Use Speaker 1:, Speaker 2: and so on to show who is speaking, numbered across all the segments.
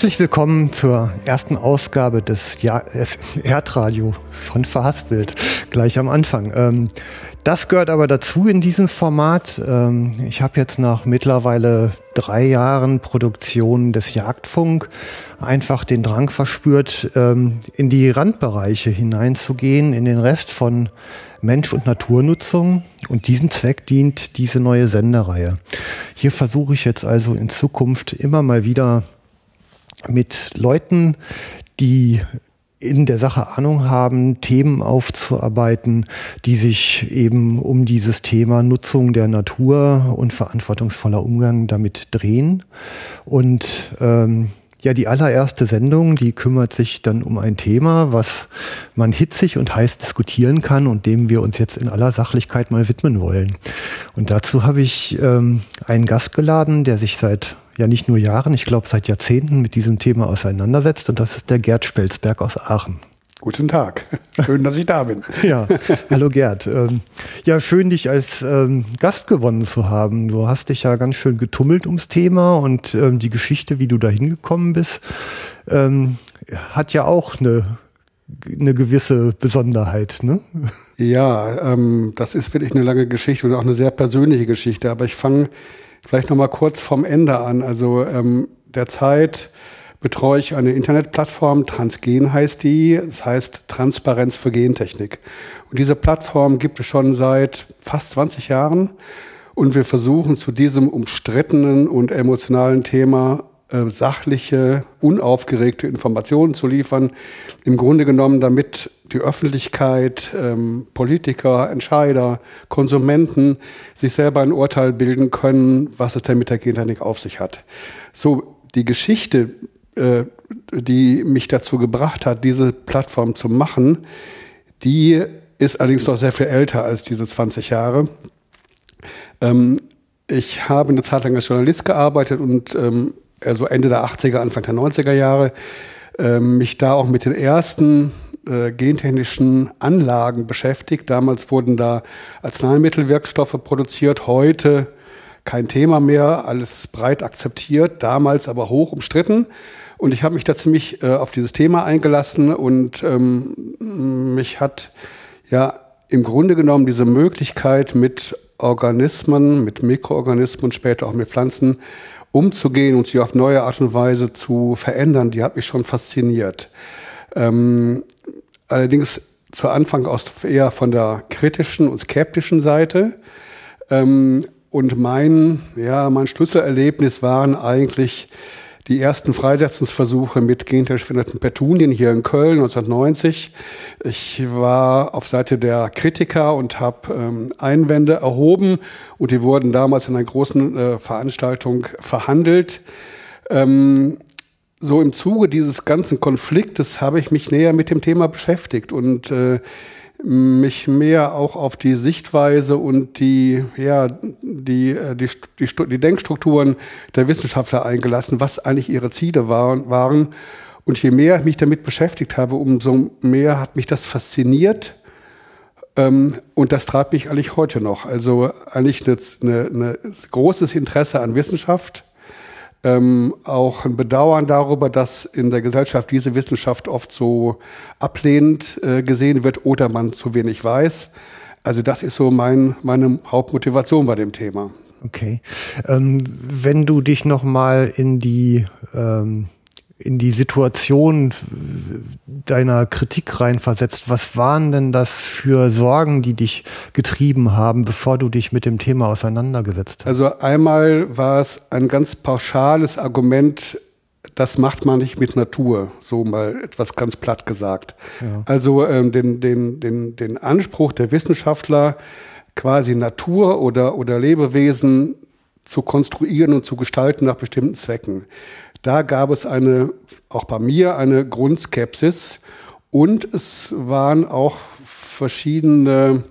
Speaker 1: Herzlich willkommen zur ersten Ausgabe des ja Erdradio von Verhaspelt, gleich am Anfang. Ähm, das gehört aber dazu in diesem Format. Ähm, ich habe jetzt nach mittlerweile drei Jahren Produktion des Jagdfunk einfach den Drang verspürt, ähm, in die Randbereiche hineinzugehen, in den Rest von Mensch- und Naturnutzung. Und diesem Zweck dient diese neue Sendereihe. Hier versuche ich jetzt also in Zukunft immer mal wieder mit Leuten, die in der Sache Ahnung haben, Themen aufzuarbeiten, die sich eben um dieses Thema Nutzung der Natur und verantwortungsvoller Umgang damit drehen. Und ähm, ja, die allererste Sendung, die kümmert sich dann um ein Thema, was man hitzig und heiß diskutieren kann und dem wir uns jetzt in aller Sachlichkeit mal widmen wollen. Und dazu habe ich ähm, einen Gast geladen, der sich seit ja nicht nur Jahren, ich glaube seit Jahrzehnten mit diesem Thema auseinandersetzt. Und das ist der Gerd Spelsberg aus Aachen.
Speaker 2: Guten Tag. Schön, dass ich da bin.
Speaker 1: ja, hallo Gerd. Ähm, ja, schön, dich als ähm, Gast gewonnen zu haben. Du hast dich ja ganz schön getummelt ums Thema und ähm, die Geschichte, wie du da hingekommen bist, ähm, hat ja auch eine, eine gewisse Besonderheit. Ne?
Speaker 2: Ja, ähm, das ist wirklich eine lange Geschichte und auch eine sehr persönliche Geschichte. Aber ich fange Vielleicht noch mal kurz vom Ende an. Also ähm, derzeit betreue ich eine Internetplattform, Transgen heißt die, das heißt Transparenz für Gentechnik. Und diese Plattform gibt es schon seit fast 20 Jahren und wir versuchen zu diesem umstrittenen und emotionalen Thema äh, sachliche, unaufgeregte Informationen zu liefern. Im Grunde genommen, damit die Öffentlichkeit, ähm, Politiker, Entscheider, Konsumenten sich selber ein Urteil bilden können, was es denn mit der Gentechnik auf sich hat. So, die Geschichte, äh, die mich dazu gebracht hat, diese Plattform zu machen, die ist allerdings noch sehr viel älter als diese 20 Jahre. Ähm, ich habe eine Zeit lang als Journalist gearbeitet und ähm, also Ende der 80er, Anfang der 90er Jahre, äh, mich da auch mit den ersten äh, gentechnischen Anlagen beschäftigt. Damals wurden da Arzneimittelwirkstoffe produziert, heute kein Thema mehr, alles breit akzeptiert, damals aber hoch umstritten. Und ich habe mich da ziemlich äh, auf dieses Thema eingelassen und ähm, mich hat ja im Grunde genommen diese Möglichkeit mit Organismen, mit Mikroorganismen, später auch mit Pflanzen umzugehen und sie auf neue Art und Weise zu verändern, die hat mich schon fasziniert. Ähm, allerdings zu Anfang aus eher von der kritischen und skeptischen Seite. Ähm, und mein, ja, mein Schlüsselerlebnis waren eigentlich die ersten Freisetzungsversuche mit gentechnisch veränderten Petunien hier in Köln 1990. Ich war auf Seite der Kritiker und habe ähm, Einwände erhoben und die wurden damals in einer großen äh, Veranstaltung verhandelt. Ähm, so im Zuge dieses ganzen Konfliktes habe ich mich näher mit dem Thema beschäftigt und äh, mich mehr auch auf die Sichtweise und die, ja, die, äh, die, die, die Denkstrukturen der Wissenschaftler eingelassen, was eigentlich ihre Ziele waren, waren. Und je mehr ich mich damit beschäftigt habe, umso mehr hat mich das fasziniert. Ähm, und das treibt mich eigentlich heute noch. Also eigentlich ein großes Interesse an Wissenschaft ähm, auch ein Bedauern darüber, dass in der Gesellschaft diese Wissenschaft oft so ablehnend äh, gesehen wird oder man zu wenig weiß. Also das ist so mein, meine Hauptmotivation bei dem Thema.
Speaker 1: Okay. Ähm, wenn du dich noch mal in die ähm, in die Situation deiner Kritik reinversetzt. Was waren denn das für Sorgen, die dich getrieben haben, bevor du dich mit dem Thema auseinandergesetzt hast?
Speaker 2: Also einmal war es ein ganz pauschales Argument, das macht man nicht mit Natur, so mal etwas ganz platt gesagt. Ja. Also ähm, den, den, den, den Anspruch der Wissenschaftler, quasi Natur oder, oder Lebewesen zu konstruieren und zu gestalten nach bestimmten Zwecken. Da gab es eine, auch bei mir, eine Grundskepsis. Und es waren auch verschiedene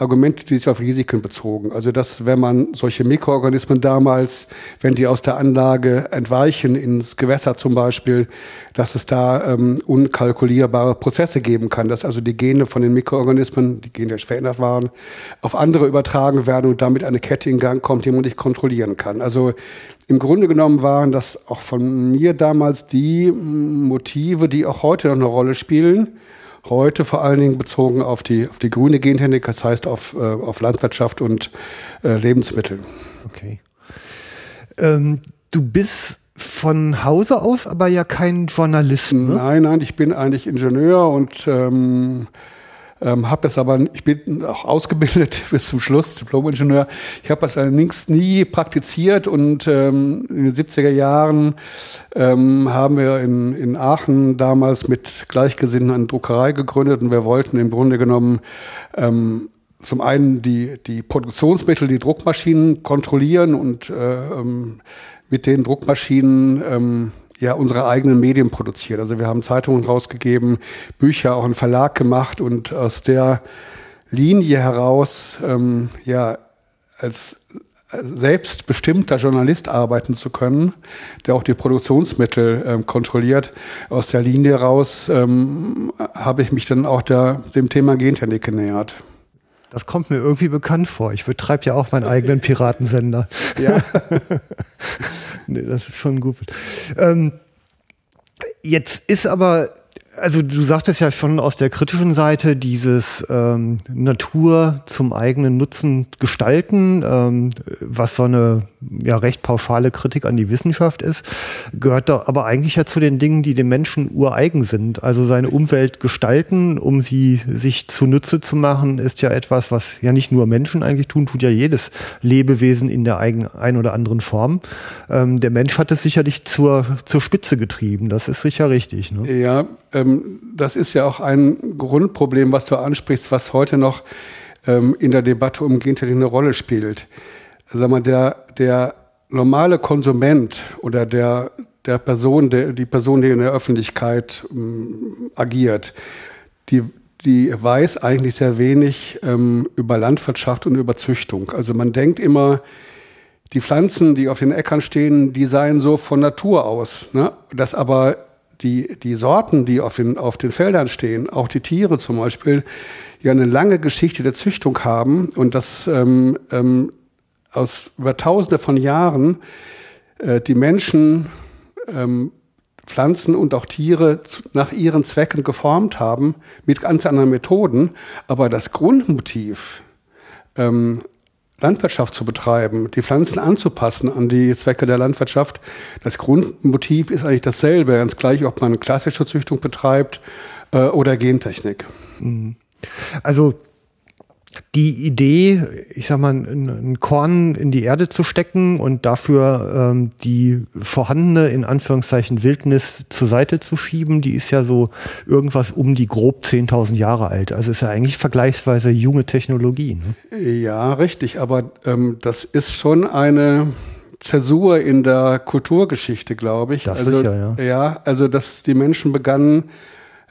Speaker 2: Argumente, die sich auf Risiken bezogen. Also dass, wenn man solche Mikroorganismen damals, wenn die aus der Anlage entweichen ins Gewässer zum Beispiel, dass es da ähm, unkalkulierbare Prozesse geben kann, dass also die Gene von den Mikroorganismen, die Gene verändert waren, auf andere übertragen werden und damit eine Kette in Gang kommt, die man nicht kontrollieren kann. Also im Grunde genommen waren das auch von mir damals die Motive, die auch heute noch eine Rolle spielen heute vor allen Dingen bezogen auf die, auf die grüne Gentechnik, das heißt auf, äh, auf Landwirtschaft und äh, Lebensmittel.
Speaker 1: Okay. Ähm, du bist von Hause aus aber ja kein Journalist. Ne?
Speaker 2: Nein, nein, ich bin eigentlich Ingenieur und ähm, ähm, habe das aber, ich bin auch ausgebildet bis zum Schluss, Diplom-Ingenieur. Ich habe das allerdings nie praktiziert und ähm, in den 70er Jahren ähm, haben wir in, in Aachen damals mit Gleichgesinnten eine Druckerei gegründet und wir wollten im Grunde genommen ähm, zum einen die, die Produktionsmittel, die Druckmaschinen kontrollieren und äh, ähm, mit den Druckmaschinen ähm, ja unsere eigenen Medien produziert. Also wir haben Zeitungen rausgegeben, Bücher, auch einen Verlag gemacht und aus der Linie heraus ähm, ja als selbstbestimmter Journalist arbeiten zu können, der auch die Produktionsmittel ähm, kontrolliert. Aus der Linie heraus ähm, habe ich mich dann auch der, dem Thema Gentechnik genähert.
Speaker 1: Das kommt mir irgendwie bekannt vor. Ich betreibe ja auch meinen eigenen Piratensender. Ja. nee, das ist schon gut. Ähm, jetzt ist aber also du sagtest ja schon aus der kritischen Seite dieses ähm, Natur zum eigenen Nutzen gestalten, ähm, was so eine ja recht pauschale Kritik an die Wissenschaft ist, gehört doch aber eigentlich ja zu den Dingen, die dem Menschen ureigen sind. Also seine Umwelt gestalten, um sie sich zunutze zu machen, ist ja etwas, was ja nicht nur Menschen eigentlich tun, tut ja jedes Lebewesen in der eigenen ein oder anderen Form. Ähm, der Mensch hat es sicherlich zur, zur Spitze getrieben. Das ist sicher richtig.
Speaker 2: Ne? Ja, ähm, das ist ja auch ein Grundproblem, was du ansprichst, was heute noch ähm, in der Debatte um Gentechnik eine Rolle spielt. Sag mal, der, der normale Konsument oder der, der Person, der, die Person, die in der Öffentlichkeit ähm, agiert, die, die weiß eigentlich sehr wenig ähm, über Landwirtschaft und über Züchtung. Also man denkt immer, die Pflanzen, die auf den Äckern stehen, die seien so von Natur aus. Ne? Dass aber die, die Sorten, die auf den, auf den Feldern stehen, auch die Tiere zum Beispiel, ja eine lange Geschichte der Züchtung haben und dass ähm, ähm, aus über Tausende von Jahren äh, die Menschen ähm, Pflanzen und auch Tiere zu, nach ihren Zwecken geformt haben, mit ganz anderen Methoden. Aber das Grundmotiv, ähm, Landwirtschaft zu betreiben, die Pflanzen anzupassen an die Zwecke der Landwirtschaft. Das Grundmotiv ist eigentlich dasselbe, ganz gleich, ob man klassische Züchtung betreibt äh, oder Gentechnik.
Speaker 1: Mhm. Also die Idee, ich sag mal, ein Korn in die Erde zu stecken und dafür ähm, die vorhandene, in Anführungszeichen, Wildnis zur Seite zu schieben, die ist ja so irgendwas um die grob 10.000 Jahre alt. Also ist ja eigentlich vergleichsweise junge Technologie.
Speaker 2: Ne? Ja, richtig. Aber ähm, das ist schon eine Zäsur in der Kulturgeschichte, glaube ich.
Speaker 1: Das
Speaker 2: also,
Speaker 1: sicher,
Speaker 2: ja. Ja, also dass die Menschen begannen,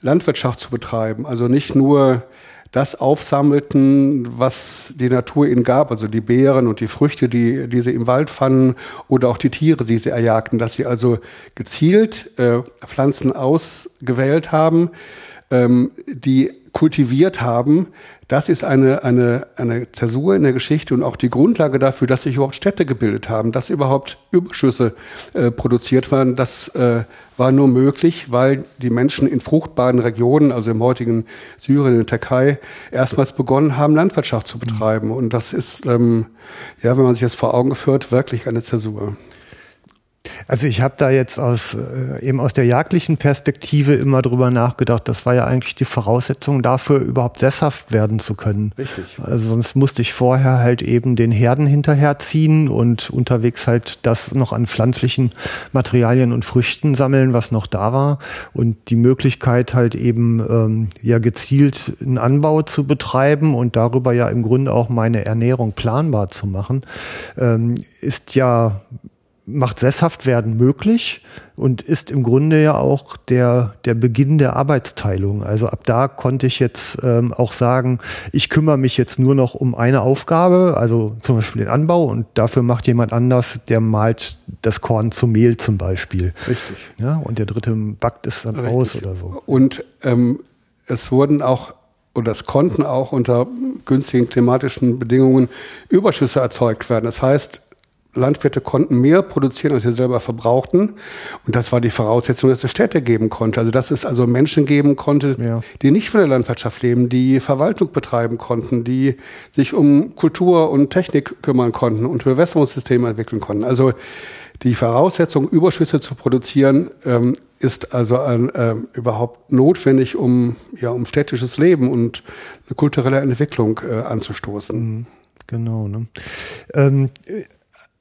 Speaker 2: Landwirtschaft zu betreiben. Also nicht nur das aufsammelten, was die Natur ihnen gab, also die Beeren und die Früchte, die, die sie im Wald fanden oder auch die Tiere, die sie erjagten, dass sie also gezielt äh, Pflanzen ausgewählt haben, ähm, die kultiviert haben, das ist eine, eine, eine Zäsur in der Geschichte und auch die Grundlage dafür, dass sich überhaupt Städte gebildet haben, dass überhaupt Überschüsse äh, produziert waren. Das äh, war nur möglich, weil die Menschen in fruchtbaren Regionen, also im heutigen Syrien, in der Türkei, erstmals begonnen haben, Landwirtschaft zu betreiben. Und das ist, ähm, ja, wenn man sich das vor Augen führt, wirklich eine Zäsur.
Speaker 1: Also ich habe da jetzt aus äh, eben aus der jagdlichen Perspektive immer drüber nachgedacht. Das war ja eigentlich die Voraussetzung dafür, überhaupt sesshaft werden zu können.
Speaker 2: Richtig.
Speaker 1: Also sonst musste ich vorher halt eben den Herden hinterherziehen und unterwegs halt das noch an pflanzlichen Materialien und Früchten sammeln, was noch da war. Und die Möglichkeit halt eben ähm, ja gezielt einen Anbau zu betreiben und darüber ja im Grunde auch meine Ernährung planbar zu machen, ähm, ist ja macht sesshaft werden möglich und ist im Grunde ja auch der, der Beginn der Arbeitsteilung. Also ab da konnte ich jetzt ähm, auch sagen, ich kümmere mich jetzt nur noch um eine Aufgabe, also zum Beispiel den Anbau und dafür macht jemand anders, der malt das Korn zum Mehl zum Beispiel.
Speaker 2: Richtig.
Speaker 1: Ja, und der dritte backt es dann Richtig. aus oder so.
Speaker 2: Und ähm, es wurden auch oder es konnten auch unter günstigen klimatischen Bedingungen Überschüsse erzeugt werden. Das heißt, Landwirte konnten mehr produzieren, als sie selber verbrauchten. Und das war die Voraussetzung, dass es Städte geben konnte. Also dass es also Menschen geben konnte, ja. die nicht von der Landwirtschaft leben, die Verwaltung betreiben konnten, die sich um Kultur und Technik kümmern konnten und Bewässerungssysteme entwickeln konnten. Also die Voraussetzung, Überschüsse zu produzieren, ähm, ist also ein, äh, überhaupt notwendig, um, ja, um städtisches Leben und eine kulturelle Entwicklung äh, anzustoßen. Mhm.
Speaker 1: Genau. Ne? Ähm,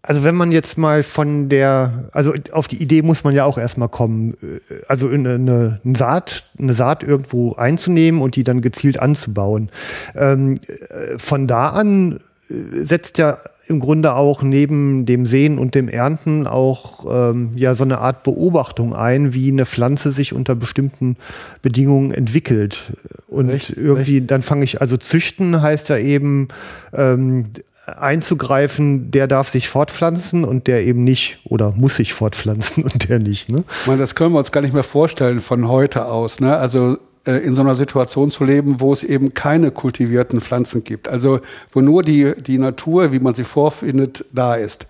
Speaker 1: also wenn man jetzt mal von der, also auf die Idee muss man ja auch erstmal kommen, äh, also eine, eine, Saat, eine Saat irgendwo einzunehmen und die dann gezielt anzubauen. Ähm, äh, von da an äh, setzt ja im Grunde auch neben dem Sehen und dem Ernten auch ähm, ja so eine Art Beobachtung ein, wie eine Pflanze sich unter bestimmten Bedingungen entwickelt. Und recht, irgendwie, recht. dann fange ich, also züchten heißt ja eben, ähm, einzugreifen, der darf sich fortpflanzen und der eben nicht oder muss sich fortpflanzen und der nicht. Ne?
Speaker 2: Meine, das können wir uns gar nicht mehr vorstellen von heute aus. Ne? Also äh, in so einer Situation zu leben, wo es eben keine kultivierten Pflanzen gibt. Also wo nur die, die Natur, wie man sie vorfindet, da ist.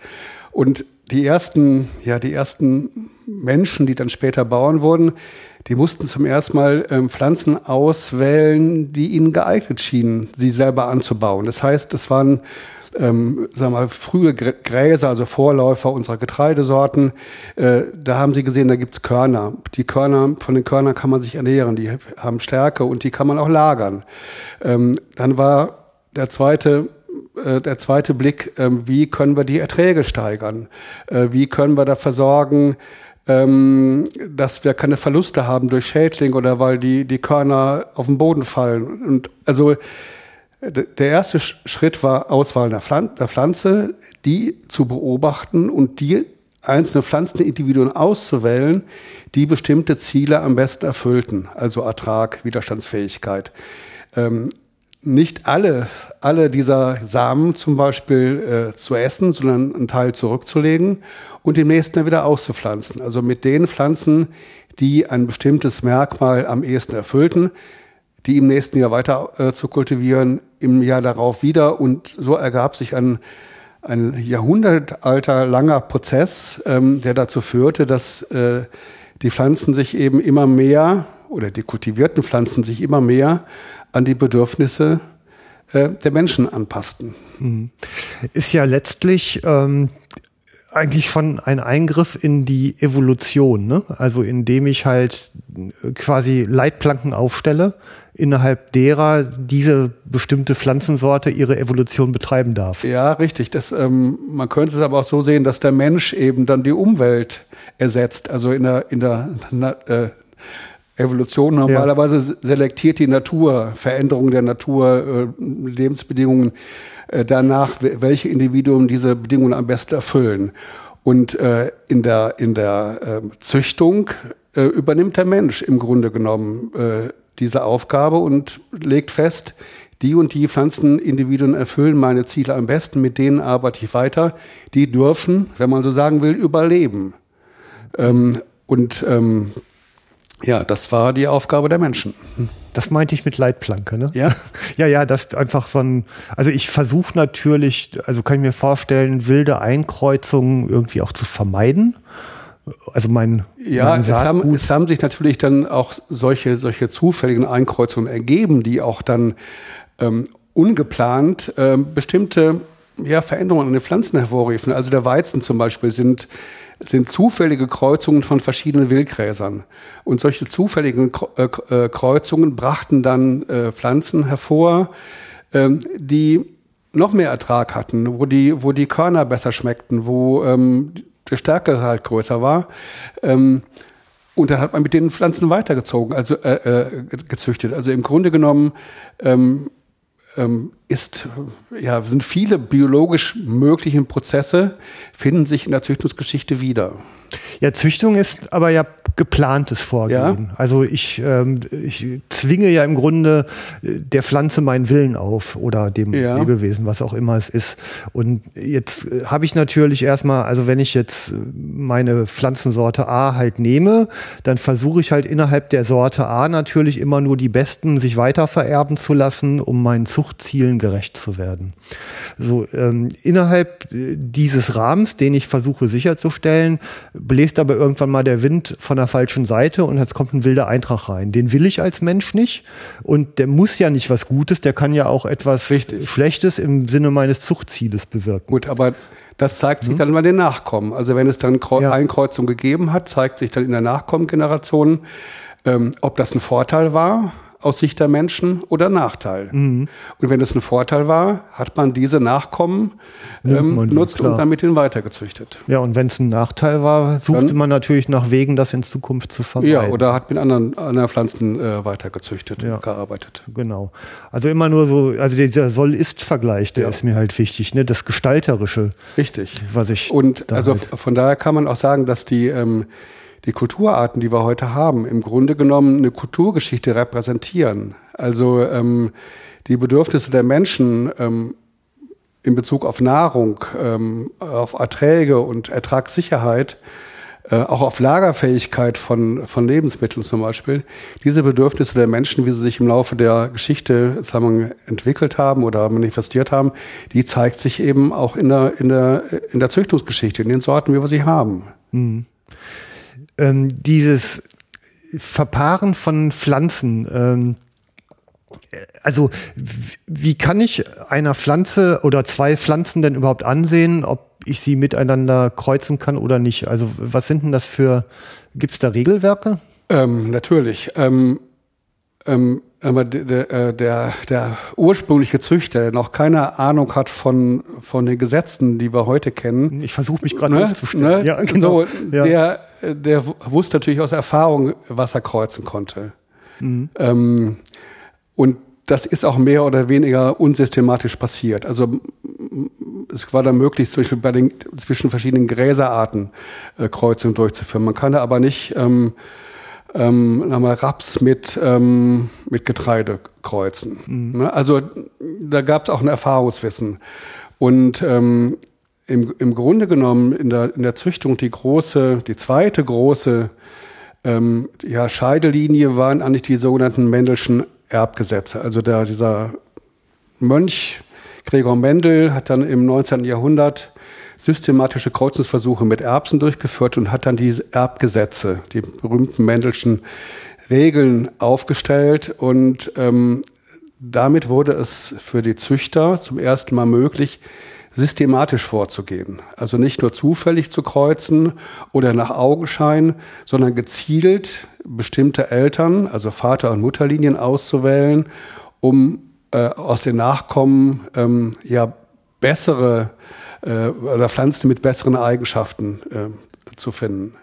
Speaker 2: Und die ersten, ja, die ersten Menschen, die dann später bauen wurden, die mussten zum ersten Mal ähm, Pflanzen auswählen, die ihnen geeignet schienen, sie selber anzubauen. Das heißt, es waren ähm, sagen wir mal, frühe Gräser, also Vorläufer unserer Getreidesorten. Äh, da haben sie gesehen, da gibt's Körner. Die Körner, von den Körnern kann man sich ernähren, die haben Stärke und die kann man auch lagern. Ähm, dann war der zweite äh, der zweite Blick, ähm, wie können wir die Erträge steigern? Äh, wie können wir dafür sorgen, ähm, dass wir keine Verluste haben durch Schädling oder weil die, die Körner auf den Boden fallen. Und also der erste Schritt war Auswahl der Pflanze, die zu beobachten und die einzelne Pflanzenindividuen auszuwählen, die bestimmte Ziele am besten erfüllten, also Ertrag, Widerstandsfähigkeit. Ähm, nicht alle, alle dieser Samen zum Beispiel äh, zu essen, sondern einen Teil zurückzulegen und den nächsten wieder auszupflanzen. Also mit den Pflanzen, die ein bestimmtes Merkmal am ehesten erfüllten, die im nächsten Jahr weiter äh, zu kultivieren, im Jahr darauf wieder. Und so ergab sich ein, ein jahrhundertalter langer Prozess, ähm, der dazu führte, dass äh, die Pflanzen sich eben immer mehr oder die kultivierten Pflanzen sich immer mehr an die Bedürfnisse äh, der Menschen anpassten. Mhm.
Speaker 1: Ist ja letztlich ähm, eigentlich schon ein Eingriff in die Evolution, ne? Also indem ich halt quasi Leitplanken aufstelle, innerhalb derer diese bestimmte Pflanzensorte ihre Evolution betreiben darf.
Speaker 2: Ja, richtig. Das, ähm, man könnte es aber auch so sehen, dass der Mensch eben dann die Umwelt ersetzt. Also in der, in der äh, Evolution normalerweise ja. selektiert die Natur, Veränderungen der Natur, äh, Lebensbedingungen äh, danach, welche Individuen diese Bedingungen am besten erfüllen. Und äh, in der, in der äh, Züchtung äh, übernimmt der Mensch im Grunde genommen äh, diese Aufgabe und legt fest, die und die Pflanzenindividuen erfüllen meine Ziele am besten, mit denen arbeite ich weiter. Die dürfen, wenn man so sagen will, überleben. Ähm, und ähm, ja, das war die Aufgabe der Menschen.
Speaker 1: Das meinte ich mit Leitplanke, ne?
Speaker 2: Ja.
Speaker 1: Ja, ja, das ist einfach so ein, also ich versuche natürlich, also kann ich mir vorstellen, wilde Einkreuzungen irgendwie auch zu vermeiden. Also mein,
Speaker 2: ja, mein es, haben, es haben sich natürlich dann auch solche, solche zufälligen Einkreuzungen ergeben, die auch dann ähm, ungeplant ähm, bestimmte ja, Veränderungen an den Pflanzen hervorriefen. Also der Weizen zum Beispiel sind sind zufällige Kreuzungen von verschiedenen Wildgräsern. Und solche zufälligen äh, äh, Kreuzungen brachten dann äh, Pflanzen hervor, ähm, die noch mehr Ertrag hatten, wo die, wo die Körner besser schmeckten, wo ähm, der Stärke halt größer war. Ähm, und dann hat man mit den Pflanzen weitergezogen, also äh, gezüchtet. Also im Grunde genommen ähm, ist, ja, sind viele biologisch möglichen Prozesse, finden sich in der Züchtungsgeschichte wieder.
Speaker 1: Ja, Züchtung ist aber ja geplantes Vorgehen. Ja. Also ich, ähm, ich zwinge ja im Grunde äh, der Pflanze meinen Willen auf oder dem ja. Lebewesen, was auch immer es ist. Und jetzt äh, habe ich natürlich erstmal, also wenn ich jetzt meine Pflanzensorte A halt nehme, dann versuche ich halt innerhalb der Sorte A natürlich immer nur die besten sich weiter vererben zu lassen, um meinen Zuchtzielen gerecht zu werden. So ähm, innerhalb äh, dieses Rahmens, den ich versuche sicherzustellen, bläst aber irgendwann mal der Wind von der falschen Seite und jetzt kommt ein wilder Eintrag rein. Den will ich als Mensch nicht und der muss ja nicht was Gutes, der kann ja auch etwas Richtig. Schlechtes im Sinne meines Zuchtzieles bewirken.
Speaker 2: Gut, aber das zeigt sich hm? dann bei den Nachkommen. Also wenn es dann Kreu ja. Einkreuzung gegeben hat, zeigt sich dann in der Nachkommengeneration, ähm, ob das ein Vorteil war aus Sicht der Menschen oder Nachteil. Mhm. Und wenn es ein Vorteil war, hat man diese Nachkommen ähm, nutzt und dann mit ihnen weitergezüchtet.
Speaker 1: Ja, und wenn es ein Nachteil war, suchte dann, man natürlich nach Wegen, das in Zukunft zu vermeiden. Ja,
Speaker 2: oder hat mit anderen, anderen Pflanzen äh, weitergezüchtet,
Speaker 1: ja.
Speaker 2: gearbeitet.
Speaker 1: Genau. Also immer nur so, also dieser Soll-Ist-Vergleich, der ja. ist mir halt wichtig, ne? das Gestalterische.
Speaker 2: Richtig.
Speaker 1: Was ich
Speaker 2: und also halt von daher kann man auch sagen, dass die ähm, die Kulturarten, die wir heute haben, im Grunde genommen eine Kulturgeschichte repräsentieren. Also ähm, die Bedürfnisse der Menschen ähm, in Bezug auf Nahrung, ähm, auf Erträge und Ertragssicherheit, äh, auch auf Lagerfähigkeit von, von Lebensmitteln zum Beispiel, diese Bedürfnisse der Menschen, wie sie sich im Laufe der Geschichte sagen entwickelt haben oder manifestiert haben, die zeigt sich eben auch in der, in der, in der Züchtungsgeschichte, in den Sorten, wie wir sie haben. Mhm
Speaker 1: ähm, dieses Verpaaren von Pflanzen, ähm, also wie kann ich einer Pflanze oder zwei Pflanzen denn überhaupt ansehen, ob ich sie miteinander kreuzen kann oder nicht? Also was sind denn das für, gibt es da Regelwerke?
Speaker 2: Ähm, natürlich. Ähm, ähm, aber der, äh, der, der ursprüngliche Züchter, der noch keine Ahnung hat von, von den Gesetzen, die wir heute kennen.
Speaker 1: Ich versuche mich gerade ne? aufzustellen.
Speaker 2: Ne? Ja, genau. So, ja. Der, der wusste natürlich aus Erfahrung, was er kreuzen konnte. Mhm. Ähm, und das ist auch mehr oder weniger unsystematisch passiert. Also es war dann möglich, zum Beispiel bei den zwischen verschiedenen Gräserarten äh, Kreuzungen durchzuführen. Man kann da aber nicht ähm, ähm, mal Raps mit, ähm, mit Getreide kreuzen. Mhm. Ne? Also da gab es auch ein Erfahrungswissen. Und ähm, im, im Grunde genommen in der, in der Züchtung die große, die zweite große ähm, ja, Scheidelinie waren eigentlich die sogenannten Mendelschen Erbgesetze. Also der, dieser Mönch Gregor Mendel hat dann im 19. Jahrhundert systematische Kreuzungsversuche mit Erbsen durchgeführt und hat dann diese Erbgesetze, die berühmten Mendelschen Regeln aufgestellt und ähm, damit wurde es für die Züchter zum ersten Mal möglich, systematisch vorzugehen. Also nicht nur zufällig zu kreuzen oder nach Augenschein, sondern gezielt bestimmte Eltern, also Vater- und Mutterlinien auszuwählen, um äh, aus den Nachkommen ähm, ja bessere äh, oder Pflanzen mit besseren Eigenschaften äh, zu finden.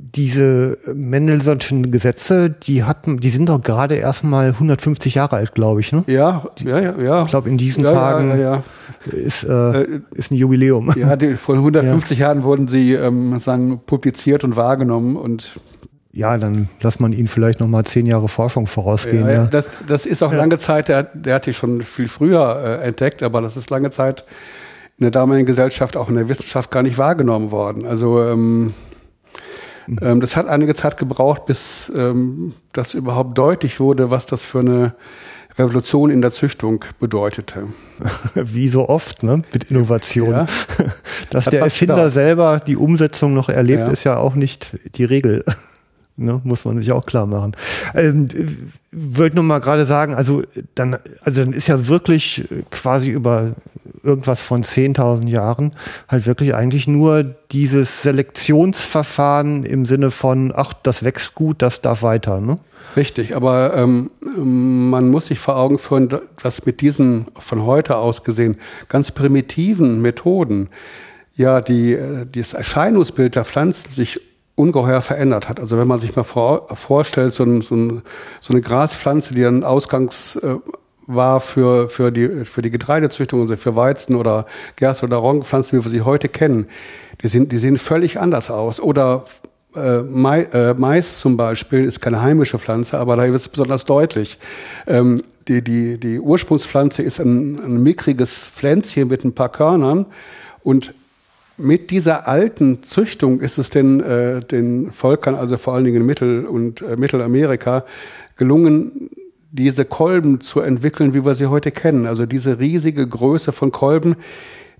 Speaker 1: Diese Mendelssohnschen Gesetze, die hatten, die sind doch gerade erst mal 150 Jahre alt, glaube ich, ne?
Speaker 2: Ja, ja, ja, ja.
Speaker 1: Ich glaube, in diesen ja, Tagen ja, Ist, äh, äh, ist ein Jubiläum.
Speaker 2: Ja, die, vor 150 Jahren wurden sie ähm, sagen, publiziert und wahrgenommen und
Speaker 1: ja, dann lass man ihn vielleicht noch mal zehn Jahre Forschung vorausgehen. Ja, ja.
Speaker 2: Das, das ist auch lange Zeit, der, der hat die schon viel früher äh, entdeckt, aber das ist lange Zeit in der damaligen Gesellschaft, auch in der Wissenschaft gar nicht wahrgenommen worden. Also ähm, mhm. ähm, das hat einige Zeit gebraucht, bis ähm, das überhaupt deutlich wurde, was das für eine Revolution in der Züchtung bedeutete.
Speaker 1: Wie so oft, ne? Mit Innovation. Ja. Dass Hat der Erfinder selber die Umsetzung noch erlebt, ja. ist ja auch nicht die Regel. Ne, muss man sich auch klar machen. Ähm, Wollte nur mal gerade sagen, also dann, also dann ist ja wirklich quasi über irgendwas von 10.000 Jahren halt wirklich eigentlich nur dieses Selektionsverfahren im Sinne von, ach, das wächst gut, das darf weiter. Ne?
Speaker 2: Richtig, aber ähm, man muss sich vor Augen führen, dass mit diesen von heute aus gesehen ganz primitiven Methoden ja die, äh, das Erscheinungsbild der Pflanzen sich ungeheuer verändert hat. Also wenn man sich mal vor, vorstellt, so, ein, so, ein, eine Graspflanze, die einen Ausgangswert war für, für, die, für die Getreidezüchtung, also für Weizen oder Gerste oder Roggenpflanzen, wie wir sie heute kennen, die, sind, die sehen völlig anders aus. Oder äh, Mais, äh, Mais zum Beispiel ist keine heimische Pflanze, aber da wird es besonders deutlich. Ähm, die, die, die Ursprungspflanze ist ein, ein mickriges Pflänzchen mit ein paar Körnern und mit dieser alten Züchtung ist es den, äh, den Völkern, also vor allen Dingen in Mittel- und äh, Mittelamerika, gelungen, diese Kolben zu entwickeln, wie wir sie heute kennen. Also diese riesige Größe von Kolben,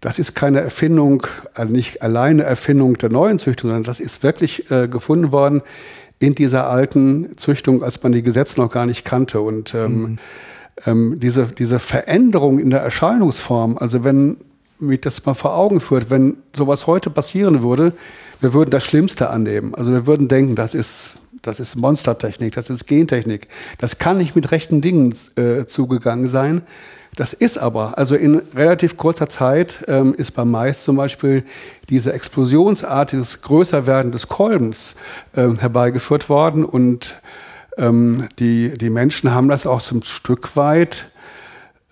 Speaker 2: das ist keine Erfindung, also nicht alleine Erfindung der neuen Züchtung, sondern das ist wirklich äh, gefunden worden in dieser alten Züchtung, als man die Gesetze noch gar nicht kannte. Und ähm, mhm. ähm, diese, diese Veränderung in der Erscheinungsform, also wenn mich das mal vor Augen führt, wenn sowas heute passieren würde, wir würden das Schlimmste annehmen. Also wir würden denken, das ist, das ist Monstertechnik, das ist Gentechnik. Das kann nicht mit rechten Dingen äh, zugegangen sein. Das ist aber, also in relativ kurzer Zeit ähm, ist beim Mais zum Beispiel diese explosionsartiges Größerwerden des Kolbens ähm, herbeigeführt worden und ähm, die, die Menschen haben das auch zum Stück weit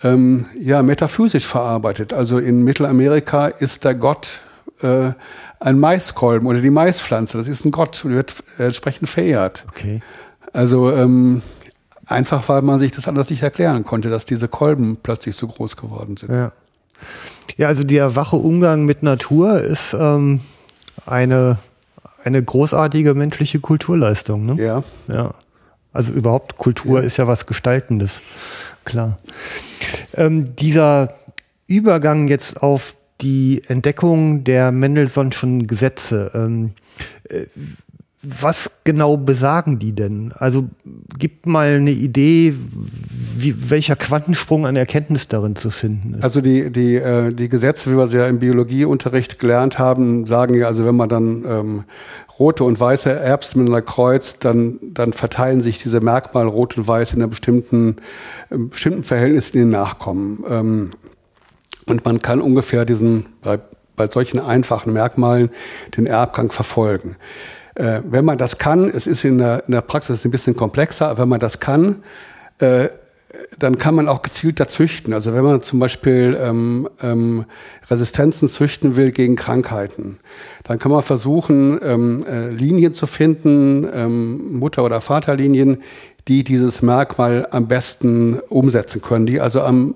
Speaker 2: ähm, ja, metaphysisch verarbeitet. Also in Mittelamerika ist der Gott äh, ein Maiskolben oder die Maispflanze. Das ist ein Gott und wird entsprechend verehrt.
Speaker 1: Okay.
Speaker 2: Also ähm, einfach, weil man sich das anders nicht erklären konnte, dass diese Kolben plötzlich so groß geworden sind.
Speaker 1: Ja, ja also der wache Umgang mit Natur ist ähm, eine, eine großartige menschliche Kulturleistung. Ne?
Speaker 2: Ja.
Speaker 1: Ja. Also überhaupt Kultur ja. ist ja was Gestaltendes klar. Ähm, dieser Übergang jetzt auf die Entdeckung der Mendelssohnschen Gesetze, ähm, äh, was genau besagen die denn? Also gibt mal eine Idee, wie, welcher Quantensprung an Erkenntnis darin zu finden ist.
Speaker 2: Also die, die, äh, die Gesetze, wie wir sie ja im Biologieunterricht gelernt haben, sagen ja, also wenn man dann ähm, rote und weiße Erbsen miteinander kreuzt, dann, dann verteilen sich diese Merkmale rot und weiß in einem bestimmten, bestimmten Verhältnis in den Nachkommen. Ähm, und man kann ungefähr diesen, bei, bei solchen einfachen Merkmalen den Erbgang verfolgen. Äh, wenn man das kann, es ist in der, in der Praxis ein bisschen komplexer, aber wenn man das kann, äh, dann kann man auch gezielter züchten. Also wenn man zum Beispiel ähm, ähm, Resistenzen züchten will gegen Krankheiten, dann kann man versuchen, ähm, äh, Linien zu finden, ähm, Mutter- oder Vaterlinien, die dieses Merkmal am besten umsetzen können, die also am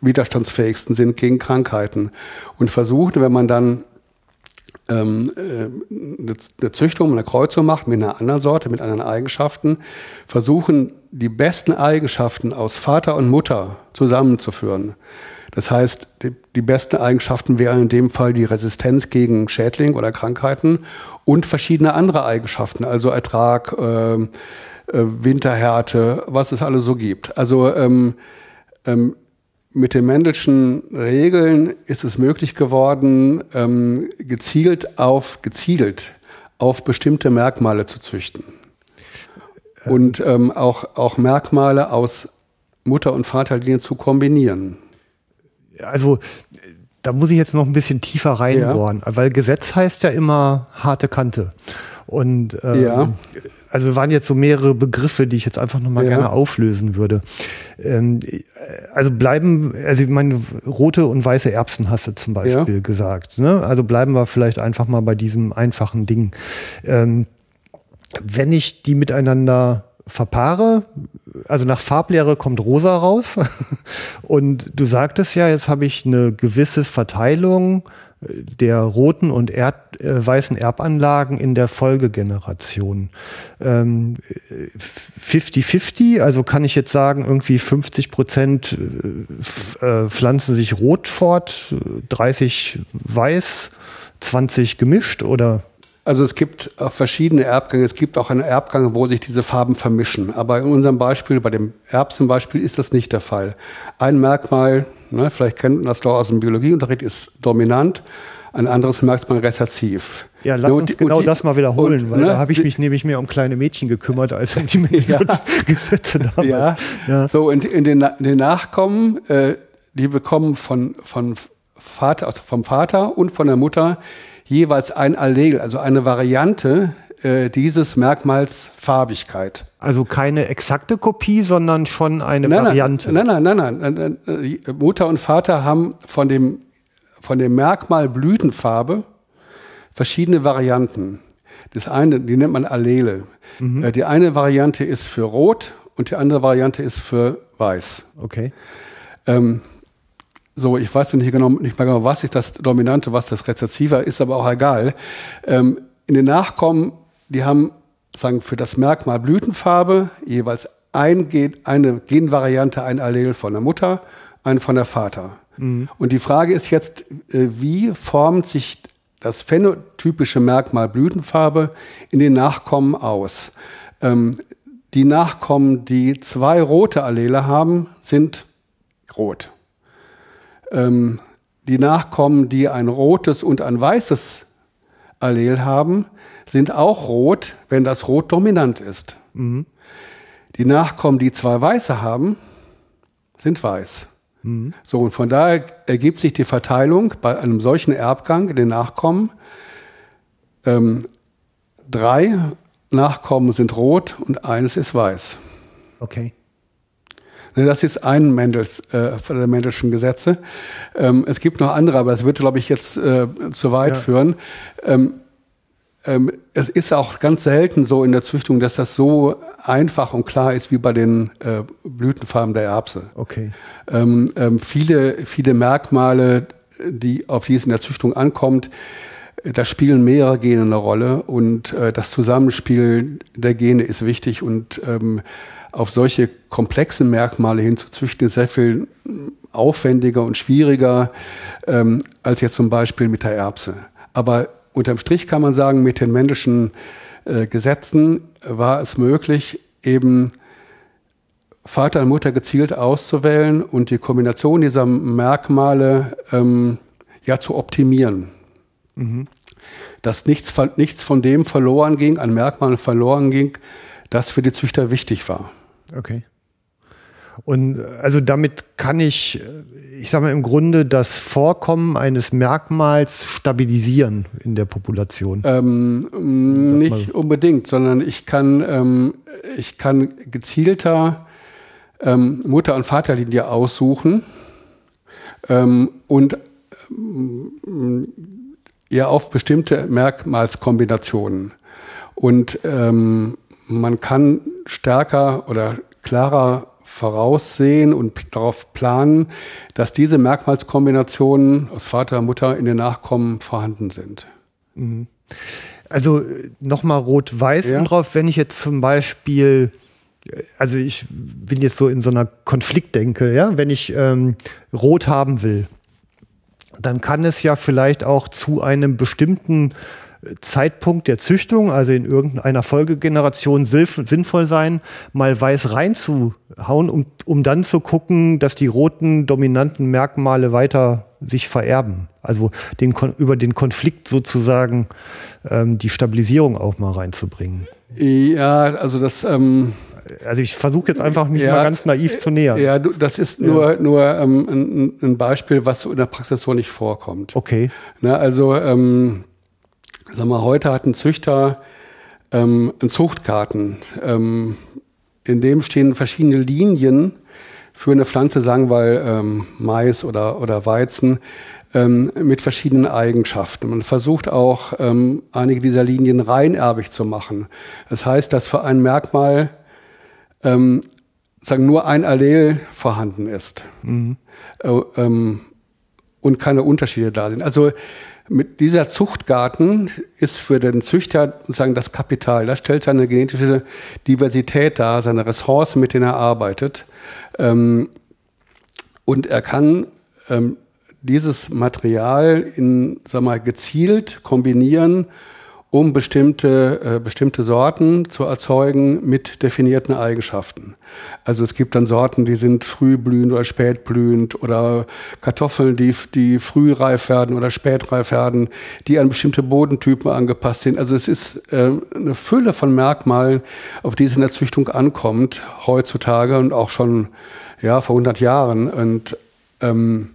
Speaker 2: widerstandsfähigsten sind gegen Krankheiten. Und versuchen, wenn man dann ähm, äh, eine Züchtung, eine Kreuzung macht mit einer anderen Sorte, mit anderen Eigenschaften, versuchen die besten Eigenschaften aus Vater und Mutter zusammenzuführen. Das heißt, die, die besten Eigenschaften wären in dem Fall die Resistenz gegen Schädling oder Krankheiten und verschiedene andere Eigenschaften, also Ertrag, äh, äh, Winterhärte, was es alles so gibt. Also ähm, ähm, mit den Mendelschen Regeln ist es möglich geworden, ähm, gezielt auf gezielt auf bestimmte Merkmale zu züchten und ähm, auch, auch Merkmale aus Mutter- und Vaterlinien zu kombinieren.
Speaker 1: Also da muss ich jetzt noch ein bisschen tiefer reinbohren, ja. weil Gesetz heißt ja immer harte Kante. Und ähm, ja. Also waren jetzt so mehrere Begriffe, die ich jetzt einfach nochmal ja. gerne auflösen würde. Ähm, also bleiben, also ich meine, rote und weiße Erbsen hast du zum Beispiel ja. gesagt. Ne? Also bleiben wir vielleicht einfach mal bei diesem einfachen Ding. Ähm, wenn ich die miteinander verpaare, also nach Farblehre kommt rosa raus. Und du sagtest ja, jetzt habe ich eine gewisse Verteilung der roten und Erd, äh, weißen Erbanlagen in der Folgegeneration. 50-50, ähm, also kann ich jetzt sagen, irgendwie 50 Prozent äh, äh, pflanzen sich rot fort, 30 weiß, 20 gemischt oder
Speaker 2: also es gibt verschiedene Erbgänge. Es gibt auch einen Erbgang, wo sich diese Farben vermischen. Aber in unserem Beispiel, bei dem Erbsenbeispiel, ist das nicht der Fall. Ein Merkmal, ne, vielleicht kennt man das doch aus dem Biologieunterricht, ist dominant. Ein anderes Merkmal rezessiv.
Speaker 1: Ja, lass uns und, genau und die, das mal wiederholen, und, weil ne, da habe ich mich nämlich mehr um kleine Mädchen gekümmert als um die ja.
Speaker 2: Gesetze damals. Ja. ja. So, und in den, den Nachkommen, äh, die bekommen von, von Vater, also vom Vater und von der Mutter jeweils ein Allegel, also eine Variante äh, dieses Merkmals Farbigkeit.
Speaker 1: Also keine exakte Kopie, sondern schon eine
Speaker 2: nein,
Speaker 1: Variante.
Speaker 2: Nein, nein, nein, nein, nein, nein. Mutter und Vater haben von dem, von dem Merkmal Blütenfarbe verschiedene Varianten. Das eine, die nennt man Allele. Mhm. Äh, die eine Variante ist für Rot und die andere Variante ist für Weiß.
Speaker 1: Okay.
Speaker 2: Ähm, so, ich weiß nicht genau, nicht mehr genau, was ist das Dominante, was das Rezessive ist, aber auch egal. Ähm, in den Nachkommen, die haben, sagen, für das Merkmal Blütenfarbe jeweils ein Gen, eine Genvariante, ein Allel von der Mutter, ein von der Vater. Mhm. Und die Frage ist jetzt, äh, wie formt sich das phänotypische Merkmal Blütenfarbe in den Nachkommen aus? Ähm, die Nachkommen, die zwei rote Allele haben, sind rot. Ähm, die Nachkommen, die ein rotes und ein weißes Allel haben, sind auch rot, wenn das Rot dominant ist. Mhm. Die Nachkommen, die zwei weiße haben, sind weiß. Mhm. So, und von daher ergibt sich die Verteilung bei einem solchen Erbgang in den Nachkommen. Ähm, drei Nachkommen sind rot und eines ist weiß.
Speaker 1: Okay.
Speaker 2: Das ist ein Mendels, äh, der Mendelschen Gesetze. Ähm, es gibt noch andere, aber es würde, glaube ich, jetzt äh, zu weit ja. führen. Ähm, ähm, es ist auch ganz selten so in der Züchtung, dass das so einfach und klar ist wie bei den äh, Blütenfarben der Erbse.
Speaker 1: Okay.
Speaker 2: Ähm, ähm, viele, viele Merkmale, die, auf die es in der Züchtung ankommt, da spielen mehrere Gene eine Rolle und äh, das Zusammenspiel der Gene ist wichtig und ähm, auf solche komplexen Merkmale hinzuzüchten, ist sehr viel aufwendiger und schwieriger ähm, als jetzt zum Beispiel mit der Erbse. Aber unterm Strich kann man sagen, mit den männlichen äh, Gesetzen war es möglich, eben Vater und Mutter gezielt auszuwählen und die Kombination dieser Merkmale ähm, ja zu optimieren. Mhm. Dass nichts, nichts von dem verloren ging, an Merkmalen verloren ging, das für die Züchter wichtig war.
Speaker 1: Okay. Und also damit kann ich, ich sage mal im Grunde, das Vorkommen eines Merkmals stabilisieren in der Population.
Speaker 2: Ähm, nicht unbedingt, sondern ich kann, ähm, ich kann gezielter ähm, Mutter- und Vaterlinie aussuchen ähm, und ähm, ja auf bestimmte Merkmalskombinationen. Und ähm, man kann stärker oder klarer voraussehen und darauf planen, dass diese Merkmalskombinationen aus Vater und Mutter in den Nachkommen vorhanden sind.
Speaker 1: Mhm. Also nochmal rot-weiß ja. drauf, wenn ich jetzt zum Beispiel, also ich bin jetzt so in so einer Konfliktdenke, ja, wenn ich ähm, rot haben will, dann kann es ja vielleicht auch zu einem bestimmten Zeitpunkt der Züchtung, also in irgendeiner Folgegeneration, sinnvoll sein, mal weiß reinzuhauen, um, um dann zu gucken, dass die roten dominanten Merkmale weiter sich vererben. Also den, über den Konflikt sozusagen ähm, die Stabilisierung auch mal reinzubringen.
Speaker 2: Ja, also das. Ähm
Speaker 1: also ich versuche jetzt einfach mich ja, mal ganz naiv zu nähern.
Speaker 2: Ja, du, das ist nur, ja. nur ähm, ein, ein, Beispiel, was so in der Praxis so nicht vorkommt.
Speaker 1: Okay.
Speaker 2: Na, also ähm, Sag mal, heute hat ein Züchter ähm, einen Zuchtgarten. Ähm, in dem stehen verschiedene Linien für eine Pflanze, sagen wir ähm, Mais oder, oder Weizen, ähm, mit verschiedenen Eigenschaften. Man versucht auch, ähm, einige dieser Linien reinerbig zu machen. Das heißt, dass für ein Merkmal ähm, sagen nur ein Allel vorhanden ist mhm. äh, ähm, und keine Unterschiede da sind. Also mit dieser Zuchtgarten ist für den Züchter sozusagen das Kapital. Das stellt seine genetische Diversität dar, seine Ressourcen, mit denen er arbeitet. Ähm, und er kann ähm, dieses Material in, sag mal, gezielt kombinieren um bestimmte, äh, bestimmte Sorten zu erzeugen mit definierten Eigenschaften. Also es gibt dann Sorten, die sind frühblühend oder spätblühend oder Kartoffeln, die, die frühreif werden oder spätreif werden, die an bestimmte Bodentypen angepasst sind. Also es ist äh, eine Fülle von Merkmalen, auf die es in der Züchtung ankommt, heutzutage und auch schon ja, vor 100 Jahren. Und ähm,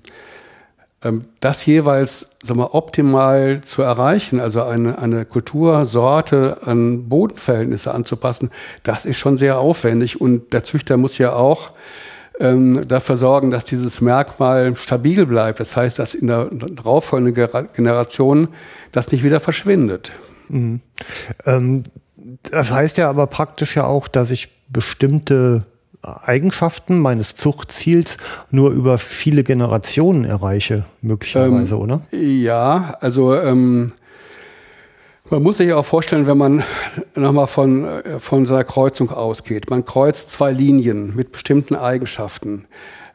Speaker 2: das jeweils sagen wir, optimal zu erreichen, also eine, eine Kultursorte an Bodenverhältnisse anzupassen, das ist schon sehr aufwendig und der Züchter muss ja auch ähm, dafür sorgen, dass dieses Merkmal stabil bleibt. Das heißt, dass in der darauffolgenden Generation das nicht wieder verschwindet. Mhm.
Speaker 1: Ähm, das heißt ja aber praktisch ja auch, dass ich bestimmte Eigenschaften meines Zuchtziels nur über viele Generationen erreiche, möglicherweise, ähm, oder?
Speaker 2: Ja, also ähm, man muss sich auch vorstellen, wenn man nochmal von, von seiner Kreuzung ausgeht. Man kreuzt zwei Linien mit bestimmten Eigenschaften.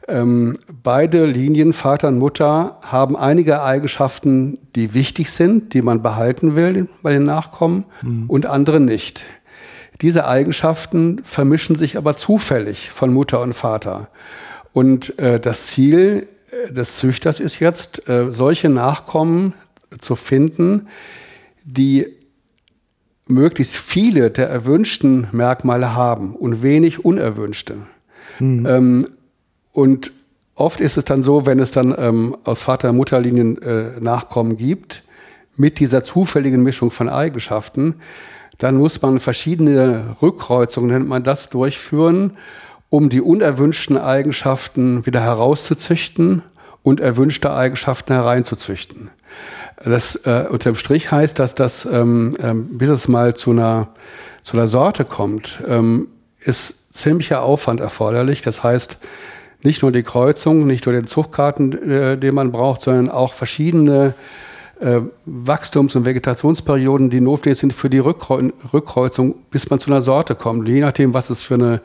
Speaker 2: Ähm, beide Linien, Vater und Mutter, haben einige Eigenschaften, die wichtig sind, die man behalten will bei den Nachkommen mhm. und andere nicht. Diese Eigenschaften vermischen sich aber zufällig von Mutter und Vater. Und äh, das Ziel äh, des Züchters ist jetzt, äh, solche Nachkommen zu finden, die möglichst viele der erwünschten Merkmale haben und wenig unerwünschte. Mhm. Ähm, und oft ist es dann so, wenn es dann ähm, aus Vater-Mutter-Linien äh, Nachkommen gibt, mit dieser zufälligen Mischung von Eigenschaften, dann muss man verschiedene Rückkreuzungen, nennt man das, durchführen, um die unerwünschten Eigenschaften wieder herauszuzüchten und erwünschte Eigenschaften hereinzuzüchten. Das äh, unterm Strich heißt, dass das, ähm, ähm, bis es mal zu einer, zu einer Sorte kommt, ähm, ist ziemlicher Aufwand erforderlich. Das heißt, nicht nur die Kreuzung, nicht nur den Zuchtkarten, äh, den man braucht, sondern auch verschiedene äh, Wachstums- und Vegetationsperioden, die notwendig sind für die Rückkreu Rückkreuzung, bis man zu einer Sorte kommt. Je nachdem, was es für eine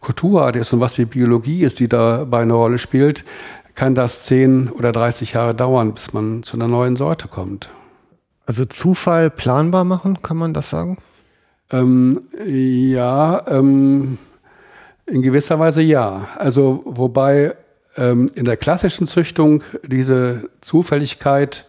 Speaker 2: Kulturart ist und was die Biologie ist, die dabei eine Rolle spielt, kann das 10 oder 30 Jahre dauern, bis man zu einer neuen Sorte kommt.
Speaker 1: Also Zufall planbar machen, kann man das sagen?
Speaker 2: Ähm, ja, ähm, in gewisser Weise ja. Also wobei ähm, in der klassischen Züchtung diese Zufälligkeit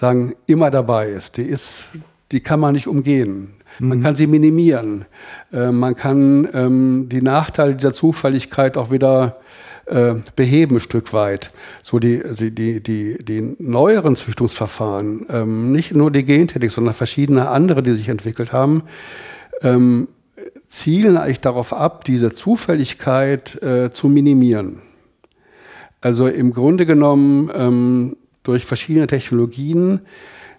Speaker 2: sagen, immer dabei ist. Die ist, die kann man nicht umgehen. Man mhm. kann sie minimieren. Äh, man kann ähm, die Nachteile dieser Zufälligkeit auch wieder äh, beheben, ein Stück weit. So die, die, die, die neueren Züchtungsverfahren, ähm, nicht nur die Gentechnik, sondern verschiedene andere, die sich entwickelt haben, ähm, zielen eigentlich darauf ab, diese Zufälligkeit äh, zu minimieren. Also im Grunde genommen ähm, durch verschiedene Technologien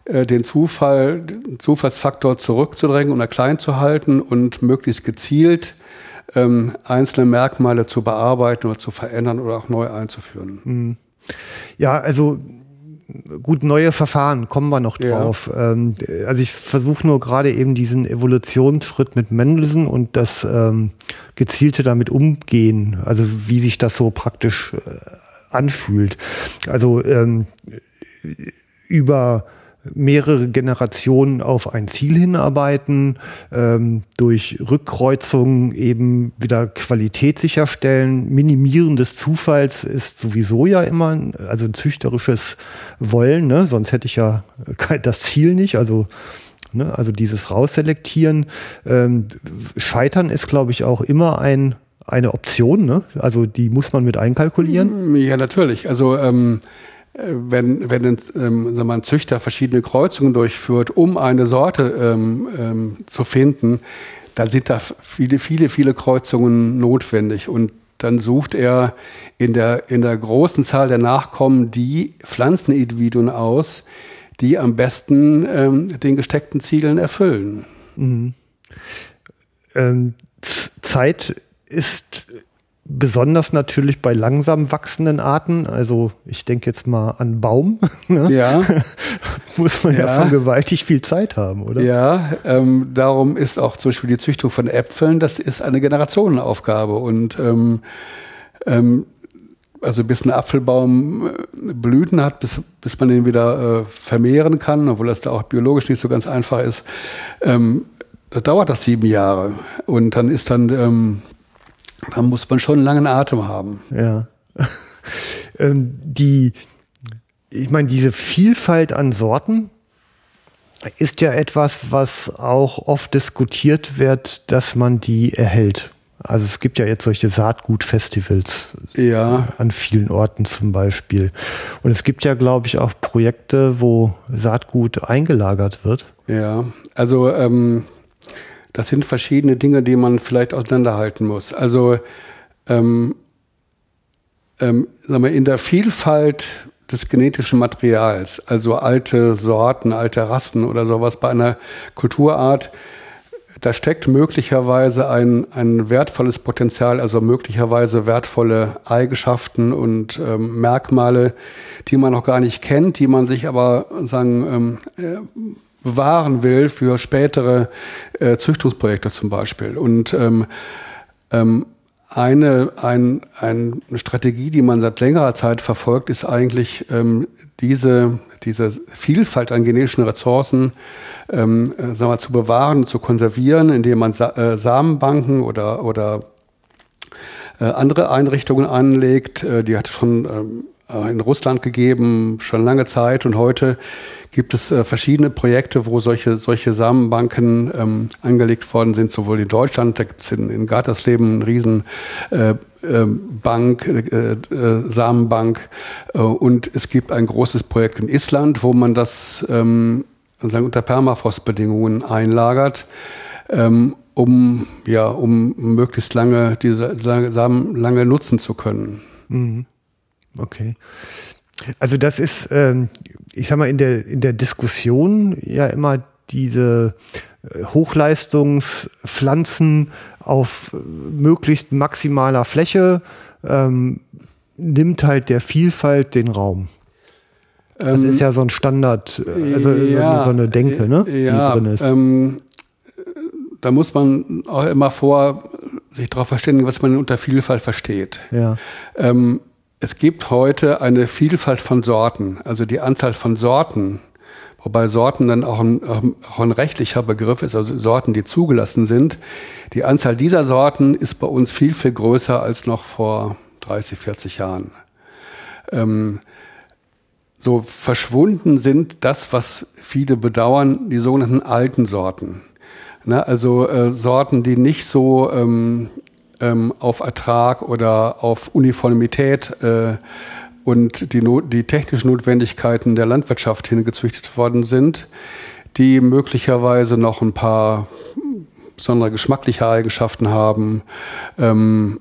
Speaker 2: äh, den Zufall, den Zufallsfaktor zurückzudrängen und klein zu halten und möglichst gezielt ähm, einzelne Merkmale zu bearbeiten oder zu verändern oder auch neu einzuführen. Mhm.
Speaker 1: Ja, also gut, neue Verfahren, kommen wir noch drauf. Ja. Ähm, also ich versuche nur gerade eben diesen Evolutionsschritt mit Mendelssohn und das ähm, gezielte damit umgehen, also wie sich das so praktisch äh, anfühlt. Also ähm, über mehrere Generationen auf ein Ziel hinarbeiten, ähm, durch Rückkreuzungen eben wieder Qualität sicherstellen. Minimieren des Zufalls ist sowieso ja immer, also ein züchterisches Wollen, ne? sonst hätte ich ja das Ziel nicht. Also ne? also dieses Rausselektieren. Ähm, Scheitern ist, glaube ich, auch immer ein eine Option, ne? Also die muss man mit einkalkulieren.
Speaker 2: Ja, natürlich. Also ähm, wenn, wenn ein, ähm, sagen wir, ein Züchter verschiedene Kreuzungen durchführt, um eine Sorte ähm, ähm, zu finden, dann sind da viele, viele, viele Kreuzungen notwendig. Und dann sucht er in der, in der großen Zahl der Nachkommen die Pflanzenindividuen aus, die am besten ähm, den gesteckten Zielen erfüllen. Mhm.
Speaker 1: Ähm, Zeit ist besonders natürlich bei langsam wachsenden Arten, also ich denke jetzt mal an Baum, ne? ja. muss man ja. ja. von gewaltig viel Zeit haben, oder?
Speaker 2: Ja, ähm, darum ist auch zum Beispiel die Züchtung von Äpfeln, das ist eine Generationenaufgabe und ähm, ähm, also bis ein Apfelbaum äh, Blüten hat, bis, bis man den wieder äh, vermehren kann, obwohl das da auch biologisch nicht so ganz einfach ist, ähm, dauert das sieben Jahre. Und dann ist dann ähm, da muss man schon einen langen Atem haben.
Speaker 1: Ja. ähm, die, ich meine, diese Vielfalt an Sorten ist ja etwas, was auch oft diskutiert wird, dass man die erhält. Also es gibt ja jetzt solche Saatgutfestivals
Speaker 2: ja.
Speaker 1: an vielen Orten zum Beispiel. Und es gibt ja, glaube ich, auch Projekte, wo Saatgut eingelagert wird.
Speaker 2: Ja, also ähm, das sind verschiedene Dinge, die man vielleicht auseinanderhalten muss. Also ähm, ähm, sagen wir, in der Vielfalt des genetischen Materials, also alte Sorten, alte Rassen oder sowas bei einer Kulturart, da steckt möglicherweise ein, ein wertvolles Potenzial, also möglicherweise wertvolle Eigenschaften und ähm, Merkmale, die man noch gar nicht kennt, die man sich aber sagen ähm, äh, bewahren will für spätere äh, Züchtungsprojekte zum Beispiel. Und ähm, ähm, eine, ein, eine Strategie, die man seit längerer Zeit verfolgt, ist eigentlich ähm, diese, diese Vielfalt an genetischen Ressourcen ähm, äh, sagen wir, zu bewahren, zu konservieren, indem man Sa äh, Samenbanken oder, oder äh, andere Einrichtungen anlegt. Äh, die hat schon ähm, äh, in Russland gegeben, schon lange Zeit. Und heute gibt es äh, verschiedene Projekte, wo solche, solche Samenbanken ähm, angelegt worden sind, sowohl in Deutschland, da gibt es in, in Gartersleben eine riesen äh, äh, Bank, äh, äh, Samenbank. und es gibt ein großes Projekt in Island, wo man das ähm, unter Permafrostbedingungen einlagert. Ähm, um ja um möglichst lange diese Samen lange nutzen zu können.
Speaker 1: Mhm. Okay. Also das ist, ähm, ich sag mal, in der, in der Diskussion ja immer diese äh, Hochleistungspflanzen auf äh, möglichst maximaler Fläche ähm, nimmt halt der Vielfalt den Raum. Das ähm, ist ja so ein Standard, äh, also ja, so eine Denke, ne?
Speaker 2: Ja, die drin ist. Ähm, da muss man auch immer vor sich darauf verständigen, was man unter Vielfalt versteht.
Speaker 1: Ja.
Speaker 2: Ähm, es gibt heute eine Vielfalt von Sorten, also die Anzahl von Sorten, wobei Sorten dann auch ein, auch ein rechtlicher Begriff ist, also Sorten, die zugelassen sind. Die Anzahl dieser Sorten ist bei uns viel, viel größer als noch vor 30, 40 Jahren. Ähm, so verschwunden sind das, was viele bedauern, die sogenannten alten Sorten. Ne, also äh, Sorten, die nicht so ähm, ähm, auf Ertrag oder auf Uniformität äh, und die, no die technischen Notwendigkeiten der Landwirtschaft hingezüchtet worden sind, die möglicherweise noch ein paar besondere geschmackliche Eigenschaften haben. Ähm,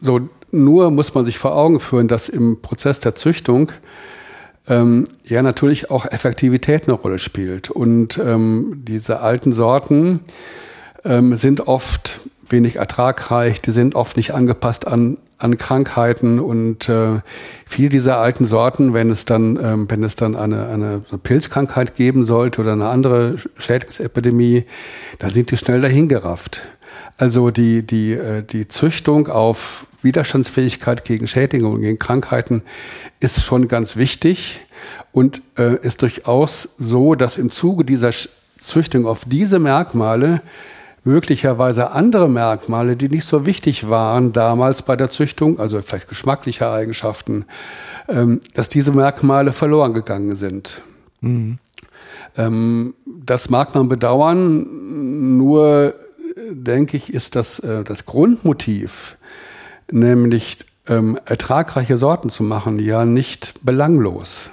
Speaker 2: so nur muss man sich vor Augen führen, dass im Prozess der Züchtung ähm, ja natürlich auch Effektivität eine Rolle spielt. Und ähm, diese alten Sorten ähm, sind oft wenig ertragreich, die sind oft nicht angepasst an, an Krankheiten und äh, viele dieser alten Sorten, wenn es dann, ähm, wenn es dann eine, eine Pilzkrankheit geben sollte oder eine andere Schädlingsepidemie, dann sind die schnell dahingerafft. Also die, die, äh, die Züchtung auf Widerstandsfähigkeit gegen Schädlinge und gegen Krankheiten ist schon ganz wichtig und äh, ist durchaus so, dass im Zuge dieser Züchtung auf diese Merkmale möglicherweise andere Merkmale, die nicht so wichtig waren damals bei der Züchtung, also vielleicht geschmackliche Eigenschaften, ähm, dass diese Merkmale verloren gegangen sind. Mhm. Ähm, das mag man bedauern, nur denke ich, ist das, äh, das Grundmotiv, nämlich ähm, ertragreiche Sorten zu machen, ja nicht belanglos.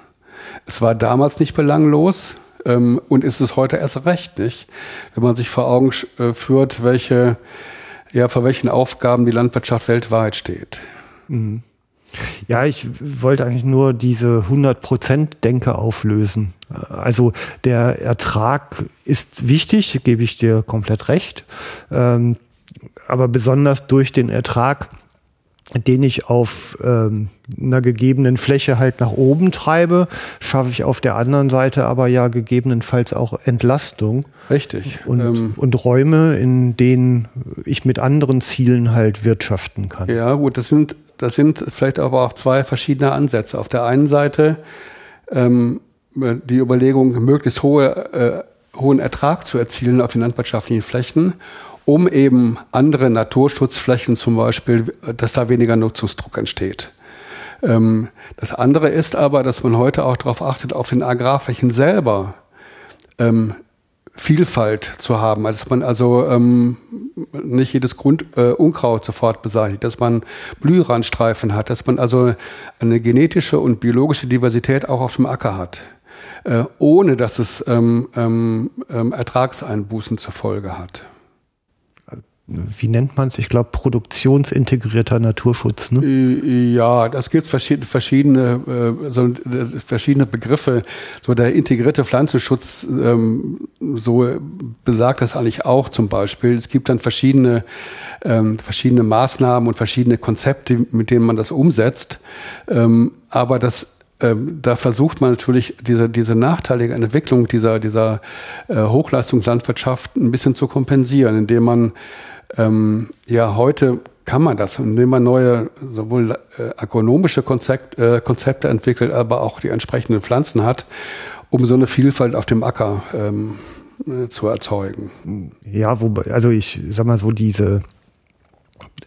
Speaker 2: Es war damals nicht belanglos, ähm, und ist es heute erst recht nicht, wenn man sich vor Augen äh, führt, welche, ja, vor welchen Aufgaben die Landwirtschaft weltweit steht.
Speaker 1: Mhm. Ja, ich wollte eigentlich nur diese 100%-Denke auflösen. Also der Ertrag ist wichtig, gebe ich dir komplett recht. Ähm, aber besonders durch den Ertrag den ich auf ähm, einer gegebenen Fläche halt nach oben treibe, schaffe ich auf der anderen Seite aber ja gegebenenfalls auch Entlastung.
Speaker 2: Richtig.
Speaker 1: Und, ähm, und Räume, in denen ich mit anderen Zielen halt wirtschaften kann.
Speaker 2: Ja, gut, das sind, das sind vielleicht aber auch zwei verschiedene Ansätze. Auf der einen Seite ähm, die Überlegung, möglichst hohe, äh, hohen Ertrag zu erzielen auf den landwirtschaftlichen Flächen um eben andere Naturschutzflächen zum Beispiel, dass da weniger Nutzungsdruck entsteht. Ähm, das andere ist aber, dass man heute auch darauf achtet, auf den Agrarflächen selber ähm, Vielfalt zu haben, also dass man also ähm, nicht jedes Grund, äh, Unkraut sofort beseitigt, dass man Blührandstreifen hat, dass man also eine genetische und biologische Diversität auch auf dem Acker hat, äh, ohne dass es ähm, ähm, ähm Ertragseinbußen zur Folge hat
Speaker 1: wie nennt man es? Ich glaube, produktionsintegrierter Naturschutz. Ne?
Speaker 2: Äh, ja, das gibt verschiedene, verschiedene, äh, so, verschiedene Begriffe. So der integrierte Pflanzenschutz, ähm, so besagt das eigentlich auch zum Beispiel. Es gibt dann verschiedene, ähm, verschiedene Maßnahmen und verschiedene Konzepte, mit denen man das umsetzt. Ähm, aber das ähm, da versucht man natürlich diese, diese nachteilige Entwicklung dieser, dieser äh, Hochleistungslandwirtschaft ein bisschen zu kompensieren, indem man ähm, ja, heute kann man das, indem man neue sowohl äh, agronomische Konzept, äh, Konzepte entwickelt, aber auch die entsprechenden Pflanzen hat, um so eine Vielfalt auf dem Acker ähm, äh, zu erzeugen.
Speaker 1: Ja, wobei, also ich sag mal so, diese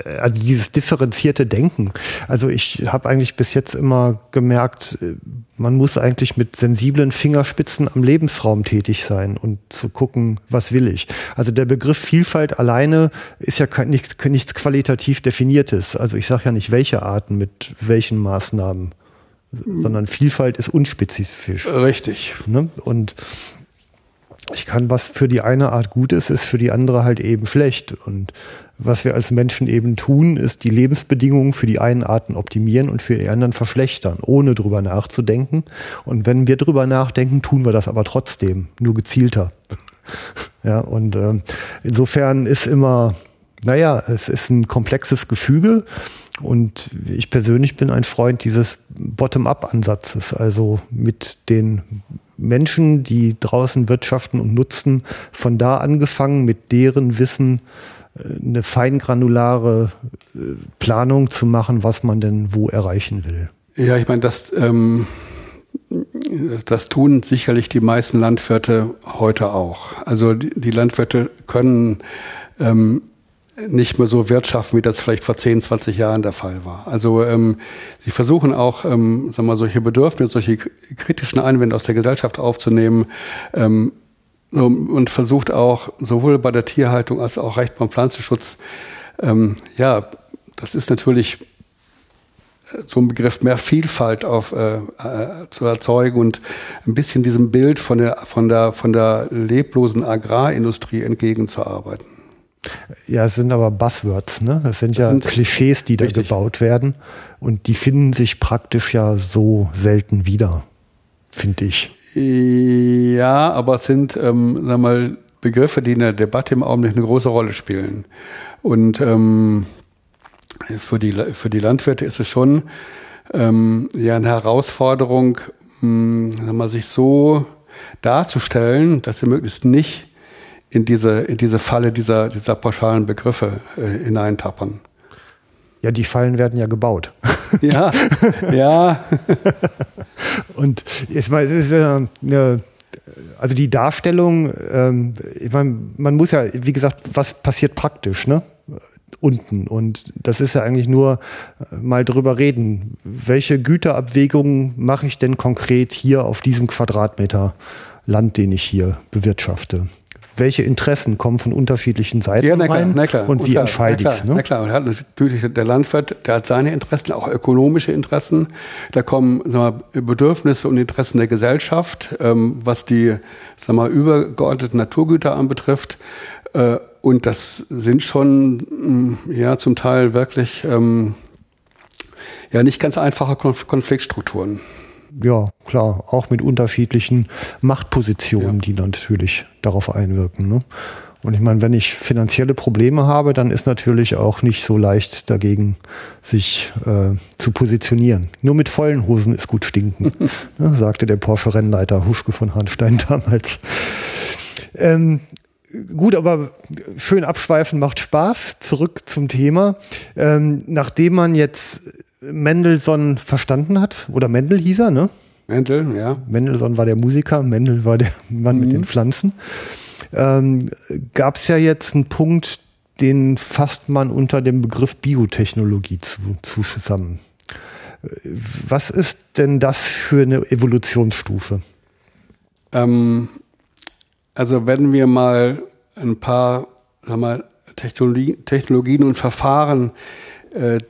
Speaker 1: also dieses differenzierte Denken. Also ich habe eigentlich bis jetzt immer gemerkt, man muss eigentlich mit sensiblen Fingerspitzen am Lebensraum tätig sein und zu gucken, was will ich. Also der Begriff Vielfalt alleine ist ja nichts, nichts qualitativ definiertes. Also ich sage ja nicht, welche Arten mit welchen Maßnahmen, sondern Vielfalt ist unspezifisch.
Speaker 2: Richtig.
Speaker 1: Ne? Und ich kann, was für die eine Art gut ist, ist für die andere halt eben schlecht. Und was wir als Menschen eben tun, ist die Lebensbedingungen für die einen Arten optimieren und für die anderen verschlechtern, ohne drüber nachzudenken. Und wenn wir drüber nachdenken, tun wir das aber trotzdem, nur gezielter. ja, und äh, insofern ist immer, naja, es ist ein komplexes Gefüge. Und ich persönlich bin ein Freund dieses Bottom-up-Ansatzes, also mit den Menschen, die draußen wirtschaften und nutzen, von da angefangen mit deren Wissen äh, eine feingranulare äh, Planung zu machen, was man denn wo erreichen will.
Speaker 2: Ja, ich meine, das, ähm, das tun sicherlich die meisten Landwirte heute auch. Also die, die Landwirte können ähm, nicht mehr so wirtschaften, wie das vielleicht vor 10, 20 Jahren der Fall war. Also ähm, sie versuchen auch, ähm, sagen wir, solche Bedürfnisse, solche kritischen Einwände aus der Gesellschaft aufzunehmen ähm, so, und versucht auch sowohl bei der Tierhaltung als auch recht beim Pflanzenschutz, ähm, ja, das ist natürlich äh, so ein Begriff mehr Vielfalt auf, äh, äh, zu erzeugen und ein bisschen diesem Bild von der, von der, von der leblosen Agrarindustrie entgegenzuarbeiten.
Speaker 1: Ja, es sind aber Buzzwords, ne? Das sind das ja sind Klischees, die da richtig. gebaut werden. Und die finden sich praktisch ja so selten wieder, finde ich.
Speaker 2: Ja, aber es sind, ähm, sag mal, Begriffe, die in der Debatte im Augenblick eine große Rolle spielen. Und ähm, für, die, für die Landwirte ist es schon ähm, ja eine Herausforderung, mh, hm, mal, sich so darzustellen, dass sie möglichst nicht in diese, in diese Falle dieser, dieser pauschalen Begriffe äh, hineintappern.
Speaker 1: Ja, die Fallen werden ja gebaut.
Speaker 2: Ja, ja.
Speaker 1: Und ich meine, es ist ja eine, also die Darstellung, ähm, ich meine, man muss ja, wie gesagt, was passiert praktisch, ne? Unten. Und das ist ja eigentlich nur äh, mal drüber reden. Welche Güterabwägungen mache ich denn konkret hier auf diesem Quadratmeter Land, den ich hier bewirtschafte? Welche Interessen kommen von unterschiedlichen Seiten ja, na klar, rein na klar, und wie entscheide ich es.
Speaker 2: Ne? Na klar, und hat natürlich der Landwirt, der hat seine Interessen, auch ökonomische Interessen. Da kommen sagen wir, Bedürfnisse und Interessen der Gesellschaft, ähm, was die sagen wir, übergeordneten Naturgüter anbetrifft. Äh, und das sind schon mm, ja zum Teil wirklich ähm, ja nicht ganz einfache Konfliktstrukturen
Speaker 1: ja, klar, auch mit unterschiedlichen Machtpositionen, ja. die natürlich darauf einwirken. Ne? Und ich meine, wenn ich finanzielle Probleme habe, dann ist natürlich auch nicht so leicht dagegen, sich äh, zu positionieren. Nur mit vollen Hosen ist gut stinken, ne, sagte der Porsche-Rennleiter Huschke von Hanstein damals. Ähm, gut, aber schön abschweifen macht Spaß. Zurück zum Thema. Ähm, nachdem man jetzt Mendelssohn verstanden hat. Oder Mendel hieß er, ne?
Speaker 2: Mendel, ja.
Speaker 1: Mendelssohn war der Musiker, Mendel war der Mann mhm. mit den Pflanzen. Ähm, Gab es ja jetzt einen Punkt, den fasst man unter dem Begriff Biotechnologie zu, zusammen. Was ist denn das für eine Evolutionsstufe?
Speaker 2: Ähm, Also wenn wir mal ein paar sag mal, Technologie, Technologien und Verfahren, äh,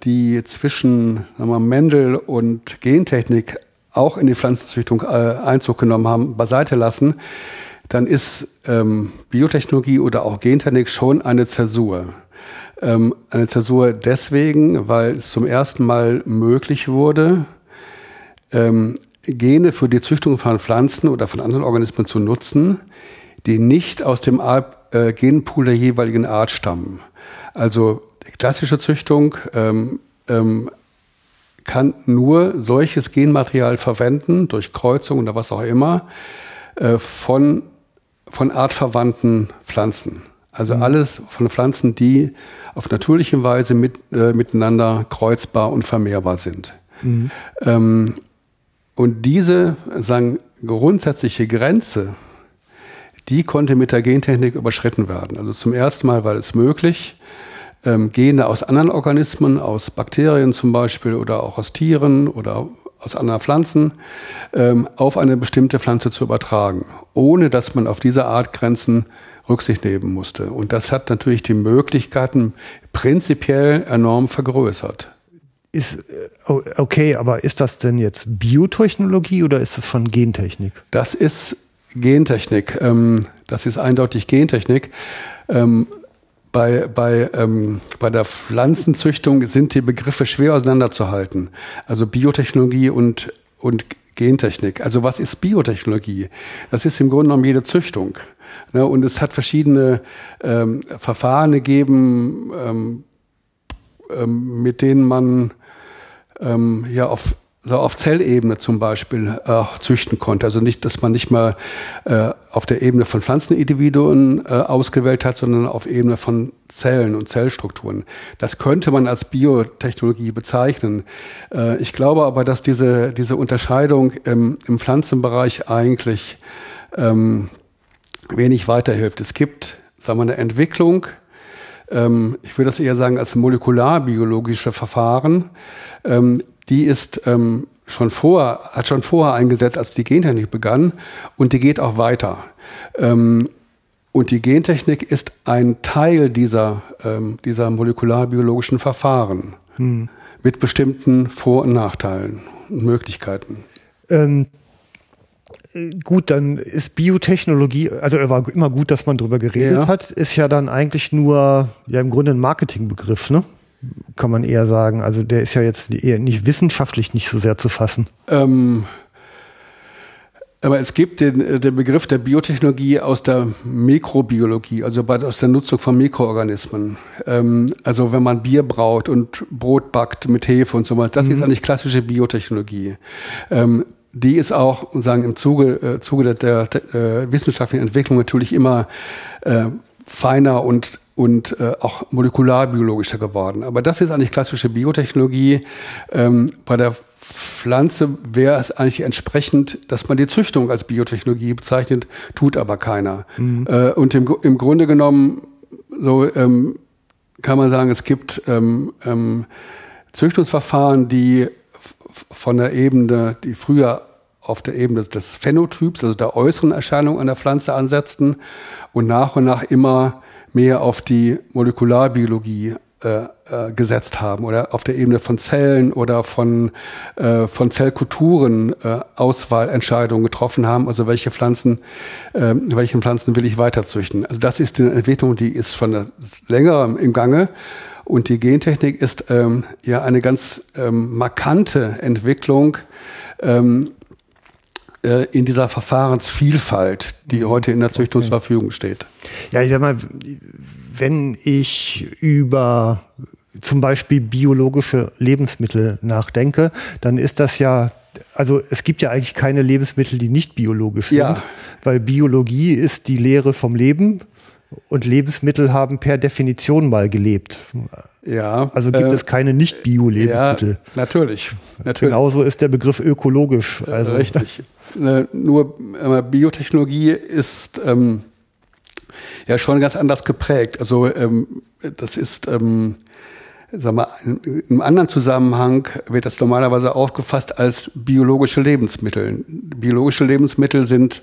Speaker 2: die zwischen sag mal, Mendel und Gentechnik auch in die Pflanzenzüchtung äh, Einzug genommen haben, beiseite lassen, dann ist ähm, Biotechnologie oder auch Gentechnik schon eine Zäsur. Ähm, eine Zäsur deswegen, weil es zum ersten Mal möglich wurde, ähm, Gene für die Züchtung von Pflanzen oder von anderen Organismen zu nutzen, die nicht aus dem äh, Genpool der jeweiligen Art stammen. Also klassische Züchtung ähm, ähm, kann nur solches Genmaterial verwenden, durch Kreuzung oder was auch immer, äh, von, von artverwandten Pflanzen. Also mhm. alles von Pflanzen, die auf natürliche Weise mit, äh, miteinander kreuzbar und vermehrbar sind. Mhm. Ähm, und diese sagen, grundsätzliche Grenze, die konnte mit der Gentechnik überschritten werden. Also zum ersten Mal war es möglich, ähm, Gene aus anderen Organismen, aus Bakterien zum Beispiel oder auch aus Tieren oder aus anderen Pflanzen, ähm, auf eine bestimmte Pflanze zu übertragen, ohne dass man auf diese Art Grenzen Rücksicht nehmen musste. Und das hat natürlich die Möglichkeiten prinzipiell enorm vergrößert.
Speaker 1: Ist, äh, okay, aber ist das denn jetzt Biotechnologie oder ist das schon Gentechnik?
Speaker 2: Das ist Gentechnik. Ähm, das ist eindeutig Gentechnik. Ähm, bei, bei, ähm, bei der Pflanzenzüchtung sind die Begriffe schwer auseinanderzuhalten. Also Biotechnologie und, und Gentechnik. Also was ist Biotechnologie? Das ist im Grunde genommen jede Züchtung. Ne? Und es hat verschiedene ähm, Verfahren gegeben, ähm, ähm, mit denen man ähm, ja auf so auf Zellebene zum Beispiel äh, züchten konnte. Also nicht, dass man nicht mal äh, auf der Ebene von Pflanzenindividuen äh, ausgewählt hat, sondern auf Ebene von Zellen und Zellstrukturen. Das könnte man als Biotechnologie bezeichnen. Äh, ich glaube aber, dass diese, diese Unterscheidung im, im Pflanzenbereich eigentlich ähm, wenig weiterhilft. Es gibt, sagen wir, eine Entwicklung, ähm, ich würde das eher sagen als molekularbiologische Verfahren, ähm, die ist ähm, schon vor, hat schon vorher eingesetzt, als die Gentechnik begann und die geht auch weiter. Ähm, und die Gentechnik ist ein Teil dieser, ähm, dieser molekularbiologischen Verfahren hm. mit bestimmten Vor- und Nachteilen und Möglichkeiten. Ähm,
Speaker 1: gut, dann ist Biotechnologie, also war immer gut, dass man darüber geredet ja. hat, ist ja dann eigentlich nur ja im Grunde ein Marketingbegriff, ne? Kann man eher sagen. Also der ist ja jetzt eher nicht wissenschaftlich nicht so sehr zu fassen. Ähm,
Speaker 2: aber es gibt den, äh, den Begriff der Biotechnologie aus der Mikrobiologie, also aus der Nutzung von Mikroorganismen. Ähm, also wenn man Bier braut und Brot backt mit Hefe und so weiter, das mhm. ist eigentlich klassische Biotechnologie. Ähm, die ist auch sagen im Zuge, äh, Zuge der, der, äh, wissenschaftlichen Entwicklung natürlich immer äh, feiner und und äh, auch molekularbiologischer geworden. Aber das ist eigentlich klassische Biotechnologie. Ähm, bei der Pflanze wäre es eigentlich entsprechend, dass man die Züchtung als Biotechnologie bezeichnet, tut aber keiner. Mhm. Äh, und im, im Grunde genommen so ähm, kann man sagen, es gibt ähm, ähm, Züchtungsverfahren, die von der Ebene, die früher auf der Ebene des Phänotyps, also der äußeren Erscheinung einer Pflanze ansetzten und nach und nach immer mehr auf die Molekularbiologie äh, äh, gesetzt haben oder auf der Ebene von Zellen oder von, äh, von Zellkulturen äh, Auswahlentscheidungen getroffen haben, also welche Pflanzen, äh, welchen Pflanzen will ich weiterzüchten. Also das ist eine Entwicklung, die ist schon länger im Gange und die Gentechnik ist ähm, ja eine ganz ähm, markante Entwicklung, ähm, äh, in dieser Verfahrensvielfalt, die mhm. heute in der Züchtung okay. zur Verfügung steht.
Speaker 1: Ja, ich sag mal, wenn ich über zum Beispiel biologische Lebensmittel nachdenke, dann ist das ja, also es gibt ja eigentlich keine Lebensmittel, die nicht biologisch sind, ja. weil Biologie ist die Lehre vom Leben und Lebensmittel haben per Definition mal gelebt. Ja. Also gibt äh, es keine Nicht-Bio-Lebensmittel. Ja,
Speaker 2: natürlich,
Speaker 1: natürlich. Genauso ist der Begriff ökologisch.
Speaker 2: Also, Richtig. Äh, nur äh, Biotechnologie ist ähm, ja schon ganz anders geprägt. Also ähm, das ist, ähm, sag mal, in, im anderen Zusammenhang wird das normalerweise aufgefasst als biologische Lebensmittel. Biologische Lebensmittel sind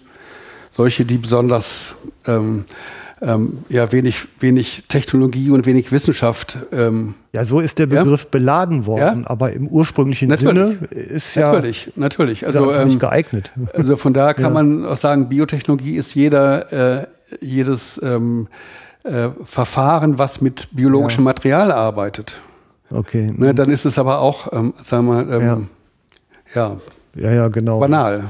Speaker 2: solche, die besonders ähm, ähm, ja wenig, wenig Technologie und wenig Wissenschaft. Ähm,
Speaker 1: ja, so ist der Begriff ja? beladen worden, ja? aber im ursprünglichen natürlich. Sinne ist ja
Speaker 2: natürlich, natürlich. Also
Speaker 1: ähm, nicht geeignet.
Speaker 2: Also von daher kann ja. man auch sagen, Biotechnologie ist jeder äh, jedes ähm, äh, Verfahren, was mit biologischem Material arbeitet.
Speaker 1: Okay.
Speaker 2: Ne, dann ist es aber auch, ähm, sagen wir, ähm, ja.
Speaker 1: Ja, ja, genau.
Speaker 2: Banal.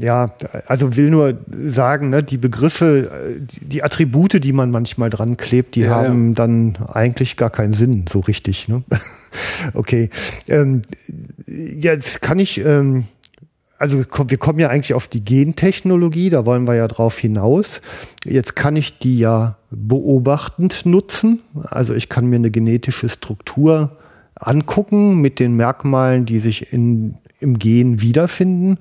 Speaker 1: Ja, also will nur sagen, ne, die Begriffe, die, Attribute, die man manchmal dran klebt, die ja, haben ja. dann eigentlich gar keinen Sinn, so richtig. Ne? okay. Ähm, jetzt kann ich. Ähm, also wir kommen ja eigentlich auf die Gentechnologie, da wollen wir ja drauf hinaus. Jetzt kann ich die ja beobachtend nutzen. Also ich kann mir eine genetische Struktur angucken mit den Merkmalen, die sich in im Gen wiederfinden.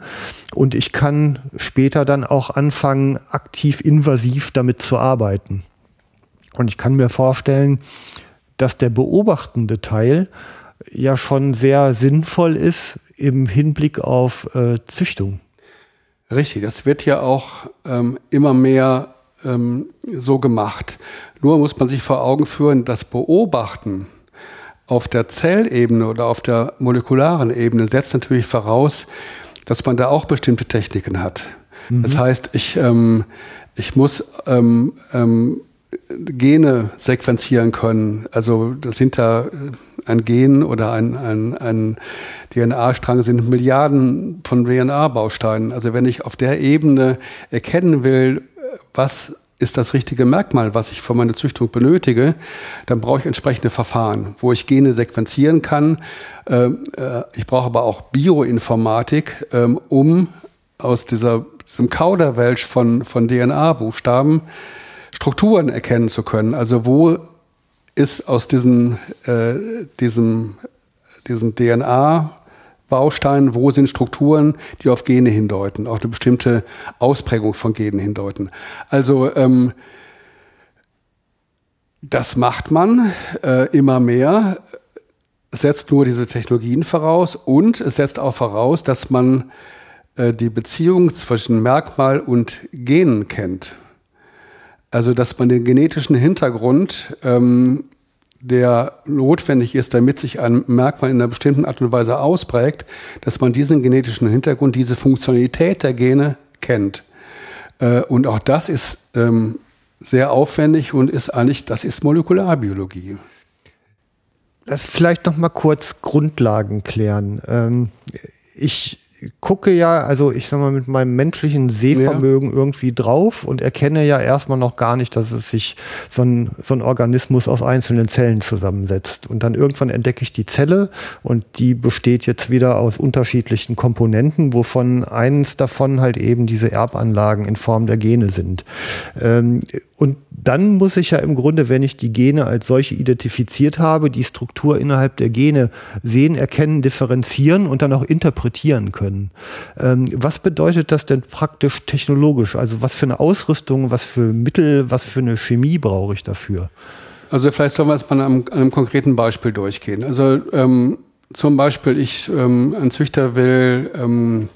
Speaker 1: Und ich kann später dann auch anfangen, aktiv invasiv damit zu arbeiten. Und ich kann mir vorstellen, dass der beobachtende Teil ja schon sehr sinnvoll ist im Hinblick auf äh, Züchtung.
Speaker 2: Richtig, das wird ja auch ähm, immer mehr ähm, so gemacht. Nur muss man sich vor Augen führen, das Beobachten auf der Zellebene oder auf der molekularen Ebene setzt natürlich voraus, dass man da auch bestimmte Techniken hat. Mhm. Das heißt, ich, ähm, ich muss ähm, ähm, Gene sequenzieren können. Also das sind da äh, ein Gen oder ein, ein, ein DNA-Strang sind Milliarden von DNA-Bausteinen. Also wenn ich auf der Ebene erkennen will, was ist das richtige Merkmal, was ich für meine Züchtung benötige, dann brauche ich entsprechende Verfahren, wo ich Gene sequenzieren kann. Ähm, äh, ich brauche aber auch Bioinformatik, ähm, um aus dieser, diesem Kauderwelsch von, von DNA-Buchstaben Strukturen erkennen zu können. Also wo ist aus diesen, äh, diesem, diesen DNA Bausteinen, wo sind Strukturen, die auf Gene hindeuten, auch eine bestimmte Ausprägung von Genen hindeuten. Also ähm, das macht man äh, immer mehr, setzt nur diese Technologien voraus und es setzt auch voraus, dass man äh, die Beziehung zwischen Merkmal und Genen kennt. Also dass man den genetischen Hintergrund ähm, der notwendig ist, damit sich ein Merkmal in einer bestimmten Art und Weise ausprägt, dass man diesen genetischen Hintergrund, diese Funktionalität der Gene kennt. Äh, und auch das ist ähm, sehr aufwendig und ist eigentlich, das ist Molekularbiologie.
Speaker 1: Lass vielleicht noch mal kurz Grundlagen klären. Ähm, ich gucke ja, also ich sag mal, mit meinem menschlichen Sehvermögen ja. irgendwie drauf und erkenne ja erstmal noch gar nicht, dass es sich so ein, so ein Organismus aus einzelnen Zellen zusammensetzt. Und dann irgendwann entdecke ich die Zelle und die besteht jetzt wieder aus unterschiedlichen Komponenten, wovon eins davon halt eben diese Erbanlagen in Form der Gene sind. Ähm, und dann muss ich ja im Grunde, wenn ich die Gene als solche identifiziert habe, die Struktur innerhalb der Gene sehen, erkennen, differenzieren und dann auch interpretieren können. Ähm, was bedeutet das denn praktisch technologisch? Also was für eine Ausrüstung, was für Mittel, was für eine Chemie brauche ich dafür?
Speaker 2: Also vielleicht sollen wir es mal an einem, konkreten Beispiel durchgehen. Also ähm, zum Beispiel, ich, ähm, ein Züchter will ähm,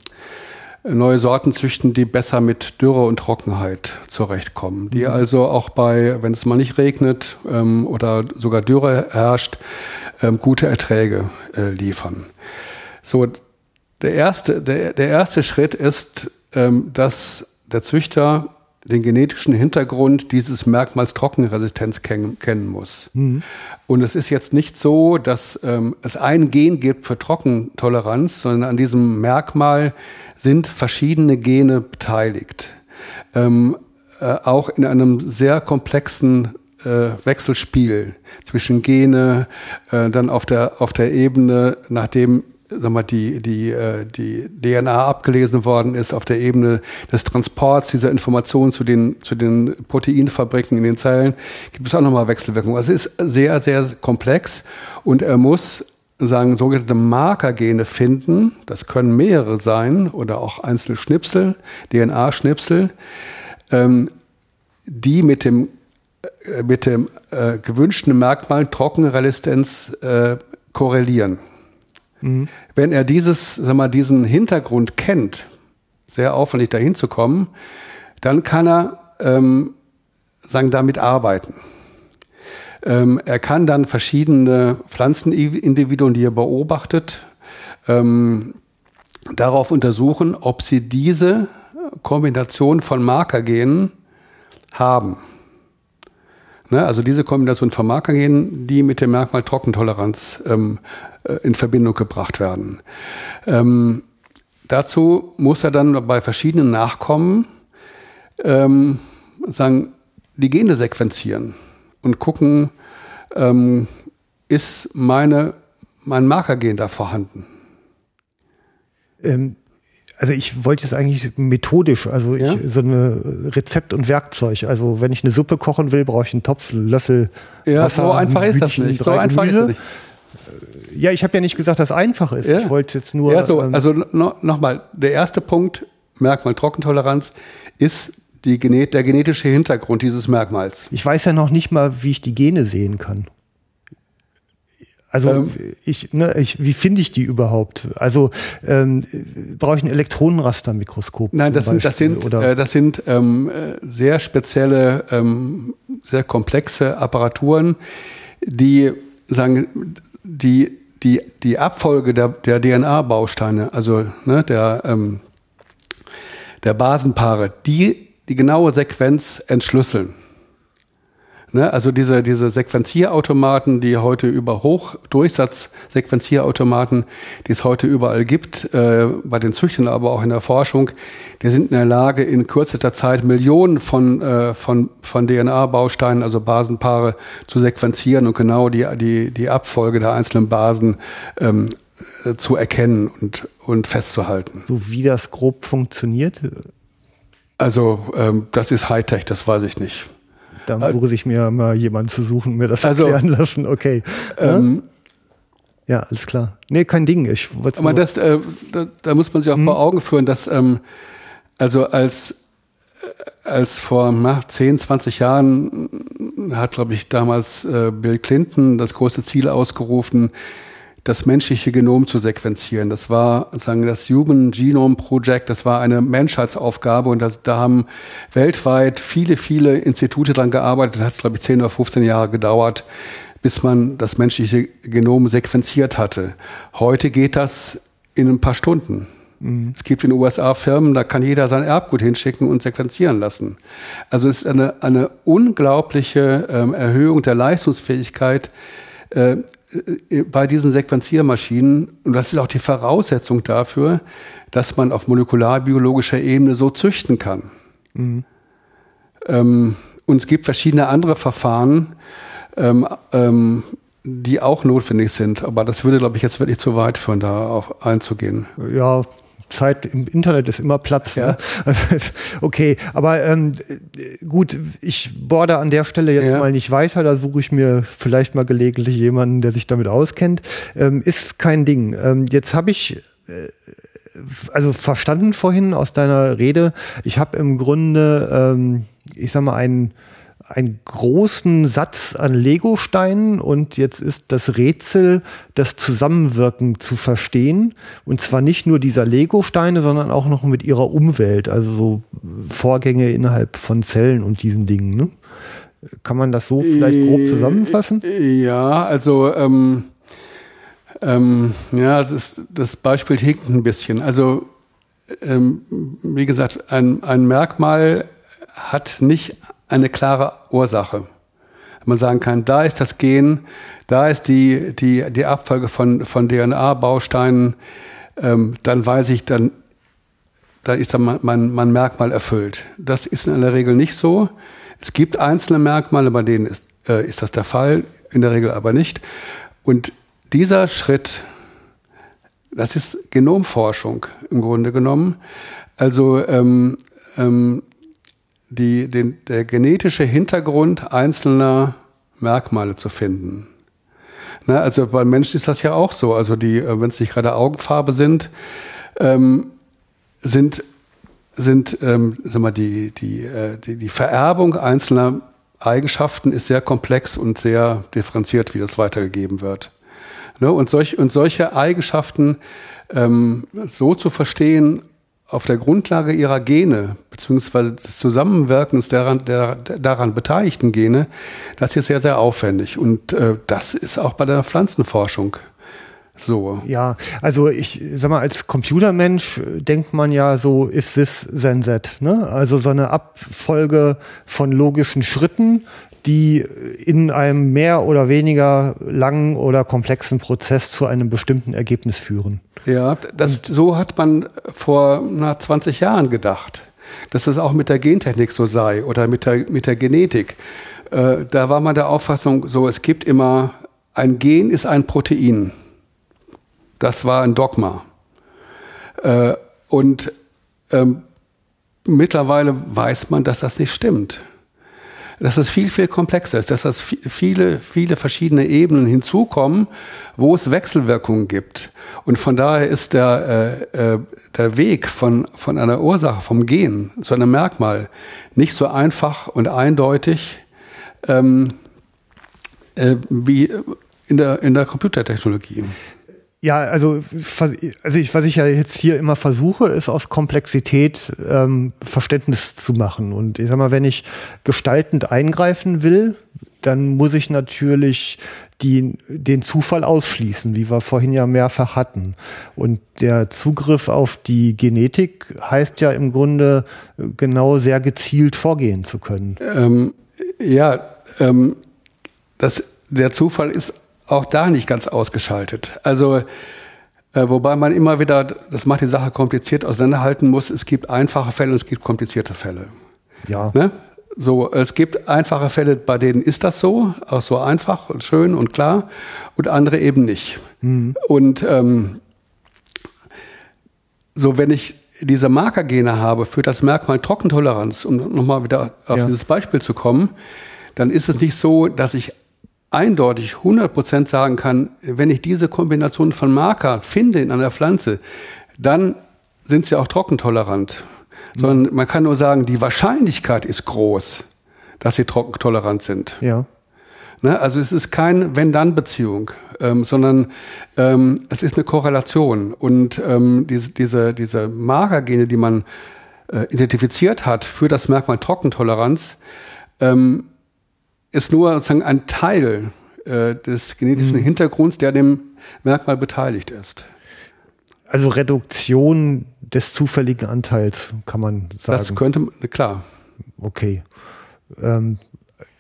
Speaker 2: neue Sorten züchten, die besser mit Dürre und Trockenheit zurechtkommen. Die mhm. also auch bei, wenn es mal nicht regnet ähm, oder sogar Dürre herrscht, ähm, gute Erträge äh, liefern. So, der erste, der, der erste Schritt ist, ähm, dass der Züchter den genetischen Hintergrund dieses Merkmals Trockenresistenz kennen, kennen muss. Mhm. Und es ist jetzt nicht so, dass ähm, es ein Gen gibt für Trockentoleranz, sondern an diesem Merkmal sind verschiedene Gene beteiligt. Ähm, äh, auch in einem sehr komplexen äh, Wechselspiel zwischen Gene, äh, dann auf der, auf der Ebene, nachdem sag mal, die, die, äh, die DNA abgelesen worden ist auf der Ebene des Transports dieser Informationen zu den, zu den Proteinfabriken in den Zellen, gibt es auch nochmal Wechselwirkungen. Also es ist sehr, sehr komplex und er muss sagen, sogenannte Markergene finden. Das können mehrere sein oder auch einzelne Schnipsel, DNA-Schnipsel, ähm, die mit dem, äh, mit dem äh, gewünschten Merkmal Trockenresistenz äh, korrelieren. Mhm. Wenn er dieses, sag mal, diesen Hintergrund kennt, sehr aufwendig dahin zu kommen, dann kann er ähm, sagen, damit arbeiten. Ähm, er kann dann verschiedene Pflanzenindividuen, die er beobachtet, ähm, darauf untersuchen, ob sie diese Kombination von Markergenen haben. Ne, also diese Kombination von Markergenen, die mit dem Merkmal Trockentoleranz ähm, äh, in Verbindung gebracht werden. Ähm, dazu muss er dann bei verschiedenen Nachkommen ähm, sagen, die Gene sequenzieren und gucken, ähm, ist meine, mein Markergen da vorhanden.
Speaker 1: Ähm, also ich wollte es eigentlich methodisch, also ja? ich, so eine Rezept und Werkzeug. Also wenn ich eine Suppe kochen will, brauche ich einen Topf, einen Löffel.
Speaker 2: Ja, Wasser, so einfach ist das nicht. So einfach ist das nicht.
Speaker 1: Ja, ich habe ja nicht gesagt, dass es einfach ist. Ja. Ich wollte jetzt nur.
Speaker 2: Ja, so, ähm, also no, nochmal, der erste Punkt, Merkmal Trockentoleranz, ist die der genetische Hintergrund dieses Merkmals.
Speaker 1: Ich weiß ja noch nicht mal, wie ich die Gene sehen kann. Also ähm, ich, ne, ich, wie finde ich die überhaupt? Also ähm, brauche ich ein Elektronenrastermikroskop?
Speaker 2: Nein, das sind, das sind, äh, das sind ähm, äh, sehr spezielle, ähm, sehr komplexe Apparaturen, die sagen, die die die Abfolge der, der DNA-Bausteine, also ne, der ähm, der Basenpaare, die die genaue Sequenz entschlüsseln. Ne, also diese, diese Sequenzierautomaten, die heute über Hochdurchsatz-Sequenzierautomaten, die es heute überall gibt, äh, bei den Züchtern, aber auch in der Forschung, die sind in der Lage, in kürzester Zeit Millionen von, äh, von, von DNA-Bausteinen, also Basenpaare, zu sequenzieren und genau die, die, die Abfolge der einzelnen Basen ähm, äh, zu erkennen und, und festzuhalten.
Speaker 1: So wie das grob funktioniert?
Speaker 2: Also ähm, das ist Hightech, das weiß ich nicht.
Speaker 1: Da muss ich mir mal jemanden zu suchen, mir das also, erklären lassen. Okay. Ähm, ja, alles klar. Nee, kein Ding. Ich
Speaker 2: aber das, äh, da, da, muss man sich auch hm. vor Augen führen, dass ähm, also als äh, als vor na, 10, 20 Jahren hat, glaube ich, damals äh, Bill Clinton das große Ziel ausgerufen, das menschliche Genom zu sequenzieren. Das war sagen das Human Genome Project, das war eine Menschheitsaufgabe und das, da haben weltweit viele, viele Institute dran gearbeitet. Hat, glaube ich, 10 oder 15 Jahre gedauert, bis man das menschliche Genom sequenziert hatte. Heute geht das in ein paar Stunden. Mhm. Es gibt in den USA Firmen, da kann jeder sein Erbgut hinschicken und sequenzieren lassen. Also es ist eine, eine unglaubliche ähm, Erhöhung der Leistungsfähigkeit äh, äh, bei diesen Sequenziermaschinen, und das ist auch die Voraussetzung dafür, dass man auf molekularbiologischer Ebene so züchten kann. Mhm. Ähm, und es gibt verschiedene andere Verfahren, ähm, ähm, die auch notwendig sind. Aber das würde, glaube ich, jetzt wirklich zu weit führen, da auf einzugehen.
Speaker 1: Ja, Zeit im Internet ist immer Platz. Ne? Ja. Ne? okay, aber ähm, gut, ich borde an der Stelle jetzt ja. mal nicht weiter. Da suche ich mir vielleicht mal gelegentlich jemanden, der sich damit auskennt. Ähm, ist kein Ding. Ähm, jetzt habe ich äh, also verstanden vorhin aus deiner Rede. Ich habe im Grunde, ähm, ich sag mal, einen einen großen Satz an Legosteinen und jetzt ist das Rätsel, das Zusammenwirken zu verstehen. Und zwar nicht nur dieser Legosteine, sondern auch noch mit ihrer Umwelt, also so Vorgänge innerhalb von Zellen und diesen Dingen. Ne? Kann man das so vielleicht grob zusammenfassen?
Speaker 2: Ja, also ähm, ähm, ja, das, das Beispiel hinkt ein bisschen. Also ähm, wie gesagt, ein, ein Merkmal hat nicht eine klare Ursache. Man sagen kann, da ist das Gen, da ist die, die, die Abfolge von, von DNA-Bausteinen, ähm, dann weiß ich, dann, da ist dann mein, mein Merkmal erfüllt. Das ist in der Regel nicht so. Es gibt einzelne Merkmale, bei denen ist, äh, ist das der Fall, in der Regel aber nicht. Und dieser Schritt, das ist Genomforschung im Grunde genommen. Also ähm, ähm, die, den, der genetische Hintergrund einzelner Merkmale zu finden. Na, also bei Menschen ist das ja auch so. Also die, äh, wenn es nicht gerade Augenfarbe sind, ähm, sind sind ähm, sag mal, die, die, äh, die, die Vererbung einzelner Eigenschaften ist sehr komplex und sehr differenziert, wie das weitergegeben wird. Ne? Und, solch, und solche Eigenschaften ähm, so zu verstehen, auf der Grundlage ihrer Gene beziehungsweise des Zusammenwirkens der, der, der daran beteiligten Gene, das ist sehr, sehr aufwendig. Und äh, das ist auch bei der Pflanzenforschung so.
Speaker 1: Ja, also ich sag mal, als Computermensch denkt man ja so, if this, then that. Ne? Also so eine Abfolge von logischen Schritten, die in einem mehr oder weniger langen oder komplexen Prozess zu einem bestimmten Ergebnis führen.
Speaker 2: Ja, das, so hat man vor na, 20 Jahren gedacht, dass das auch mit der Gentechnik so sei oder mit der, mit der Genetik. Äh, da war man der Auffassung, so es gibt immer, ein Gen ist ein Protein. Das war ein Dogma. Äh, und ähm, mittlerweile weiß man, dass das nicht stimmt. Dass es viel, viel komplexer ist, dass das viele, viele verschiedene Ebenen hinzukommen, wo es Wechselwirkungen gibt. Und von daher ist der, äh, äh, der Weg von, von einer Ursache, vom Gen zu einem Merkmal nicht so einfach und eindeutig ähm, äh, wie in der, in der Computertechnologie.
Speaker 1: Ja, also, also ich, was ich ja jetzt hier immer versuche, ist aus Komplexität ähm, Verständnis zu machen. Und ich sag mal, wenn ich gestaltend eingreifen will, dann muss ich natürlich die, den Zufall ausschließen, wie wir vorhin ja mehrfach hatten. Und der Zugriff auf die Genetik heißt ja im Grunde genau sehr gezielt vorgehen zu können.
Speaker 2: Ähm, ja, ähm, das, der Zufall ist auch da nicht ganz ausgeschaltet. Also, äh, wobei man immer wieder, das macht die Sache kompliziert, auseinanderhalten muss, es gibt einfache Fälle und es gibt komplizierte Fälle.
Speaker 1: Ja.
Speaker 2: Ne? So, es gibt einfache Fälle, bei denen ist das so, auch so einfach und schön und klar, und andere eben nicht. Mhm. Und ähm, so, wenn ich diese Markergene habe für das Merkmal Trockentoleranz, um nochmal wieder auf ja. dieses Beispiel zu kommen, dann ist es nicht so, dass ich eindeutig 100% sagen kann, wenn ich diese Kombination von Marker finde in einer Pflanze, dann sind sie auch trockentolerant. Mhm. Sondern man kann nur sagen, die Wahrscheinlichkeit ist groß, dass sie trockentolerant sind.
Speaker 1: Ja.
Speaker 2: Ne? Also es ist keine Wenn-Dann-Beziehung, ähm, sondern ähm, es ist eine Korrelation. Und ähm, diese, diese, diese Markergene, die man äh, identifiziert hat für das Merkmal Trockentoleranz, ähm, ist nur sozusagen ein Teil äh, des genetischen mhm. Hintergrunds, der dem Merkmal beteiligt ist.
Speaker 1: Also Reduktion des zufälligen Anteils, kann man sagen.
Speaker 2: Das könnte, klar.
Speaker 1: Okay. Ähm,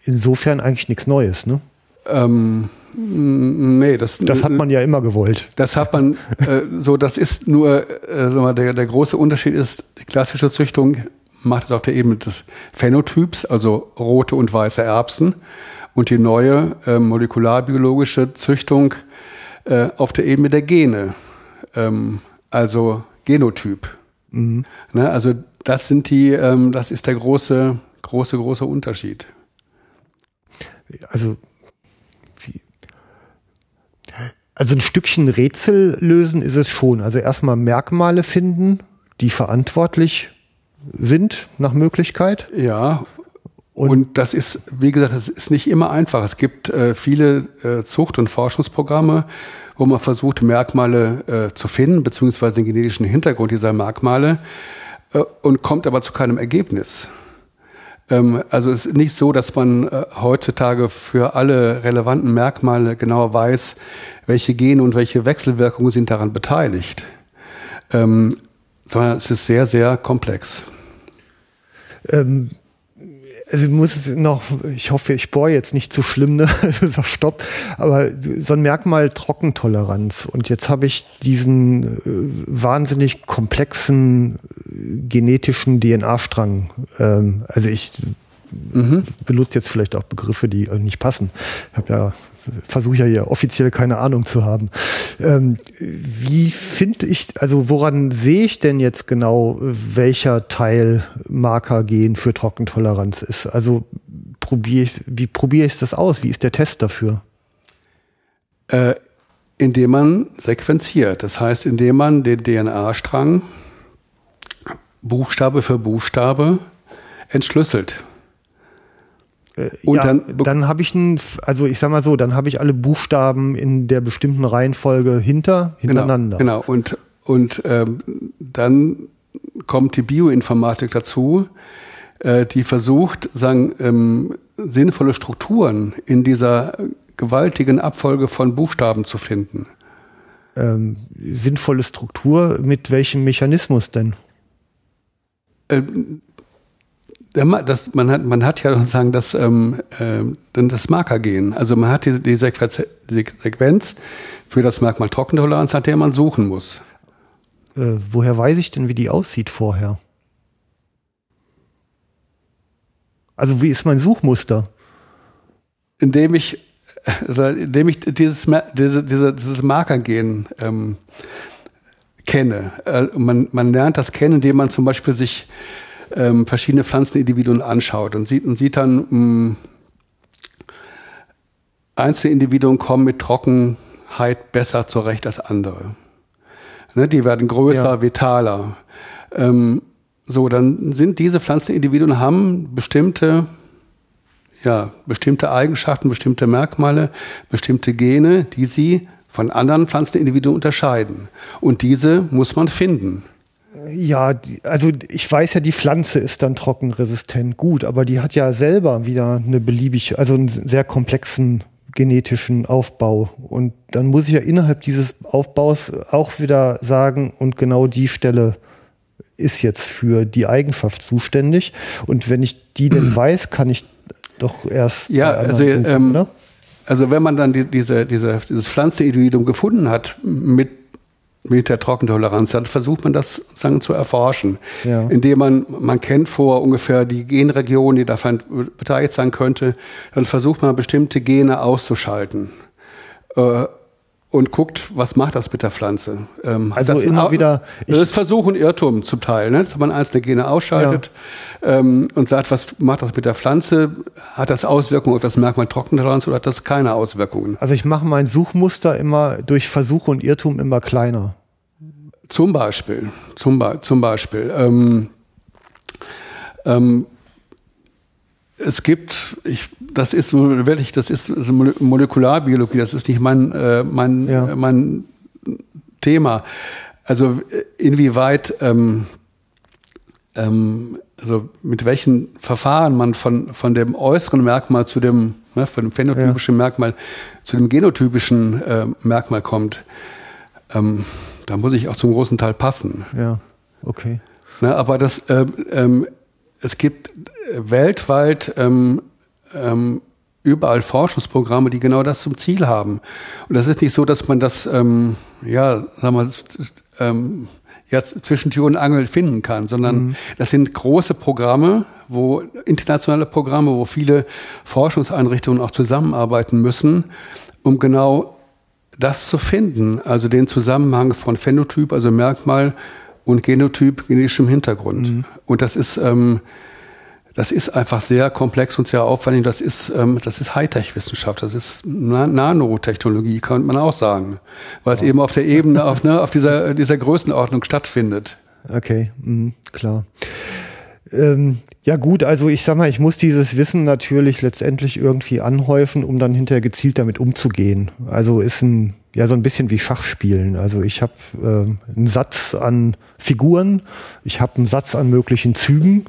Speaker 1: insofern eigentlich nichts Neues, ne?
Speaker 2: Ähm, nee, das,
Speaker 1: das hat man ja immer gewollt.
Speaker 2: Das hat man, äh, so, das ist nur, äh, der, der große Unterschied ist, die klassische Züchtung macht es auf der Ebene des Phänotyps, also rote und weiße Erbsen. Und die neue äh, molekularbiologische Züchtung äh, auf der Ebene der Gene, ähm, also Genotyp. Mhm. Ne, also das sind die, ähm, das ist der große, große, große Unterschied.
Speaker 1: Also also ein Stückchen Rätsel lösen ist es schon. Also erstmal Merkmale finden, die verantwortlich sind nach Möglichkeit.
Speaker 2: Ja. Und, und das ist, wie gesagt, das ist nicht immer einfach. Es gibt äh, viele äh, Zucht- und Forschungsprogramme, wo man versucht, Merkmale äh, zu finden, beziehungsweise den genetischen Hintergrund dieser Merkmale, äh, und kommt aber zu keinem Ergebnis. Ähm, also es ist nicht so, dass man äh, heutzutage für alle relevanten Merkmale genau weiß, welche Gene und welche Wechselwirkungen sind daran beteiligt. Ähm, sondern es ist sehr, sehr komplex.
Speaker 1: Ähm, also muss es noch, ich hoffe, ich bohre jetzt nicht zu schlimm, ne? Also sag Stopp. Aber so ein Merkmal Trockentoleranz. Und jetzt habe ich diesen äh, wahnsinnig komplexen äh, genetischen DNA-Strang. Ähm, also ich mhm. benutze jetzt vielleicht auch Begriffe, die äh, nicht passen. Ich habe ja versuche ja hier offiziell keine Ahnung zu haben. Ähm, wie finde ich, also woran sehe ich denn jetzt genau, welcher Teil Markergen für Trockentoleranz ist? Also probiere ich, wie probiere ich das aus? Wie ist der Test dafür?
Speaker 2: Äh, indem man sequenziert. Das heißt, indem man den DNA-Strang Buchstabe für Buchstabe entschlüsselt.
Speaker 1: Äh, und ja, dann, dann habe ich ein, also ich sag mal so, dann habe ich alle Buchstaben in der bestimmten Reihenfolge hinter, hintereinander.
Speaker 2: Genau, genau. und, und ähm, dann kommt die Bioinformatik dazu, äh, die versucht, sagen, ähm, sinnvolle Strukturen in dieser gewaltigen Abfolge von Buchstaben zu finden.
Speaker 1: Ähm, sinnvolle Struktur mit welchem Mechanismus denn?
Speaker 2: Ähm, das, man, hat, man hat ja sozusagen das, ähm, äh, das Markergen. Also man hat die, die, Sequenz, die Sequenz für das Merkmal Trockentoleranz, nach der man suchen muss.
Speaker 1: Äh, woher weiß ich denn, wie die aussieht vorher? Also wie ist mein Suchmuster?
Speaker 2: Indem ich, also indem ich dieses, diese, diese, dieses Markergen ähm, kenne. Äh, man, man lernt das kennen, indem man zum Beispiel sich ähm, verschiedene Pflanzenindividuen anschaut und sieht, und sieht dann, mh, hm, einzelne Individuen kommen mit Trockenheit besser zurecht als andere. Ne, die werden größer, ja. vitaler. Ähm, so, dann sind diese Pflanzenindividuen haben bestimmte, ja, bestimmte Eigenschaften, bestimmte Merkmale, bestimmte Gene, die sie von anderen Pflanzenindividuen unterscheiden. Und diese muss man finden.
Speaker 1: Ja, also ich weiß ja, die Pflanze ist dann trockenresistent, gut, aber die hat ja selber wieder eine beliebig, also einen sehr komplexen genetischen Aufbau. Und dann muss ich ja innerhalb dieses Aufbaus auch wieder sagen, und genau die Stelle ist jetzt für die Eigenschaft zuständig. Und wenn ich die denn weiß, kann ich doch erst.
Speaker 2: Ja, also, suchen, ähm, ne? also wenn man dann die, diese, diese, dieses Pflanzenindividuum gefunden hat mit mit der Trockentoleranz, dann versucht man das sagen, zu erforschen, ja. indem man, man kennt vor ungefähr die Genregion, die davon beteiligt sein könnte, dann versucht man bestimmte Gene auszuschalten. Äh, und guckt, was macht das mit der Pflanze.
Speaker 1: Ähm, also immer auch, wieder.
Speaker 2: Das ist Versuch und Irrtum zum Teil, ne? dass man einzelne Gene ausschaltet ja. ähm, und sagt, was macht das mit der Pflanze? Hat das Auswirkungen auf das Merkmal Trockentoleranz oder hat das keine Auswirkungen?
Speaker 1: Also ich mache mein Suchmuster immer durch Versuch und Irrtum immer kleiner.
Speaker 2: Zum Beispiel, zum, zum Beispiel. Ähm, ähm, es gibt, ich, das ist wirklich, das ist Molekularbiologie, das ist nicht mein, äh, mein, ja. mein Thema. Also inwieweit, ähm, ähm, also mit welchen Verfahren man von, von dem äußeren Merkmal zu dem, ne, von dem phänotypischen ja. Merkmal zu dem genotypischen äh, Merkmal kommt, ähm, da muss ich auch zum großen Teil passen.
Speaker 1: Ja, okay.
Speaker 2: Ne, aber das, äh, ähm, es gibt weltweit ähm, ähm, überall Forschungsprogramme, die genau das zum Ziel haben. Und das ist nicht so, dass man das, ähm, ja, sagen wir, ähm, ja, zwischen Tür und Angel finden kann, sondern mhm. das sind große Programme, wo internationale Programme, wo viele Forschungseinrichtungen auch zusammenarbeiten müssen, um genau das zu finden, also den Zusammenhang von Phänotyp, also Merkmal und Genotyp, genetischem Hintergrund. Mhm. Und das ist, ähm, das ist einfach sehr komplex und sehr aufwendig. Das ist, ähm, das ist Hightech-Wissenschaft. Das ist Na Nanotechnologie, könnte man auch sagen. Weil es eben auf der Ebene, auf, ne, auf dieser, dieser Größenordnung stattfindet.
Speaker 1: Okay, mhm, klar. Ähm, ja gut, also ich sag mal, ich muss dieses Wissen natürlich letztendlich irgendwie anhäufen, um dann hinterher gezielt damit umzugehen. Also ist ein ja so ein bisschen wie Schachspielen. Also ich habe äh, einen Satz an Figuren, ich habe einen Satz an möglichen Zügen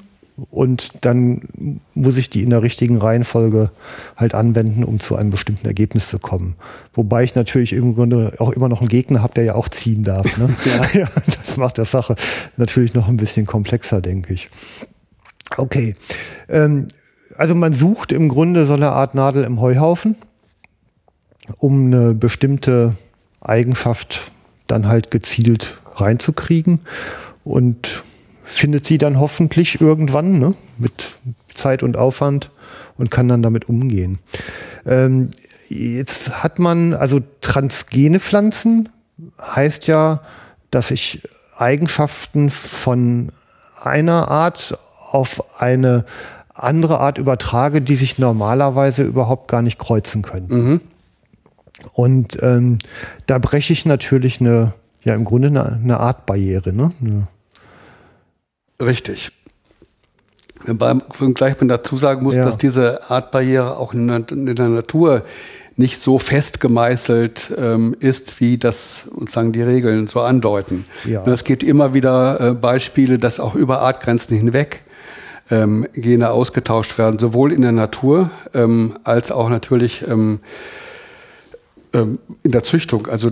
Speaker 1: und dann muss ich die in der richtigen Reihenfolge halt anwenden, um zu einem bestimmten Ergebnis zu kommen. Wobei ich natürlich im Grunde auch immer noch einen Gegner habe, der ja auch ziehen darf. Ne? ja. ja, das macht der Sache natürlich noch ein bisschen komplexer, denke ich. Okay. Ähm, also man sucht im Grunde so eine Art Nadel im Heuhaufen, um eine bestimmte Eigenschaft dann halt gezielt reinzukriegen und findet sie dann hoffentlich irgendwann ne, mit Zeit und Aufwand und kann dann damit umgehen. Ähm, jetzt hat man, also transgene Pflanzen heißt ja, dass ich Eigenschaften von einer Art auf eine andere Art übertrage, die sich normalerweise überhaupt gar nicht kreuzen können. Mhm. Und ähm, da breche ich natürlich eine, ja im Grunde eine, eine Art Barriere, ne? Eine
Speaker 2: Richtig. Beim gleich man dazu sagen muss, ja. dass diese Art Barriere auch in der, in der Natur nicht so fest gemeißelt ähm, ist, wie das sozusagen die Regeln so andeuten. Ja. Es gibt immer wieder äh, Beispiele, dass auch über Artgrenzen hinweg ähm, Gene ausgetauscht werden, sowohl in der Natur ähm, als auch natürlich ähm, ähm, in der Züchtung. Also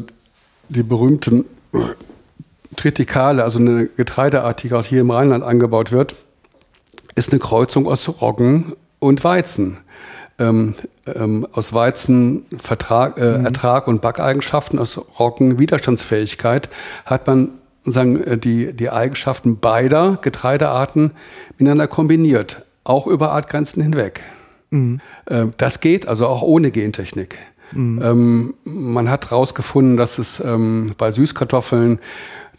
Speaker 2: die berühmten Tritikale, also eine Getreideart, die gerade hier im Rheinland angebaut wird, ist eine Kreuzung aus Roggen und Weizen. Ähm, ähm, aus Weizen Vertrag, äh, mhm. Ertrag und Backeigenschaften, aus Roggen Widerstandsfähigkeit, hat man sagen, äh, die, die Eigenschaften beider Getreidearten miteinander kombiniert, auch über Artgrenzen hinweg. Mhm. Äh, das geht also auch ohne Gentechnik. Mhm. Ähm, man hat herausgefunden, dass es ähm, bei Süßkartoffeln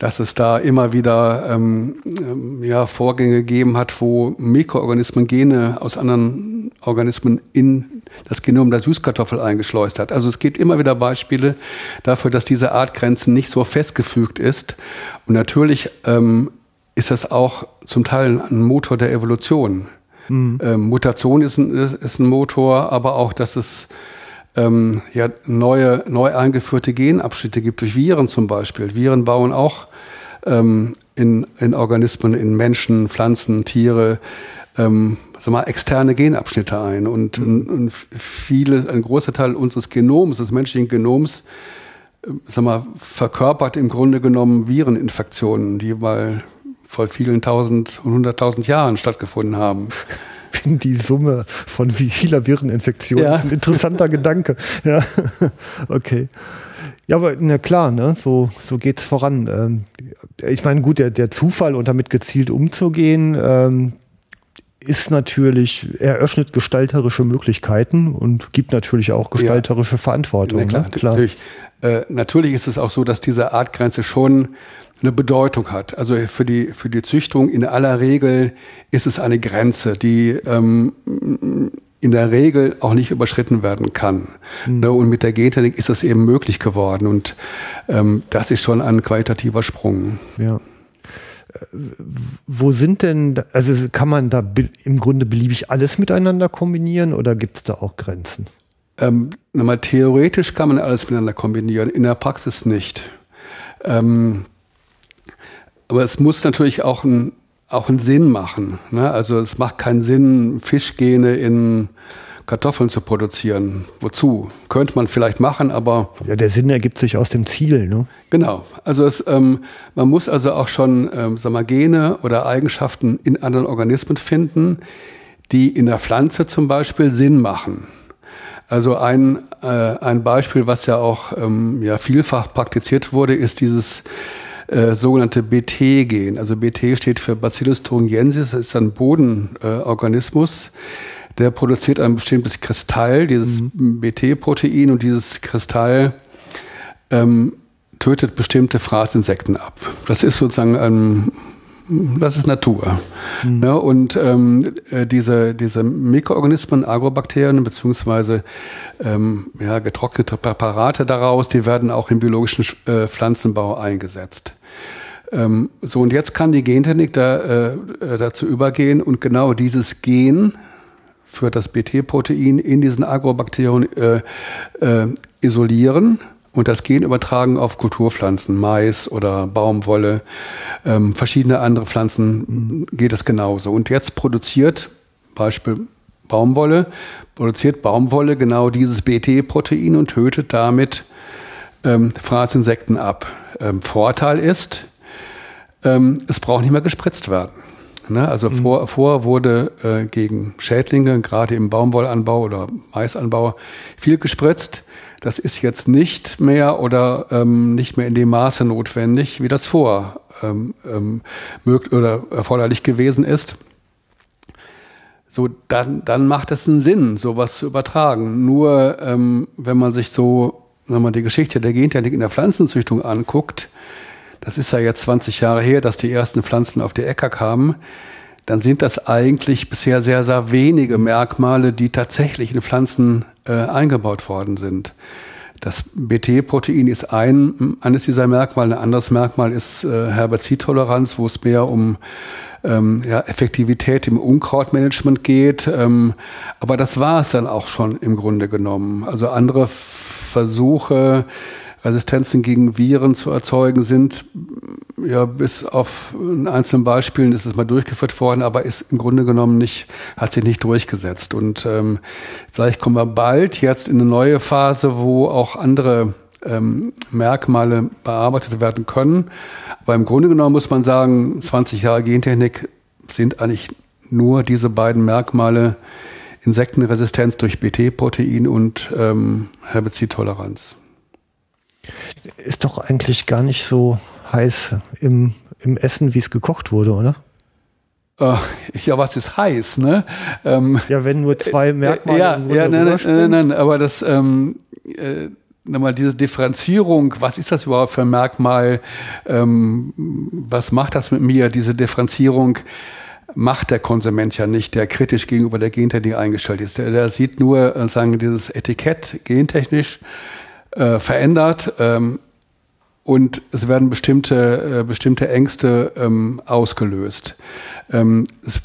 Speaker 2: dass es da immer wieder ähm, ähm, ja, Vorgänge gegeben hat, wo Mikroorganismen Gene aus anderen Organismen in das Genom der Süßkartoffel eingeschleust hat. Also es gibt immer wieder Beispiele dafür, dass diese Artgrenzen nicht so festgefügt ist. Und natürlich ähm, ist das auch zum Teil ein Motor der Evolution. Mhm. Ähm, Mutation ist ein, ist ein Motor, aber auch, dass es ähm, ja, neue, neu eingeführte Genabschnitte gibt, durch Viren zum Beispiel. Viren bauen auch ähm, in, in Organismen, in Menschen, Pflanzen, Tiere, ähm, sag mal, externe Genabschnitte ein. Und, mhm. und viele, ein großer Teil unseres Genoms, des menschlichen Genoms, äh, sag mal, verkörpert im Grunde genommen Vireninfektionen, die mal vor vielen tausend und hunderttausend Jahren stattgefunden haben
Speaker 1: bin die Summe von vieler Vireninfektionen. Ja. Ein interessanter Gedanke. Ja, okay. Ja, aber na klar, ne? so, so geht es voran. Ähm, ich meine, gut, der, der Zufall und damit gezielt umzugehen, ähm, ist natürlich, eröffnet gestalterische Möglichkeiten und gibt natürlich auch gestalterische ja. Verantwortung. Ja,
Speaker 2: klar, ne? klar. Natürlich. Äh, natürlich ist es auch so, dass diese Artgrenze schon eine Bedeutung hat. Also für die, für die Züchtung in aller Regel ist es eine Grenze, die ähm, in der Regel auch nicht überschritten werden kann. Mhm. Und mit der Gentechnik ist das eben möglich geworden. Und ähm, das ist schon ein qualitativer Sprung.
Speaker 1: Ja. Wo sind denn, also kann man da im Grunde beliebig alles miteinander kombinieren oder gibt es da auch Grenzen?
Speaker 2: Ähm, nochmal, theoretisch kann man alles miteinander kombinieren, in der Praxis nicht. Ähm, aber es muss natürlich auch, ein, auch einen Sinn machen. Ne? Also es macht keinen Sinn, Fischgene in Kartoffeln zu produzieren. Wozu? Könnte man vielleicht machen, aber.
Speaker 1: Ja, der Sinn ergibt sich aus dem Ziel, ne?
Speaker 2: Genau. Also es, ähm, man muss also auch schon ähm, sag mal, Gene oder Eigenschaften in anderen Organismen finden, die in der Pflanze zum Beispiel Sinn machen. Also ein, äh, ein Beispiel, was ja auch ähm, ja, vielfach praktiziert wurde, ist dieses äh, sogenannte BT-Gen. Also BT steht für Bacillus thuringiensis, das ist ein Bodenorganismus. Äh, der produziert ein bestimmtes Kristall, dieses mhm. BT-Protein, und dieses Kristall ähm, tötet bestimmte Fraßinsekten ab. Das ist sozusagen ein das ist Natur. Mhm. Ja, und ähm, äh, diese, diese Mikroorganismen, Agrobakterien beziehungsweise ähm, ja, getrocknete Präparate daraus, die werden auch im biologischen äh, Pflanzenbau eingesetzt. Ähm, so, und jetzt kann die Gentechnik da, äh, äh dazu übergehen und genau dieses Gen für das BT-Protein in diesen Agrobakterien äh, äh, isolieren und das Gen übertragen auf Kulturpflanzen, Mais oder Baumwolle, ähm, verschiedene andere Pflanzen mhm. geht es genauso. Und jetzt produziert, Beispiel Baumwolle, produziert Baumwolle genau dieses BT-Protein und tötet damit ähm, Fraßinsekten ab. Ähm, Vorteil ist, ähm, es braucht nicht mehr gespritzt werden. Ne? Also mhm. vor, vor wurde äh, gegen Schädlinge, gerade im Baumwollanbau oder Maisanbau, viel gespritzt. Das ist jetzt nicht mehr oder ähm, nicht mehr in dem Maße notwendig, wie das vor ähm, ähm, möglich oder erforderlich gewesen ist. So, dann, dann macht es einen Sinn, sowas zu übertragen. Nur wenn man sich so, wenn man die Geschichte der Gentechnik in der Pflanzenzüchtung anguckt, das ist ja jetzt 20 Jahre her, dass die ersten Pflanzen auf die Äcker kamen, dann sind das eigentlich bisher sehr, sehr wenige Merkmale, die tatsächlich in Pflanzen äh, eingebaut worden sind. Das BT-Protein ist ein, eines dieser Merkmale. Ein anderes Merkmal ist äh, Herbizidtoleranz, wo es mehr um ähm, ja, Effektivität im Unkrautmanagement geht. Ähm, aber das war es dann auch schon im Grunde genommen. Also andere Versuche, Resistenzen gegen Viren zu erzeugen sind, ja, bis auf in einzelnen Beispielen ist es mal durchgeführt worden, aber ist im Grunde genommen nicht, hat sich nicht durchgesetzt. Und ähm, vielleicht kommen wir bald jetzt in eine neue Phase, wo auch andere ähm, Merkmale bearbeitet werden können. Aber im Grunde genommen muss man sagen, 20 Jahre Gentechnik sind eigentlich nur diese beiden Merkmale Insektenresistenz durch BT-Protein und ähm, Herbizidtoleranz.
Speaker 1: Ist doch eigentlich gar nicht so heiß im, im Essen, wie es gekocht wurde, oder?
Speaker 2: Äh, ja, was ist heiß, ne? Ähm,
Speaker 1: ja, wenn nur zwei äh, Merkmale.
Speaker 2: ja, ja, nein, nein, nein, aber das, ähm, äh, nochmal diese Differenzierung, was ist das überhaupt für ein Merkmal? Ähm, was macht das mit mir? Diese Differenzierung macht der Konsument ja nicht, der kritisch gegenüber der Gentechnik eingestellt ist. Der, der sieht nur, äh, sagen, dieses Etikett gentechnisch äh, verändert ähm, und es werden bestimmte, äh, bestimmte Ängste ähm, ausgelöst. Ähm, es,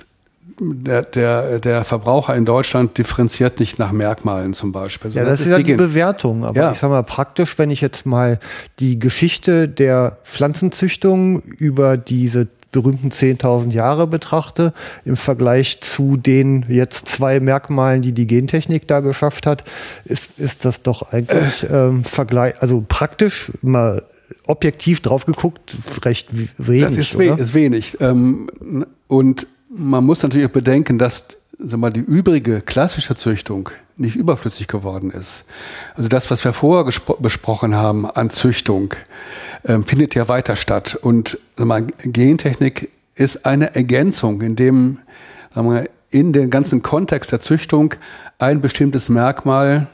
Speaker 2: der, der, der Verbraucher in Deutschland differenziert nicht nach Merkmalen zum Beispiel.
Speaker 1: ja, das, das ist ja die Bewertung. Aber ja. ich sage mal praktisch, wenn ich jetzt mal die Geschichte der Pflanzenzüchtung über diese berühmten 10.000 Jahre betrachte, im Vergleich zu den jetzt zwei Merkmalen, die die Gentechnik da geschafft hat, ist, ist das doch eigentlich äh. ähm, Vergleich, also praktisch mal objektiv drauf geguckt, recht wenig. Das
Speaker 2: ist, we ist wenig. Ähm, und man muss natürlich auch bedenken, dass sag mal, die übrige klassische Züchtung nicht überflüssig geworden ist. Also das, was wir vorher besprochen haben an Züchtung, ähm, findet ja weiter statt. Und sag mal, Gentechnik ist eine Ergänzung, in dem sagen wir, in den ganzen Kontext der Züchtung ein bestimmtes Merkmal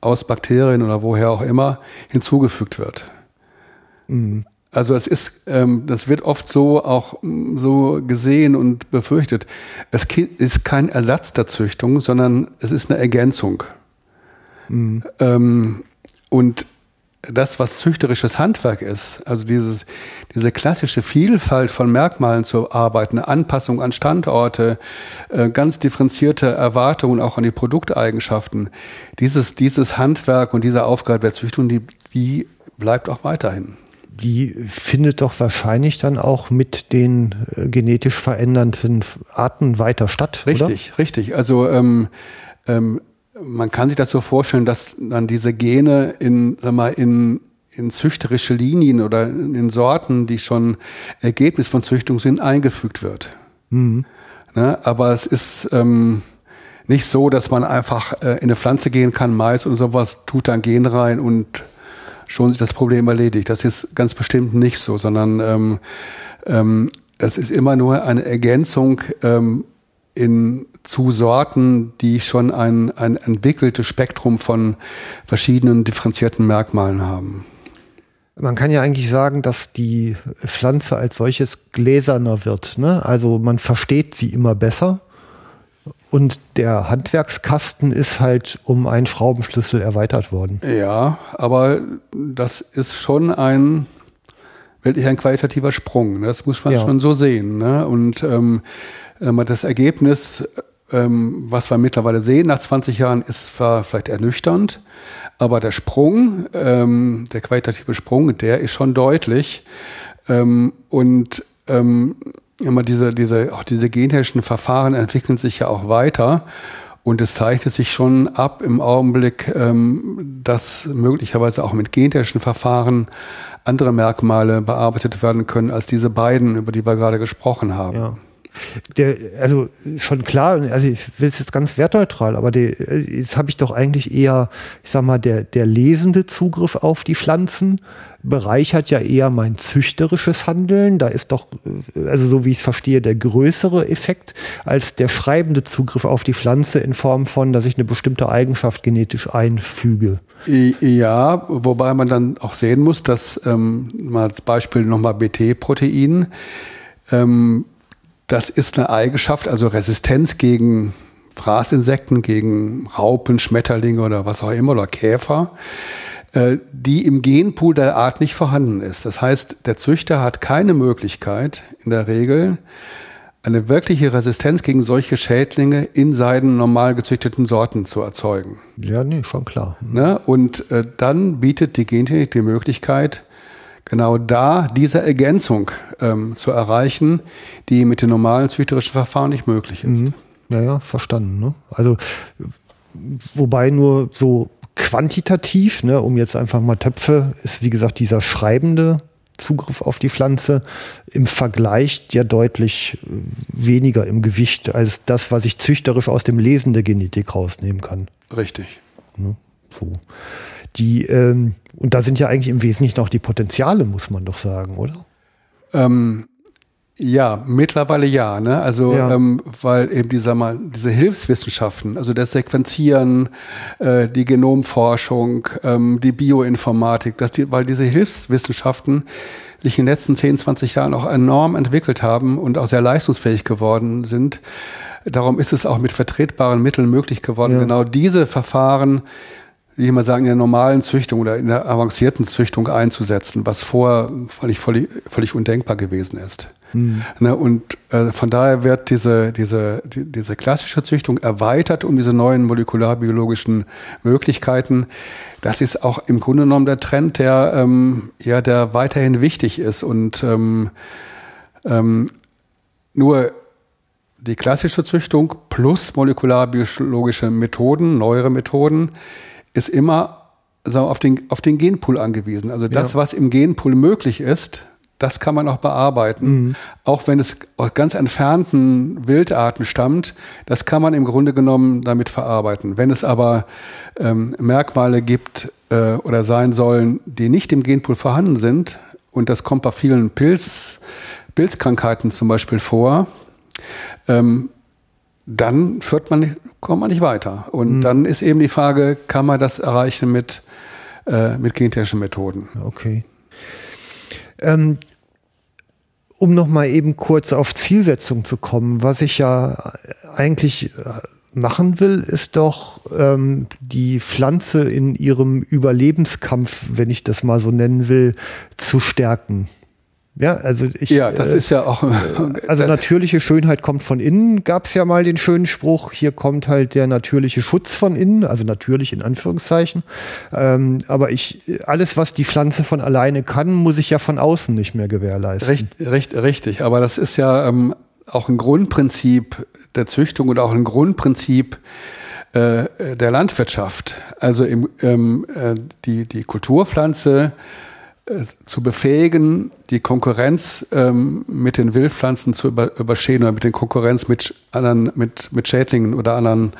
Speaker 2: aus Bakterien oder woher auch immer hinzugefügt wird. Mhm. Also es ist, ähm, das wird oft so auch mm, so gesehen und befürchtet. Es ist kein Ersatz der Züchtung, sondern es ist eine Ergänzung. Mhm. Ähm, und das, was züchterisches Handwerk ist, also dieses, diese klassische Vielfalt von Merkmalen zu arbeiten, eine Anpassung an Standorte, äh, ganz differenzierte Erwartungen auch an die Produkteigenschaften, dieses, dieses Handwerk und diese Aufgabe der Züchtung, die, die bleibt auch weiterhin.
Speaker 1: Die findet doch wahrscheinlich dann auch mit den äh, genetisch veränderten Arten weiter statt.
Speaker 2: Richtig,
Speaker 1: oder?
Speaker 2: richtig. Also ähm, ähm, man kann sich das so vorstellen, dass dann diese Gene in, sag mal, in, in züchterische Linien oder in Sorten, die schon Ergebnis von Züchtung sind, eingefügt wird. Mhm. Ne? Aber es ist ähm, nicht so, dass man einfach äh, in eine Pflanze gehen kann, Mais und sowas, tut dann Gen rein und schon sich das Problem erledigt. Das ist ganz bestimmt nicht so, sondern ähm, ähm, es ist immer nur eine Ergänzung ähm, in zu Sorten, die schon ein, ein entwickeltes Spektrum von verschiedenen differenzierten Merkmalen haben.
Speaker 1: Man kann ja eigentlich sagen, dass die Pflanze als solches gläserner wird. Ne? Also man versteht sie immer besser. Und der Handwerkskasten ist halt um einen Schraubenschlüssel erweitert worden.
Speaker 2: Ja, aber das ist schon ein wirklich ein qualitativer Sprung. Ne? Das muss man ja. schon so sehen. Ne? Und ähm, das Ergebnis ähm, was wir mittlerweile sehen nach 20 Jahren, ist zwar vielleicht ernüchternd, aber der Sprung, ähm, der qualitative Sprung, der ist schon deutlich. Ähm, und ähm, immer diese, diese, auch diese gentechnischen Verfahren entwickeln sich ja auch weiter. Und es zeichnet sich schon ab im Augenblick, ähm, dass möglicherweise auch mit gentechnischen Verfahren andere Merkmale bearbeitet werden können als diese beiden, über die wir gerade gesprochen haben.
Speaker 1: Ja der, also schon klar, also ich will es jetzt ganz wertneutral, aber der, jetzt habe ich doch eigentlich eher, ich sag mal, der, der lesende Zugriff auf die Pflanzen bereichert ja eher mein züchterisches Handeln. Da ist doch, also so wie ich es verstehe, der größere Effekt als der schreibende Zugriff auf die Pflanze in Form von, dass ich eine bestimmte Eigenschaft genetisch einfüge.
Speaker 2: Ja, wobei man dann auch sehen muss, dass ähm, mal als Beispiel nochmal BT-Protein ähm, das ist eine Eigenschaft, also Resistenz gegen Fraßinsekten, gegen Raupen, Schmetterlinge oder was auch immer oder Käfer. äh, die im Genpool der Art nicht vorhanden ist. Das heißt, der Züchter hat keine Möglichkeit, in der Regel, eine wirkliche Resistenz gegen solche Schädlinge in seinen normal gezüchteten Sorten zu erzeugen.
Speaker 1: Ja, nee, schon klar.
Speaker 2: Ne? Und äh, dann bietet die Gentechnik die Möglichkeit, genau da diese Ergänzung ähm, zu erreichen, die mit den normalen züchterischen Verfahren nicht möglich ist. Mhm.
Speaker 1: Ja, ja, verstanden. Ne? Also, wobei nur so quantitativ, ne, um jetzt einfach mal Töpfe, ist wie gesagt dieser schreibende Zugriff auf die Pflanze im Vergleich ja deutlich äh, weniger im Gewicht als das, was ich züchterisch aus dem Lesen der Genetik rausnehmen kann.
Speaker 2: Richtig.
Speaker 1: Ne? So. Die, ähm, und da sind ja eigentlich im Wesentlichen auch die Potenziale, muss man doch sagen, oder?
Speaker 2: Ähm, ja, mittlerweile ja. Ne? Also ja. Ähm, weil eben dieser mal diese Hilfswissenschaften, also das Sequenzieren, äh, die Genomforschung, ähm, die Bioinformatik, dass die, weil diese Hilfswissenschaften sich in den letzten 10, 20 Jahren auch enorm entwickelt haben und auch sehr leistungsfähig geworden sind. Darum ist es auch mit vertretbaren Mitteln möglich geworden, ja. genau diese Verfahren ich mal sagen, in der normalen Züchtung oder in der avancierten Züchtung einzusetzen, was vorher völlig, völlig, völlig undenkbar gewesen ist. Mhm. Ne, und äh, von daher wird diese, diese, die, diese klassische Züchtung erweitert um diese neuen molekularbiologischen Möglichkeiten. Das ist auch im Grunde genommen der Trend, der, ähm, ja, der weiterhin wichtig ist. Und ähm, ähm, nur die klassische Züchtung plus molekularbiologische Methoden, neuere Methoden, ist immer so auf den, auf den Genpool angewiesen. Also das, ja. was im Genpool möglich ist, das kann man auch bearbeiten. Mhm. Auch wenn es aus ganz entfernten Wildarten stammt, das kann man im Grunde genommen damit verarbeiten. Wenn es aber ähm, Merkmale gibt äh, oder sein sollen, die nicht im Genpool vorhanden sind, und das kommt bei vielen Pilz, Pilzkrankheiten zum Beispiel vor, ähm, dann führt man, kommt man nicht weiter. Und mhm. dann ist eben die Frage, kann man das erreichen mit, äh, mit gentechnischen Methoden?
Speaker 1: Okay. Ähm, um nochmal eben kurz auf Zielsetzung zu kommen, was ich ja eigentlich äh, machen will, ist doch ähm, die Pflanze in ihrem Überlebenskampf, wenn ich das mal so nennen will, zu stärken. Ja, also ich.
Speaker 2: Ja, das äh, ist ja auch.
Speaker 1: also natürliche Schönheit kommt von innen, gab es ja mal den schönen Spruch. Hier kommt halt der natürliche Schutz von innen, also natürlich in Anführungszeichen. Ähm, aber ich, alles, was die Pflanze von alleine kann, muss ich ja von außen nicht mehr gewährleisten.
Speaker 2: Recht, recht, richtig. Aber das ist ja ähm, auch ein Grundprinzip der Züchtung und auch ein Grundprinzip äh, der Landwirtschaft. Also im, ähm, äh, die, die Kulturpflanze zu befähigen, die Konkurrenz ähm, mit den Wildpflanzen zu über, überstehen oder mit den Konkurrenz mit anderen, mit, mit Schädlingen oder anderen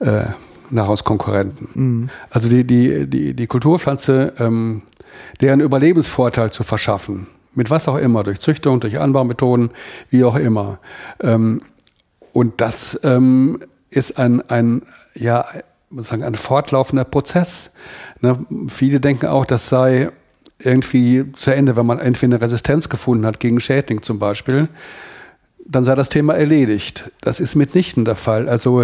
Speaker 2: äh, Nahrungskonkurrenten. Mhm. Also die, die, die, die Kulturpflanze, ähm, deren Überlebensvorteil zu verschaffen. Mit was auch immer, durch Züchtung, durch Anbaumethoden, wie auch immer. Ähm, und das ähm, ist ein, ein, ja, sagen, ein fortlaufender Prozess. Ne? Viele denken auch, das sei irgendwie zu Ende, wenn man entweder eine Resistenz gefunden hat gegen Schädling zum Beispiel, dann sei das Thema erledigt. Das ist mitnichten der Fall. Also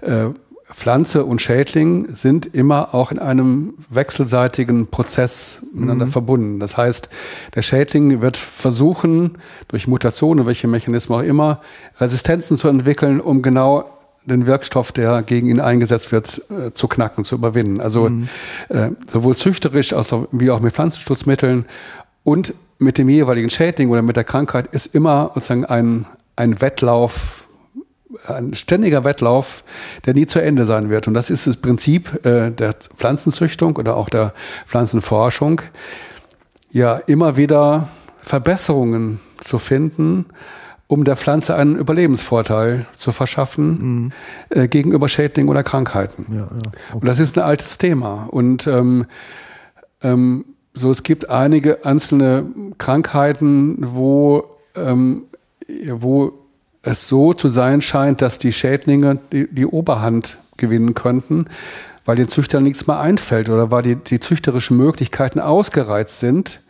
Speaker 2: äh, Pflanze und Schädling sind immer auch in einem wechselseitigen Prozess miteinander mhm. verbunden. Das heißt, der Schädling wird versuchen, durch Mutationen, welche Mechanismen auch immer, Resistenzen zu entwickeln, um genau den Wirkstoff, der gegen ihn eingesetzt wird, äh, zu knacken, zu überwinden. Also mhm. äh, sowohl züchterisch als auch, wie auch mit Pflanzenschutzmitteln und mit dem jeweiligen Schädling oder mit der Krankheit ist immer sozusagen ein, ein Wettlauf, ein ständiger Wettlauf, der nie zu Ende sein wird. Und das ist das Prinzip äh, der Pflanzenzüchtung oder auch der Pflanzenforschung, ja immer wieder Verbesserungen zu finden, um der Pflanze einen Überlebensvorteil zu verschaffen mhm. äh, gegenüber Schädlingen oder Krankheiten. Ja, ja, okay. Und das ist ein altes Thema. Und ähm, ähm, so es gibt einige einzelne Krankheiten, wo, ähm, wo es so zu sein scheint, dass die Schädlinge die, die Oberhand gewinnen könnten, weil den Züchtern nichts mehr einfällt oder weil die, die züchterischen Möglichkeiten ausgereizt sind.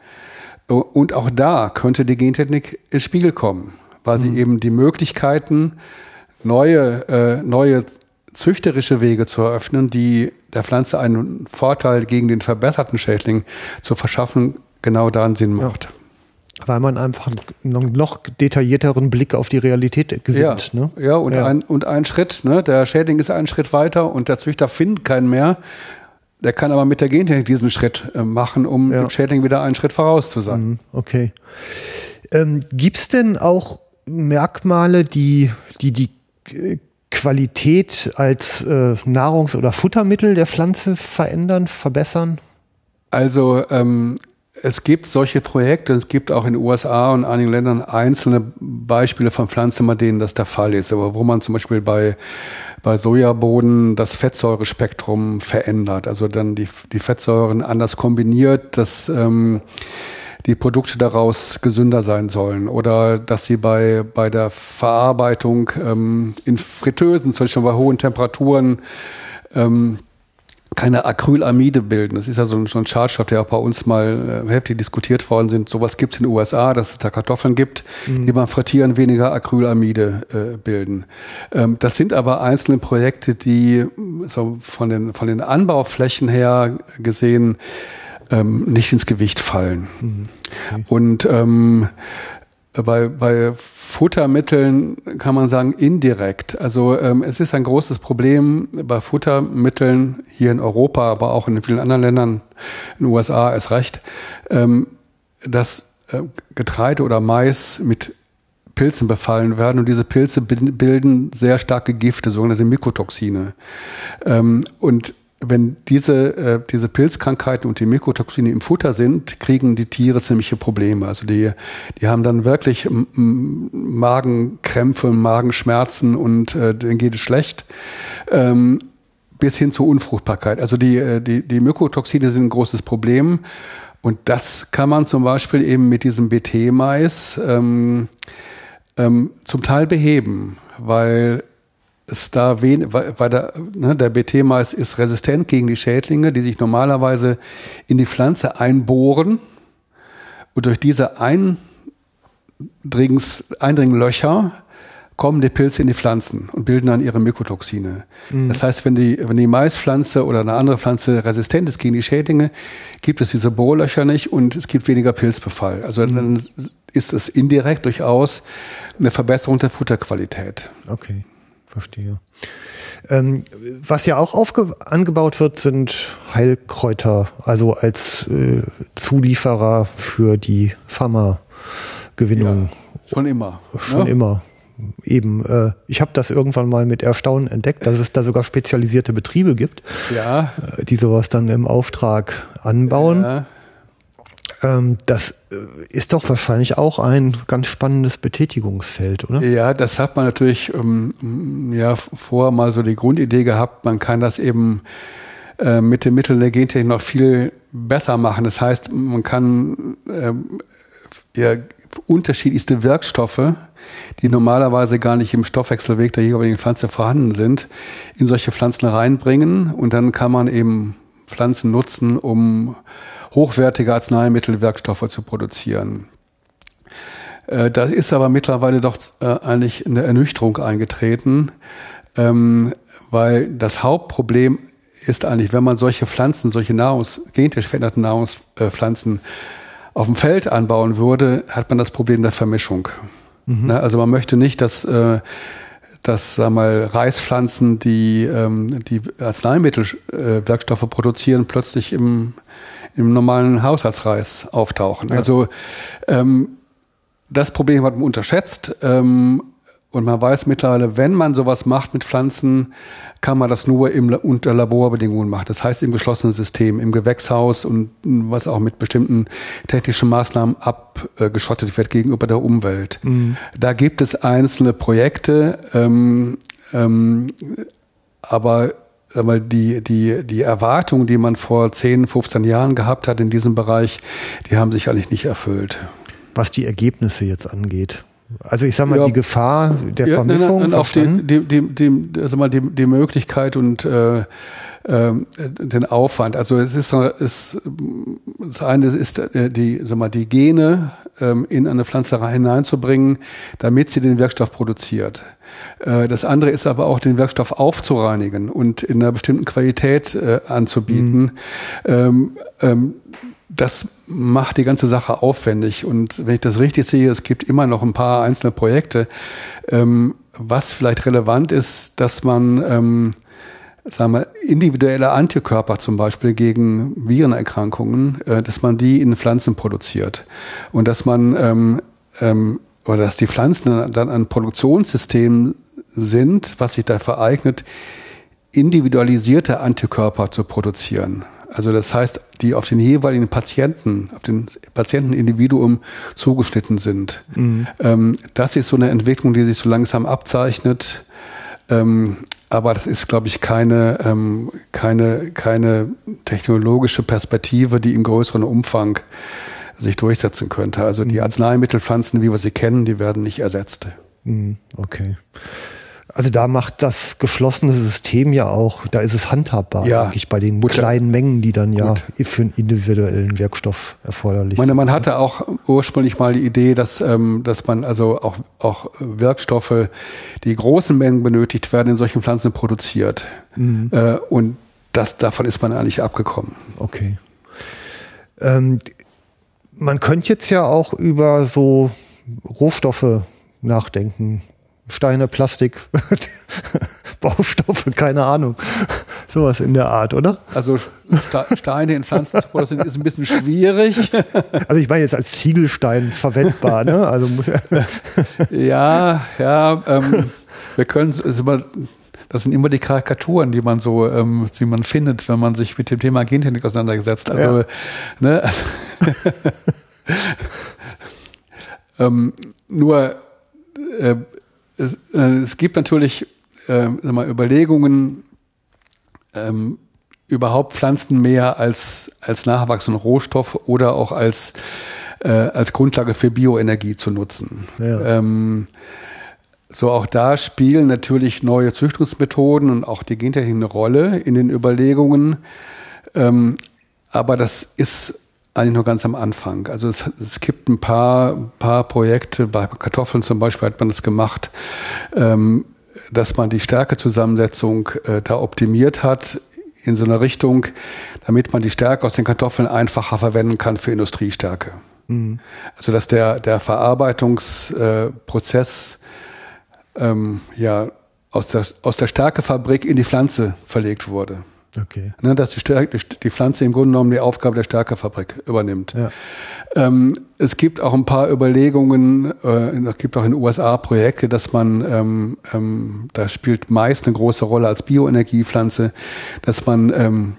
Speaker 2: Und auch da könnte die Gentechnik ins Spiegel kommen weil sie mhm. eben die Möglichkeiten, neue, äh, neue züchterische Wege zu eröffnen, die der Pflanze einen Vorteil gegen den verbesserten Schädling zu verschaffen, genau daran Sinn macht. Ja
Speaker 1: weil man einfach einen noch detaillierteren Blick auf die Realität gewinnt.
Speaker 2: Ja, ne? ja, und, ja. Ein, und ein Schritt, ne? der Schädling ist einen Schritt weiter und der Züchter findet keinen mehr. Der kann aber mit der Gentechnik diesen Schritt äh, machen, um ja. dem Schädling wieder einen Schritt voraus zu sein. Mhm,
Speaker 1: okay. Ähm, Gibt es denn auch Merkmale, die die, die äh, Qualität als äh, Nahrungs- oder Futtermittel der Pflanze verändern, verbessern?
Speaker 2: Also ähm, es gibt solche Projekte, es gibt auch in den USA und einigen Ländern einzelne Beispiele von Pflanzen, bei denen das der Fall ist, aber wo man zum Beispiel bei, bei Sojaboden das Fettsäurespektrum verändert, also dann die, die Fettsäuren anders kombiniert, dass ähm, die Produkte daraus gesünder sein sollen oder dass sie bei, bei der Verarbeitung ähm, in Fritteusen, zum Beispiel bei hohen Temperaturen, ähm, keine Acrylamide bilden. Das ist ja so ein, so ein Schadstoff, der auch bei uns mal äh, heftig diskutiert worden sind. Sowas gibt es in den USA, dass es da Kartoffeln gibt, mhm. die beim Frittieren weniger Acrylamide äh, bilden. Ähm, das sind aber einzelne Projekte, die so von den, von den Anbauflächen her gesehen ähm, nicht ins Gewicht fallen. Mhm. Okay. Und ähm, bei, bei Futtermitteln kann man sagen indirekt. Also ähm, es ist ein großes Problem bei Futtermitteln hier in Europa, aber auch in vielen anderen Ländern, in den USA ist recht, ähm, dass äh, Getreide oder Mais mit Pilzen befallen werden und diese Pilze bilden sehr starke Gifte, sogenannte Mykotoxine. Ähm, und wenn diese, äh, diese Pilzkrankheiten und die Mykotoxine im Futter sind, kriegen die Tiere ziemliche Probleme. Also die, die haben dann wirklich Magenkrämpfe, Magenschmerzen und äh, denen geht es schlecht. Ähm, bis hin zur Unfruchtbarkeit. Also die, äh, die, die Mykotoxine sind ein großes Problem. Und das kann man zum Beispiel eben mit diesem BT-Mais ähm, ähm, zum Teil beheben, weil es da wen, weil der, ne, der BT-Mais ist resistent gegen die Schädlinge, die sich normalerweise in die Pflanze einbohren und durch diese Eindringens, Eindringlöcher kommen die Pilze in die Pflanzen und bilden dann ihre Mykotoxine. Mhm. Das heißt, wenn die, wenn die Maispflanze oder eine andere Pflanze resistent ist gegen die Schädlinge, gibt es diese Bohrlöcher nicht und es gibt weniger Pilzbefall. Also mhm. dann ist es indirekt durchaus eine Verbesserung der Futterqualität.
Speaker 1: Okay verstehe. Ähm, was ja auch angebaut wird, sind Heilkräuter, also als äh, Zulieferer für die Pharmagewinnung.
Speaker 2: Ja, schon immer.
Speaker 1: Schon ne? immer. Eben, äh, ich habe das irgendwann mal mit Erstaunen entdeckt, dass es da sogar spezialisierte Betriebe gibt,
Speaker 2: ja.
Speaker 1: äh, die sowas dann im Auftrag anbauen. Ja. Ähm, das äh, ist doch wahrscheinlich auch ein ganz spannendes Betätigungsfeld, oder?
Speaker 2: Ja, das hat man natürlich ähm, ja, vorher mal so die Grundidee gehabt, man kann das eben äh, mit den Mitteln der Gentechnik noch viel besser machen. Das heißt, man kann äh, ja, unterschiedlichste Wirkstoffe, die normalerweise gar nicht im Stoffwechselweg der jeweiligen Pflanze vorhanden sind, in solche Pflanzen reinbringen und dann kann man eben Pflanzen nutzen, um hochwertige Arzneimittelwerkstoffe zu produzieren. Äh, da ist aber mittlerweile doch äh, eigentlich eine Ernüchterung eingetreten, ähm, weil das Hauptproblem ist eigentlich, wenn man solche Pflanzen, solche Nahrungs, genetisch veränderten Nahrungspflanzen auf dem Feld anbauen würde, hat man das Problem der Vermischung. Mhm. Ne, also man möchte nicht, dass, äh, dass sag mal, Reispflanzen, die, ähm, die Arzneimittelwerkstoffe produzieren, plötzlich im im normalen Haushaltsreis auftauchen. Ja. Also ähm, das Problem hat man unterschätzt. Ähm, und man weiß mittlerweile, wenn man sowas macht mit Pflanzen, kann man das nur im, unter Laborbedingungen machen. Das heißt im geschlossenen System, im Gewächshaus und was auch mit bestimmten technischen Maßnahmen abgeschottet wird gegenüber der Umwelt. Mhm. Da gibt es einzelne Projekte, ähm, ähm, aber aber die, die, die Erwartungen, die man vor 10, 15 Jahren gehabt hat in diesem Bereich, die haben sich eigentlich nicht erfüllt.
Speaker 1: Was die Ergebnisse jetzt angeht. Also ich sage mal, ja, die Gefahr der ja, Vermischung.
Speaker 2: Und auch die, die, die, die, also mal die, die Möglichkeit und äh, äh, den Aufwand. Also es ist, ist das eine ist äh, die, sag mal, die Gene ähm, in eine Pflanzerei hineinzubringen, damit sie den Wirkstoff produziert. Äh, das andere ist aber auch, den Wirkstoff aufzureinigen und in einer bestimmten Qualität äh, anzubieten. Mhm. Ähm, ähm, das macht die ganze Sache aufwendig. Und wenn ich das richtig sehe, es gibt immer noch ein paar einzelne Projekte. Ähm, was vielleicht relevant ist, dass man ähm, sagen wir, individuelle Antikörper zum Beispiel gegen Virenerkrankungen, äh, dass man die in Pflanzen produziert. Und dass man ähm, ähm, oder dass die Pflanzen dann ein Produktionssystem sind, was sich dafür eignet, individualisierte Antikörper zu produzieren. Also das heißt, die auf den jeweiligen Patienten, auf den Patientenindividuum zugeschnitten sind. Mhm. Ähm, das ist so eine Entwicklung, die sich so langsam abzeichnet. Ähm, aber das ist, glaube ich, keine, ähm, keine, keine technologische Perspektive, die im größeren Umfang sich durchsetzen könnte. Also die mhm. Arzneimittelpflanzen, wie wir sie kennen, die werden nicht ersetzt.
Speaker 1: Mhm. Okay. Also da macht das geschlossene System ja auch, da ist es handhabbar,
Speaker 2: ja,
Speaker 1: eigentlich bei den gut, kleinen Mengen, die dann ja gut. für einen individuellen Wirkstoff erforderlich
Speaker 2: sind. Man hatte auch ursprünglich mal die Idee, dass, ähm, dass man also auch, auch Wirkstoffe, die großen Mengen benötigt werden, in solchen Pflanzen produziert. Mhm. Äh, und das, davon ist man eigentlich abgekommen.
Speaker 1: Okay. Ähm, man könnte jetzt ja auch über so Rohstoffe nachdenken. Steine, Plastik, Baustoffe, keine Ahnung. Sowas in der Art, oder?
Speaker 2: Also Steine in Pflanzen zu produzieren ist ein bisschen schwierig.
Speaker 1: Also ich meine jetzt als Ziegelstein verwendbar, ne? Also
Speaker 2: ja, ja, ähm, wir können es immer das sind immer die Karikaturen, die man so, ähm, die man findet, wenn man sich mit dem Thema Gentechnik auseinandergesetzt. Also, ja. ne, also ähm, nur äh, es, äh, es, gibt natürlich äh, mal, Überlegungen, ähm, überhaupt Pflanzen mehr als, als nachwachsenden Rohstoff oder auch als, äh, als Grundlage für Bioenergie zu nutzen. Ja. Ähm, so auch da spielen natürlich neue Züchtungsmethoden und auch die Gentechnik eine Rolle in den Überlegungen. Ähm, aber das ist eigentlich nur ganz am Anfang. Also es, es gibt ein paar, paar Projekte, bei Kartoffeln zum Beispiel hat man das gemacht, ähm, dass man die Stärkezusammensetzung äh, da optimiert hat in so einer Richtung, damit man die Stärke aus den Kartoffeln einfacher verwenden kann für Industriestärke. Mhm. Also dass der, der Verarbeitungsprozess äh, ähm, ja, aus der, aus der Stärkefabrik in die Pflanze verlegt wurde.
Speaker 1: Okay.
Speaker 2: Ne, dass die, Stärke, die Pflanze im Grunde genommen die Aufgabe der Stärkefabrik übernimmt.
Speaker 1: Ja.
Speaker 2: Ähm, es gibt auch ein paar Überlegungen, äh, es gibt auch in den USA Projekte, dass man, ähm, ähm, da spielt Mais eine große Rolle als Bioenergiepflanze, dass man ähm,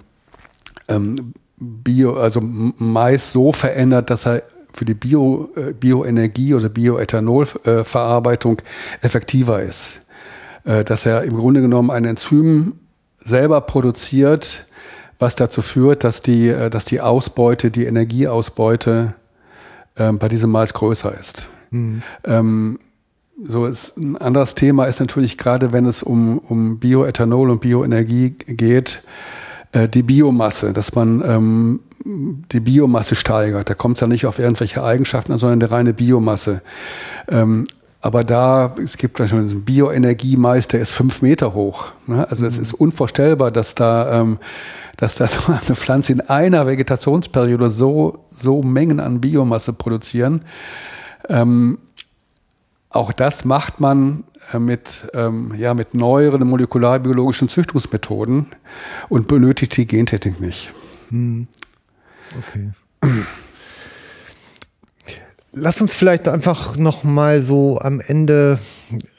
Speaker 2: ähm, Bio, also Mais so verändert, dass er für die Bio, äh, Bioenergie oder Bioethanolverarbeitung äh, effektiver ist. Äh, dass er im Grunde genommen ein Enzym selber produziert, was dazu führt, dass die, äh, dass die Ausbeute, die Energieausbeute äh, bei diesem Mais größer ist. Mhm. Ähm, so ist ein anderes Thema ist natürlich gerade, wenn es um, um Bioethanol und Bioenergie geht, äh, die Biomasse, dass man ähm, die Biomasse steigert. Da kommt es ja nicht auf irgendwelche Eigenschaften, sondern eine reine Biomasse. Ähm, aber da, es gibt schon einen Bioenergiemais, der ist fünf Meter hoch. Ne? Also mhm. es ist unvorstellbar, dass da, ähm, dass da so eine Pflanze in einer Vegetationsperiode so, so Mengen an Biomasse produzieren. Ähm, auch das macht man äh, mit, ähm, ja, mit neueren molekularbiologischen Züchtungsmethoden und benötigt die Gentechnik nicht.
Speaker 1: Mhm. Okay. Lass uns vielleicht einfach noch mal so am Ende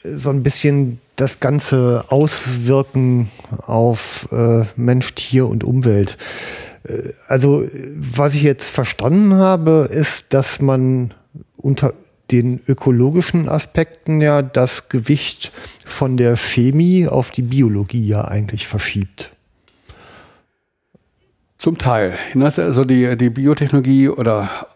Speaker 1: so ein bisschen das Ganze auswirken auf äh, Mensch, Tier und Umwelt. Äh, also was ich jetzt verstanden habe, ist, dass man unter den ökologischen Aspekten ja das Gewicht von der Chemie auf die Biologie ja eigentlich verschiebt.
Speaker 2: Zum Teil. Also die, die Biotechnologie oder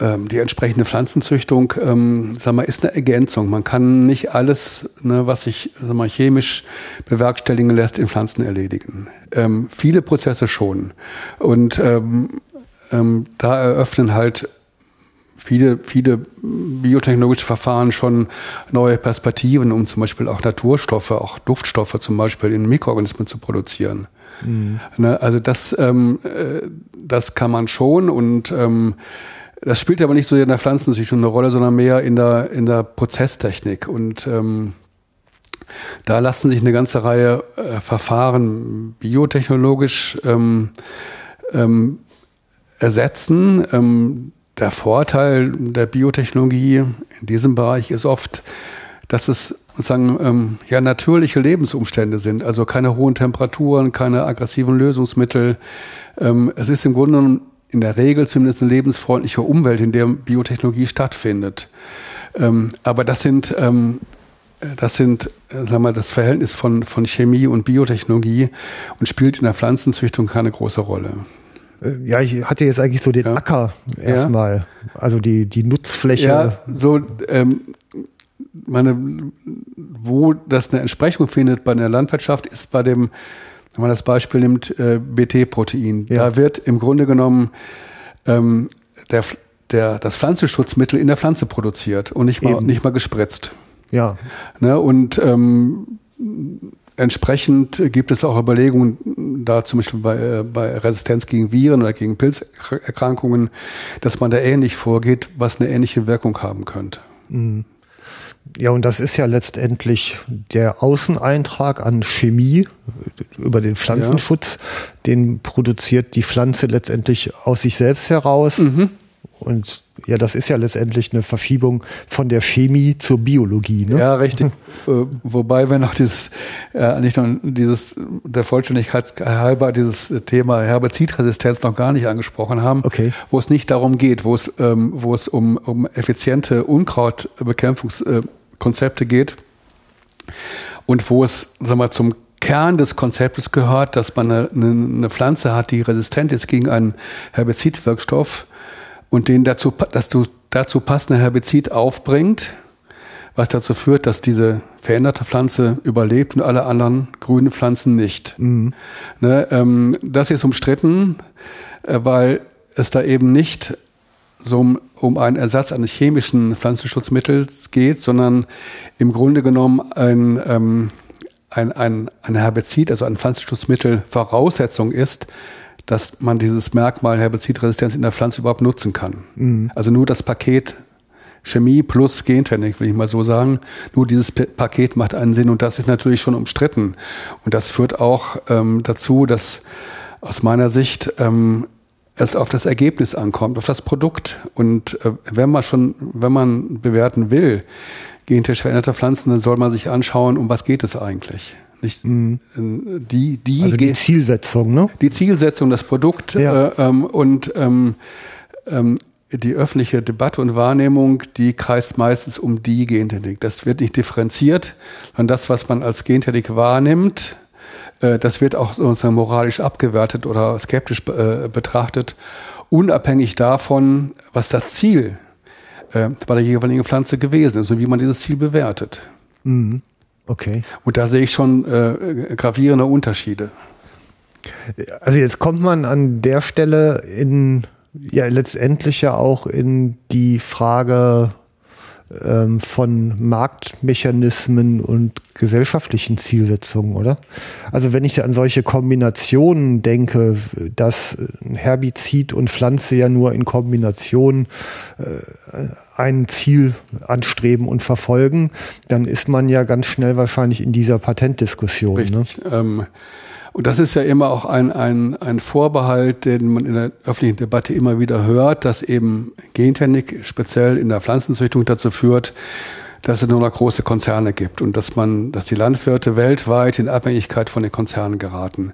Speaker 2: die entsprechende Pflanzenzüchtung ähm, sag mal, ist eine Ergänzung. Man kann nicht alles, ne, was sich sag mal, chemisch bewerkstelligen lässt, in Pflanzen erledigen. Ähm, viele Prozesse schon. Und ähm, ähm, da eröffnen halt viele, viele biotechnologische Verfahren schon neue Perspektiven, um zum Beispiel auch Naturstoffe, auch Duftstoffe zum Beispiel in Mikroorganismen zu produzieren. Mhm. Ne, also das, ähm, äh, das kann man schon und ähm, das spielt aber nicht so sehr in der Pflanzenzüchtung eine Rolle, sondern mehr in der, in der Prozesstechnik. Und ähm, da lassen sich eine ganze Reihe äh, Verfahren biotechnologisch ähm, ähm, ersetzen. Ähm, der Vorteil der Biotechnologie in diesem Bereich ist oft, dass es sozusagen ähm, ja natürliche Lebensumstände sind, also keine hohen Temperaturen, keine aggressiven Lösungsmittel. Ähm, es ist im Grunde in der Regel zumindest eine lebensfreundliche Umwelt, in der Biotechnologie stattfindet. Ähm, aber das sind ähm, das sind, äh, sag mal, das Verhältnis von, von Chemie und Biotechnologie und spielt in der Pflanzenzüchtung keine große Rolle.
Speaker 1: Äh, ja, ich hatte jetzt eigentlich so den ja. Acker erstmal, ja. also die, die Nutzfläche. Ja,
Speaker 2: so, ähm, meine, wo das eine Entsprechung findet bei der Landwirtschaft, ist bei dem, wenn man das Beispiel nimmt, äh, BT-Protein. Ja. Da wird im Grunde genommen ähm, der, der, das Pflanzenschutzmittel in der Pflanze produziert und nicht mal, nicht mal gespritzt.
Speaker 1: Ja.
Speaker 2: Ne, und ähm, entsprechend gibt es auch Überlegungen, da zum Beispiel bei, äh, bei Resistenz gegen Viren oder gegen Pilzerkrankungen, dass man da ähnlich vorgeht, was eine ähnliche Wirkung haben könnte. Mhm.
Speaker 1: Ja, und das ist ja letztendlich der Außeneintrag an Chemie über den Pflanzenschutz. Ja. Den produziert die Pflanze letztendlich aus sich selbst heraus. Mhm. Und ja, das ist ja letztendlich eine Verschiebung von der Chemie zur Biologie. Ne?
Speaker 2: Ja, richtig. äh, wobei wir noch dieses, äh, nicht nur dieses, der Vollständigkeit halber dieses Thema Herbizidresistenz noch gar nicht angesprochen haben,
Speaker 1: okay.
Speaker 2: wo es nicht darum geht, wo es, ähm, wo es um, um effiziente Unkrautbekämpfungskonzepte geht und wo es, sag mal, zum Kern des Konzeptes gehört, dass man eine, eine Pflanze hat, die resistent ist gegen einen Herbizidwirkstoff und den dazu, dass du dazu passende Herbizid aufbringt, was dazu führt, dass diese veränderte Pflanze überlebt und alle anderen grünen Pflanzen nicht. Mhm. Ne, ähm, das ist umstritten, äh, weil es da eben nicht so um, um einen Ersatz eines chemischen Pflanzenschutzmittels geht, sondern im Grunde genommen ein, ähm, ein, ein, ein Herbizid, also ein Pflanzenschutzmittel Voraussetzung ist, dass man dieses Merkmal Herbizidresistenz in der Pflanze überhaupt nutzen kann. Mhm. Also nur das Paket Chemie plus Gentechnik, will ich mal so sagen. Nur dieses P Paket macht einen Sinn und das ist natürlich schon umstritten. Und das führt auch ähm, dazu, dass aus meiner Sicht ähm, es auf das Ergebnis ankommt, auf das Produkt. Und äh, wenn man schon, wenn man bewerten will, gentechnisch veränderte Pflanzen, dann soll man sich anschauen, um was geht es eigentlich. Nicht, mhm.
Speaker 1: die, die, also die Zielsetzung, ne?
Speaker 2: Die Zielsetzung, das Produkt ja. äh, ähm, und ähm, ähm, die öffentliche Debatte und Wahrnehmung, die kreist meistens um die Gentechnik. Das wird nicht differenziert, sondern das, was man als Gentechnik wahrnimmt, äh, das wird auch sozusagen moralisch abgewertet oder skeptisch äh, betrachtet, unabhängig davon, was das Ziel äh, bei der jeweiligen Pflanze gewesen ist und wie man dieses Ziel bewertet.
Speaker 1: Mhm. Okay.
Speaker 2: Und da sehe ich schon äh, gravierende Unterschiede.
Speaker 1: Also jetzt kommt man an der Stelle in ja letztendlich ja auch in die Frage ähm, von Marktmechanismen und gesellschaftlichen Zielsetzungen, oder? Also wenn ich an solche Kombinationen denke, dass Herbizid und Pflanze ja nur in Kombination äh, ein Ziel anstreben und verfolgen, dann ist man ja ganz schnell wahrscheinlich in dieser Patentdiskussion. Ne?
Speaker 2: Richtig. Ne? Ähm, und das ist ja immer auch ein, ein, ein Vorbehalt, den man in der öffentlichen Debatte immer wieder hört, dass eben Gentechnik speziell in der Pflanzenzüchtung dazu führt, dass es nur noch große Konzerne gibt und dass man, dass die Landwirte weltweit in Abhängigkeit von den Konzernen geraten.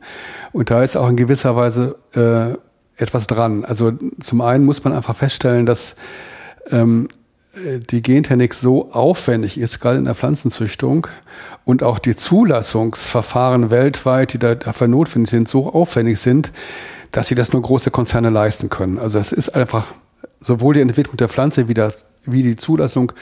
Speaker 2: Und da ist auch in gewisser Weise äh, etwas dran. Also zum einen muss man einfach feststellen, dass ähm, die Gentechnik so aufwendig ist, gerade in der Pflanzenzüchtung, und auch die Zulassungsverfahren weltweit, die dafür notwendig sind, so aufwendig sind, dass sie das nur große Konzerne leisten können. Also es ist einfach sowohl die Entwicklung der Pflanze wie, das, wie die Zulassung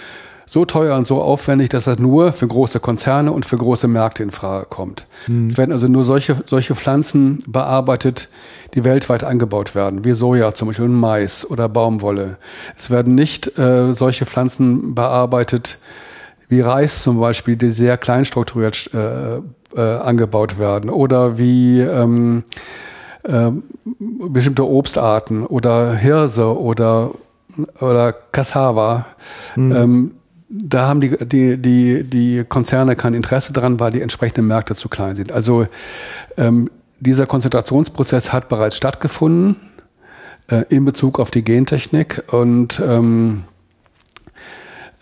Speaker 2: so teuer und so aufwendig, dass das nur für große Konzerne und für große Märkte in Frage kommt. Mhm. Es werden also nur solche, solche Pflanzen bearbeitet, die weltweit angebaut werden, wie Soja zum Beispiel und Mais oder Baumwolle. Es werden nicht äh, solche Pflanzen bearbeitet wie Reis zum Beispiel, die sehr klein strukturiert äh, äh, angebaut werden oder wie ähm, äh, bestimmte Obstarten oder Hirse oder oder Cassava. Mhm. Ähm, da haben die, die, die, die Konzerne kein Interesse daran, weil die entsprechenden Märkte zu klein sind. Also ähm, dieser Konzentrationsprozess hat bereits stattgefunden äh, in Bezug auf die Gentechnik und ähm,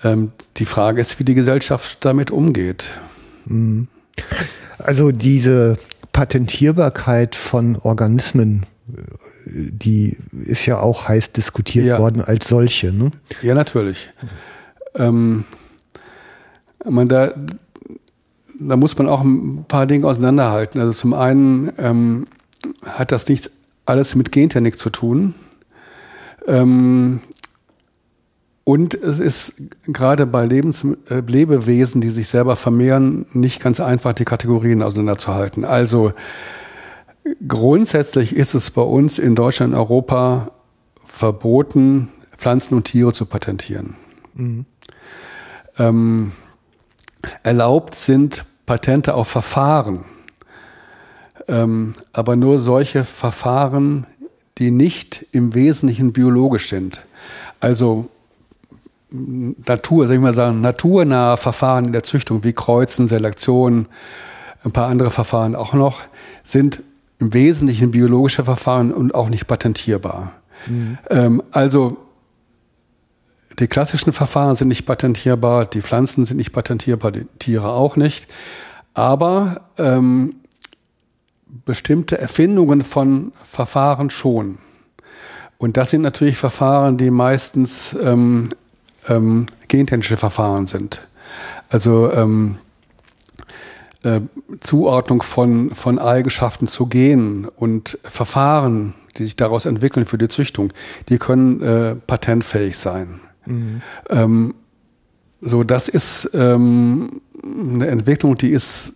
Speaker 2: ähm, die Frage ist, wie die Gesellschaft damit umgeht.
Speaker 1: Mhm. Also diese Patentierbarkeit von Organismen, die ist ja auch heiß diskutiert ja. worden als solche. Ne?
Speaker 2: Ja, natürlich. Ähm, man, da, da muss man auch ein paar Dinge auseinanderhalten. Also zum einen ähm, hat das nichts alles mit Gentechnik zu tun. Ähm, und es ist gerade bei Lebens äh, Lebewesen, die sich selber vermehren, nicht ganz einfach, die Kategorien auseinanderzuhalten. Also grundsätzlich ist es bei uns in Deutschland und Europa verboten, Pflanzen und Tiere zu patentieren. Mhm. Ähm, erlaubt sind Patente auf Verfahren, ähm, aber nur solche Verfahren, die nicht im Wesentlichen biologisch sind. Also Natur, soll ich mal sagen, naturnahe Verfahren in der Züchtung wie Kreuzen, Selektion, ein paar andere Verfahren auch noch, sind im Wesentlichen biologische Verfahren und auch nicht patentierbar. Mhm. Ähm, also die klassischen Verfahren sind nicht patentierbar, die Pflanzen sind nicht patentierbar, die Tiere auch nicht. Aber ähm, bestimmte Erfindungen von Verfahren schon. Und das sind natürlich Verfahren, die meistens ähm, ähm, gentechnische Verfahren sind. Also ähm, äh, Zuordnung von, von Eigenschaften zu Genen und Verfahren, die sich daraus entwickeln für die Züchtung, die können äh, patentfähig sein. Mhm. Ähm, so, das ist ähm, eine Entwicklung, die ist,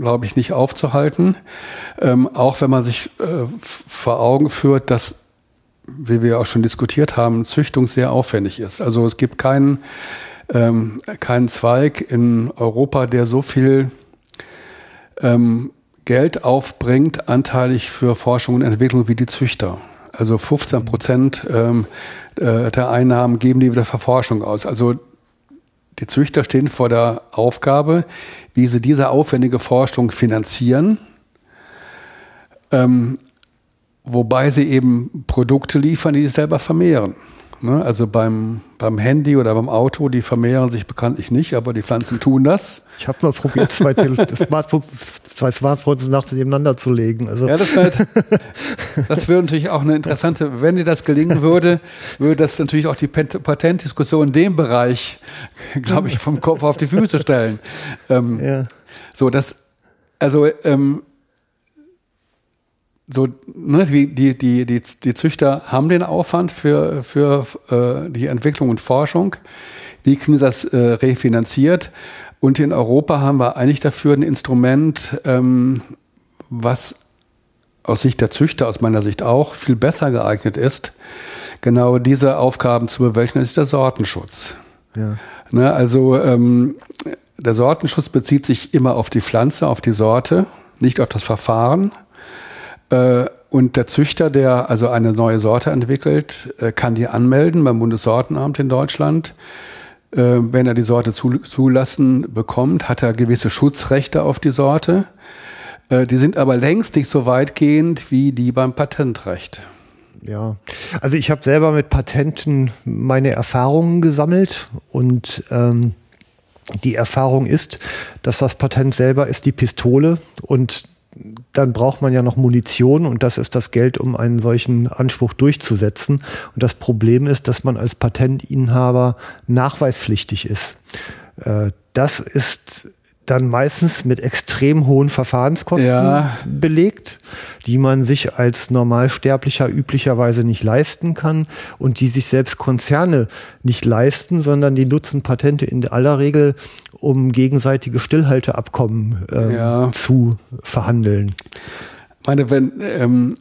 Speaker 2: glaube ich, nicht aufzuhalten. Ähm, auch wenn man sich äh, vor Augen führt, dass wie wir auch schon diskutiert haben, Züchtung sehr aufwendig ist. Also es gibt keinen, ähm, keinen Zweig in Europa, der so viel ähm, Geld aufbringt, anteilig für Forschung und Entwicklung wie die Züchter. Also 15 Prozent ähm, äh, der Einnahmen geben die wieder für Forschung aus. Also die Züchter stehen vor der Aufgabe, wie sie diese aufwendige Forschung finanzieren. Ähm, wobei sie eben Produkte liefern, die sie selber vermehren. Ne? Also beim, beim Handy oder beim Auto, die vermehren sich bekanntlich nicht, aber die Pflanzen tun das.
Speaker 1: Ich habe mal probiert, zwei, Smartphones, zwei Smartphones nachts nebeneinander zu legen. Also.
Speaker 2: Ja, das, halt, das wäre natürlich auch eine interessante, wenn dir das gelingen würde, würde das natürlich auch die Patentdiskussion in dem Bereich, glaube ich, vom Kopf auf die Füße stellen. Ähm, ja. So, das, also ähm, so, ne, die, die, die, die, die Züchter haben den Aufwand für, für äh, die Entwicklung und Forschung. Wie kriegen sie das äh, refinanziert? Und in Europa haben wir eigentlich dafür ein Instrument, ähm, was aus Sicht der Züchter, aus meiner Sicht auch, viel besser geeignet ist, genau diese Aufgaben zu bewältigen, ist der Sortenschutz. Ja. Ne, also ähm, der Sortenschutz bezieht sich immer auf die Pflanze, auf die Sorte, nicht auf das Verfahren. Äh, und der Züchter, der also eine neue Sorte entwickelt, äh, kann die anmelden beim Bundessortenamt in Deutschland. Äh, wenn er die Sorte zulassen bekommt, hat er gewisse Schutzrechte auf die Sorte. Die sind aber längst nicht so weitgehend wie die beim Patentrecht.
Speaker 1: Ja, also ich habe selber mit Patenten meine Erfahrungen gesammelt und ähm, die Erfahrung ist, dass das Patent selber ist die Pistole und dann braucht man ja noch Munition und das ist das Geld, um einen solchen Anspruch durchzusetzen. Und das Problem ist, dass man als Patentinhaber nachweispflichtig ist. Äh, das ist dann meistens mit extrem hohen Verfahrenskosten ja. belegt. die man sich als Normalsterblicher üblicherweise nicht leisten kann und die sich selbst Konzerne nicht leisten, sondern die nutzen Patente in aller Regel, um gegenseitige Stillhalteabkommen äh, ja. zu verhandeln.
Speaker 2: Ich meine, wenn ähm,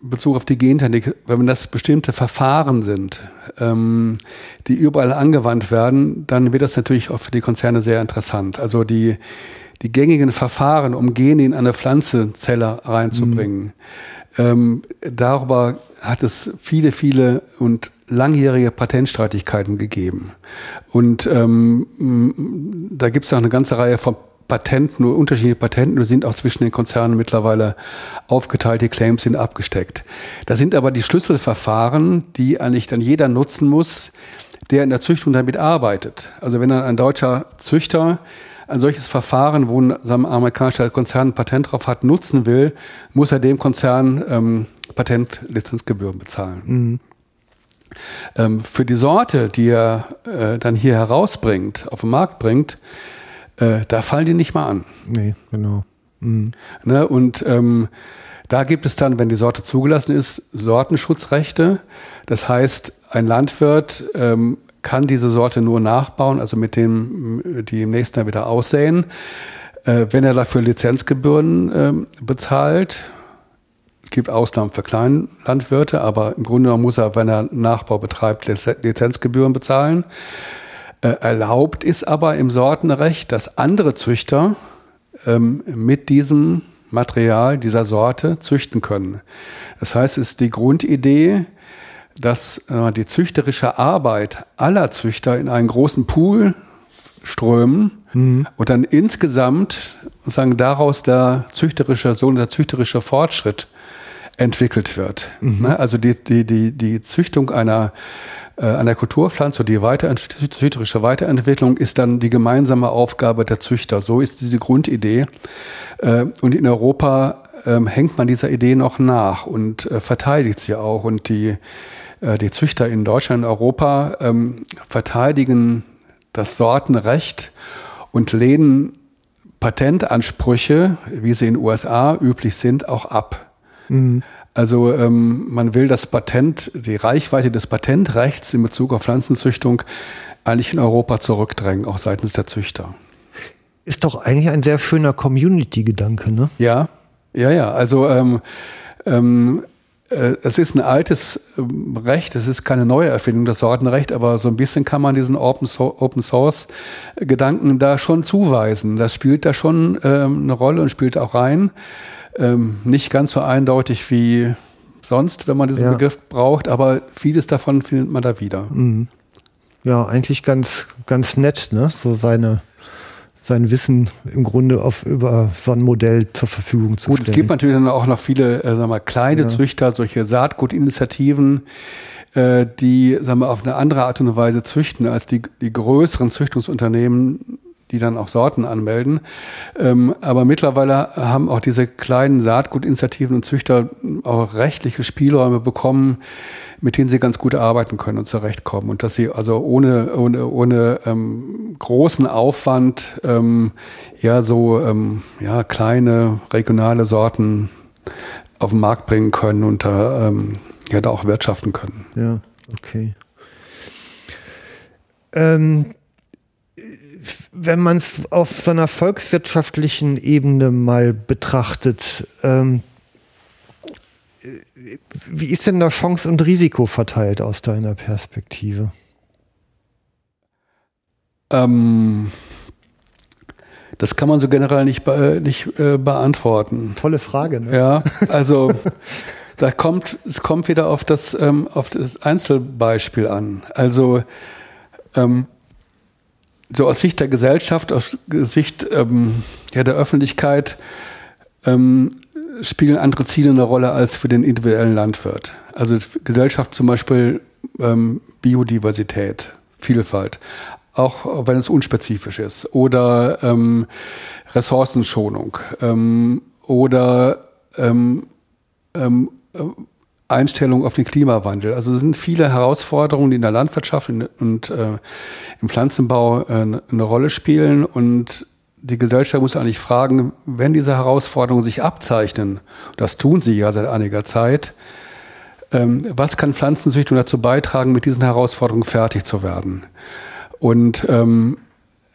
Speaker 2: Bezug auf die Gentechnik, wenn das bestimmte Verfahren sind, ähm, die überall angewandt werden, dann wird das natürlich auch für die Konzerne sehr interessant. Also die, die gängigen Verfahren, um Gene in eine Pflanzenzelle reinzubringen. Mhm. Ähm, darüber hat es viele, viele und langjährige Patentstreitigkeiten gegeben. Und ähm, da gibt es auch eine ganze Reihe von Patenten, nur unterschiedliche Patenten sind auch zwischen den Konzernen mittlerweile aufgeteilt, die Claims sind abgesteckt. Das sind aber die Schlüsselverfahren, die eigentlich dann jeder nutzen muss, der in der Züchtung damit arbeitet. Also wenn dann ein deutscher Züchter ein solches Verfahren, wo ein amerikanischer Konzern ein Patent drauf hat, nutzen will, muss er dem Konzern ähm, Patentlizenzgebühren bezahlen. Mhm. Ähm, für die Sorte, die er äh, dann hier herausbringt, auf den Markt bringt, äh, da fallen die nicht mal an.
Speaker 1: Nee, genau.
Speaker 2: Mhm. Ne, und ähm, da gibt es dann, wenn die Sorte zugelassen ist, Sortenschutzrechte. Das heißt, ein Landwirt ähm, kann diese Sorte nur nachbauen, also mit dem, die im nächsten Jahr wieder aussäen. Äh, wenn er dafür Lizenzgebühren äh, bezahlt, es gibt Ausnahmen für Kleinlandwirte, aber im Grunde genommen muss er, wenn er Nachbau betreibt, Lizenzgebühren bezahlen. Äh, erlaubt ist aber im Sortenrecht, dass andere Züchter ähm, mit diesem Material dieser Sorte züchten können. Das heißt, es ist die Grundidee, dass äh, die züchterische Arbeit aller Züchter in einen großen Pool strömen mhm. und dann insgesamt sagen daraus der züchterische so der züchterische Fortschritt entwickelt wird. Mhm. Ne? Also die, die, die, die Züchtung einer äh, einer Kulturpflanze, die Weiterent züchterische Weiterentwicklung ist dann die gemeinsame Aufgabe der Züchter. So ist diese Grundidee. Äh, und in Europa ähm, hängt man dieser Idee noch nach und äh, verteidigt sie auch. Und die die Züchter in Deutschland und Europa ähm, verteidigen das Sortenrecht und lehnen Patentansprüche, wie sie in den USA üblich sind, auch ab. Mhm. Also ähm, man will das Patent, die Reichweite des Patentrechts in Bezug auf Pflanzenzüchtung eigentlich in Europa zurückdrängen, auch seitens der Züchter.
Speaker 1: Ist doch eigentlich ein sehr schöner Community-Gedanke, ne?
Speaker 2: Ja, ja, ja. Also ähm, ähm, äh, es ist ein altes ähm, Recht, es ist keine neue Erfindung, das Sortenrecht, aber so ein bisschen kann man diesen Open Source Gedanken da schon zuweisen. Das spielt da schon ähm, eine Rolle und spielt auch rein. Ähm, nicht ganz so eindeutig wie sonst, wenn man diesen ja. Begriff braucht, aber vieles davon findet man da wieder. Mhm.
Speaker 1: Ja, eigentlich ganz, ganz nett, ne? So seine sein Wissen im Grunde auf, über so ein Modell zur Verfügung zu
Speaker 2: Gut, stellen. es gibt natürlich dann auch noch viele, äh, sagen wir, kleine ja. Züchter, solche Saatgutinitiativen, äh, die, sagen wir, auf eine andere Art und Weise züchten als die, die größeren Züchtungsunternehmen, die dann auch Sorten anmelden. Ähm, aber mittlerweile haben auch diese kleinen Saatgutinitiativen und Züchter auch rechtliche Spielräume bekommen, mit denen sie ganz gut arbeiten können und zurechtkommen. Und dass sie also ohne, ohne, ohne ähm, großen Aufwand ähm, ja so ähm, ja, kleine regionale Sorten auf den Markt bringen können und da, ähm, ja, da auch wirtschaften können.
Speaker 1: Ja, okay. Ähm, wenn man es auf so einer volkswirtschaftlichen Ebene mal betrachtet, ähm, wie ist denn da Chance und Risiko verteilt aus deiner Perspektive?
Speaker 2: Ähm, das kann man so generell nicht, be nicht äh, beantworten.
Speaker 1: Tolle Frage.
Speaker 2: Ne? Ja, also da kommt es kommt wieder auf das ähm, auf das Einzelbeispiel an. Also ähm, so aus Sicht der Gesellschaft, aus Sicht ähm, ja, der Öffentlichkeit ähm, spielen andere Ziele eine Rolle als für den individuellen Landwirt. Also Gesellschaft zum Beispiel ähm, Biodiversität, Vielfalt, auch wenn es unspezifisch ist, oder ähm, Ressourcenschonung ähm, oder ähm, ähm, Einstellung auf den Klimawandel. Also es sind viele Herausforderungen, die in der Landwirtschaft und äh, im Pflanzenbau äh, eine Rolle spielen und die Gesellschaft muss eigentlich fragen, wenn diese Herausforderungen sich abzeichnen, das tun sie ja seit einiger Zeit, ähm, was kann Pflanzenzüchtung dazu beitragen, mit diesen Herausforderungen fertig zu werden? Und ähm,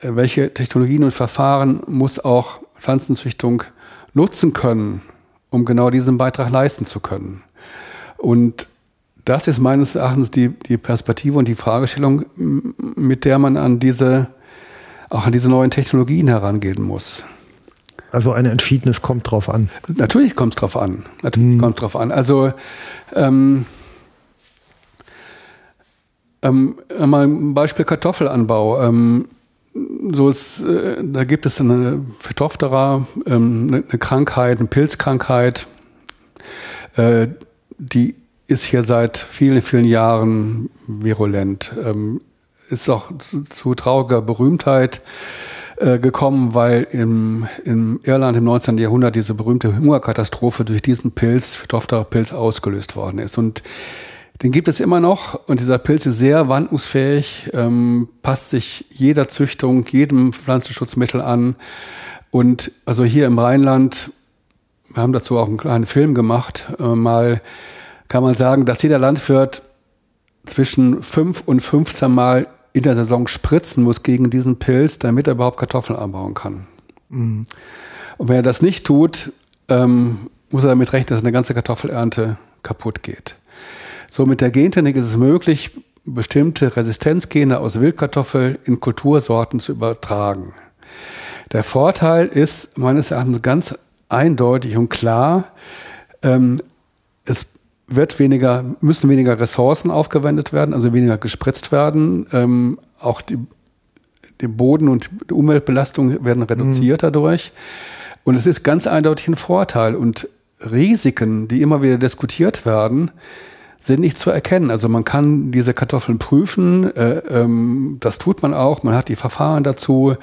Speaker 2: welche Technologien und Verfahren muss auch Pflanzenzüchtung nutzen können, um genau diesen Beitrag leisten zu können? Und das ist meines Erachtens die, die Perspektive und die Fragestellung, mit der man an diese, auch an diese neuen Technologien herangehen muss.
Speaker 1: Also ein entschiedenes kommt drauf an.
Speaker 2: Natürlich kommt es drauf an. Natürlich hm. kommt drauf an. Also ähm, ähm, mal ein Beispiel Kartoffelanbau. Ähm, so ist, äh, da gibt es eine Phytophthora, ähm, eine, eine, Krankheit, eine Pilzkrankheit, äh, die ist hier seit vielen, vielen Jahren virulent. Ähm, ist auch zu, zu trauriger Berühmtheit äh, gekommen, weil im, im Irland im 19. Jahrhundert diese berühmte Hungerkatastrophe durch diesen Pilz, Phytophthora-Pilz, ausgelöst worden ist. Und den gibt es immer noch und dieser Pilz ist sehr wandlungsfähig, ähm, passt sich jeder Züchtung, jedem Pflanzenschutzmittel an. Und also hier im Rheinland, wir haben dazu auch einen kleinen Film gemacht, äh, mal kann man sagen, dass jeder Landwirt zwischen fünf und 15 Mal in der Saison spritzen muss gegen diesen Pilz, damit er überhaupt Kartoffeln anbauen kann. Mhm. Und wenn er das nicht tut, ähm, muss er damit rechnen, dass eine ganze Kartoffelernte kaputt geht. So mit der Gentechnik ist es möglich, bestimmte Resistenzgene aus Wildkartoffel in Kultursorten zu übertragen. Der Vorteil ist meines Erachtens ganz eindeutig und klar, ähm, es wird weniger, müssen weniger Ressourcen aufgewendet werden, also weniger gespritzt werden. Ähm, auch die, die Boden- und die Umweltbelastung werden reduziert mhm. dadurch. Und es ist ganz eindeutig ein Vorteil. Und Risiken, die immer wieder diskutiert werden, sind nicht zu erkennen. Also man kann diese Kartoffeln prüfen, äh, ähm, das tut man auch, man hat die Verfahren dazu,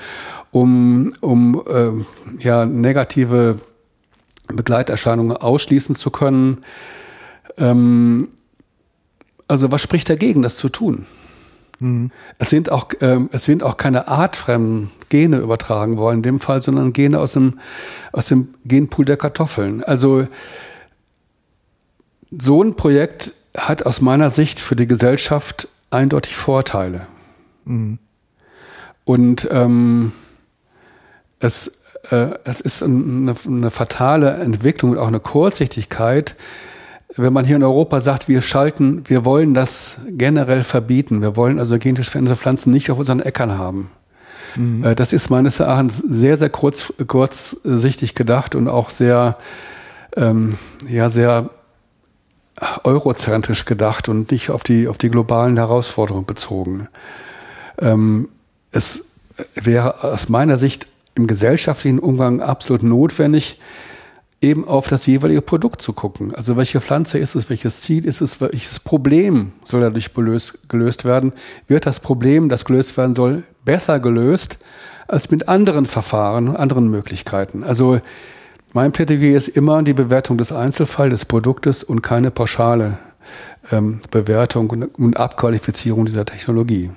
Speaker 2: um, um äh, ja, negative Begleiterscheinungen ausschließen zu können. Ähm, also was spricht dagegen, das zu tun? Mhm. Es, sind auch, ähm, es sind auch keine artfremden Gene übertragen worden in dem Fall, sondern Gene aus dem, aus dem Genpool der Kartoffeln. Also so ein Projekt hat aus meiner Sicht für die Gesellschaft eindeutig Vorteile. Mhm. Und ähm, es, äh, es ist eine, eine fatale Entwicklung und auch eine Kurzsichtigkeit, wenn man hier in Europa sagt, wir schalten, wir wollen das generell verbieten, wir wollen also genetisch veränderte Pflanzen nicht auf unseren Äckern haben. Mhm. Äh, das ist meines Erachtens sehr, sehr kurz, kurzsichtig gedacht und auch sehr, ähm, ja, sehr eurozentrisch gedacht und nicht auf die, auf die globalen Herausforderungen bezogen. Ähm, es wäre aus meiner Sicht im gesellschaftlichen Umgang absolut notwendig, eben auf das jeweilige Produkt zu gucken. Also welche Pflanze ist es, welches Ziel ist es, welches Problem soll dadurch gelöst, gelöst werden? Wird das Problem, das gelöst werden soll, besser gelöst als mit anderen Verfahren und anderen Möglichkeiten? Also mein Plädoyer ist immer die Bewertung des Einzelfalls des Produktes und keine pauschale ähm, Bewertung und, und Abqualifizierung dieser Technologie.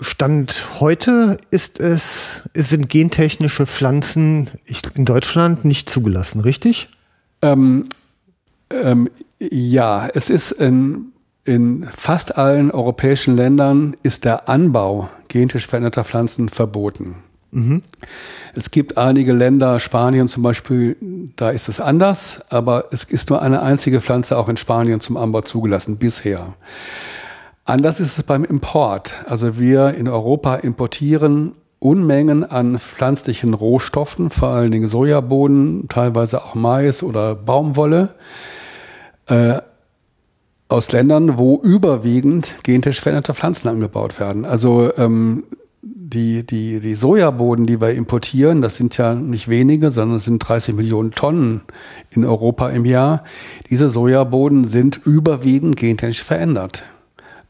Speaker 1: Stand heute ist es, sind gentechnische Pflanzen in Deutschland nicht zugelassen, richtig?
Speaker 2: Ähm, ähm, ja, es ist in, in fast allen europäischen Ländern ist der Anbau genetisch veränderter Pflanzen verboten. Mhm. Es gibt einige Länder, Spanien zum Beispiel, da ist es anders, aber es ist nur eine einzige Pflanze auch in Spanien zum Anbau zugelassen bisher. Anders ist es beim Import. Also wir in Europa importieren Unmengen an pflanzlichen Rohstoffen, vor allen Dingen Sojabohnen, teilweise auch Mais oder Baumwolle, äh, aus Ländern, wo überwiegend gentisch veränderte Pflanzen angebaut werden. Also ähm, die, die, die Sojaboden, die wir importieren, das sind ja nicht wenige, sondern es sind 30 Millionen Tonnen in Europa im Jahr. Diese Sojaboden sind überwiegend gentechnisch verändert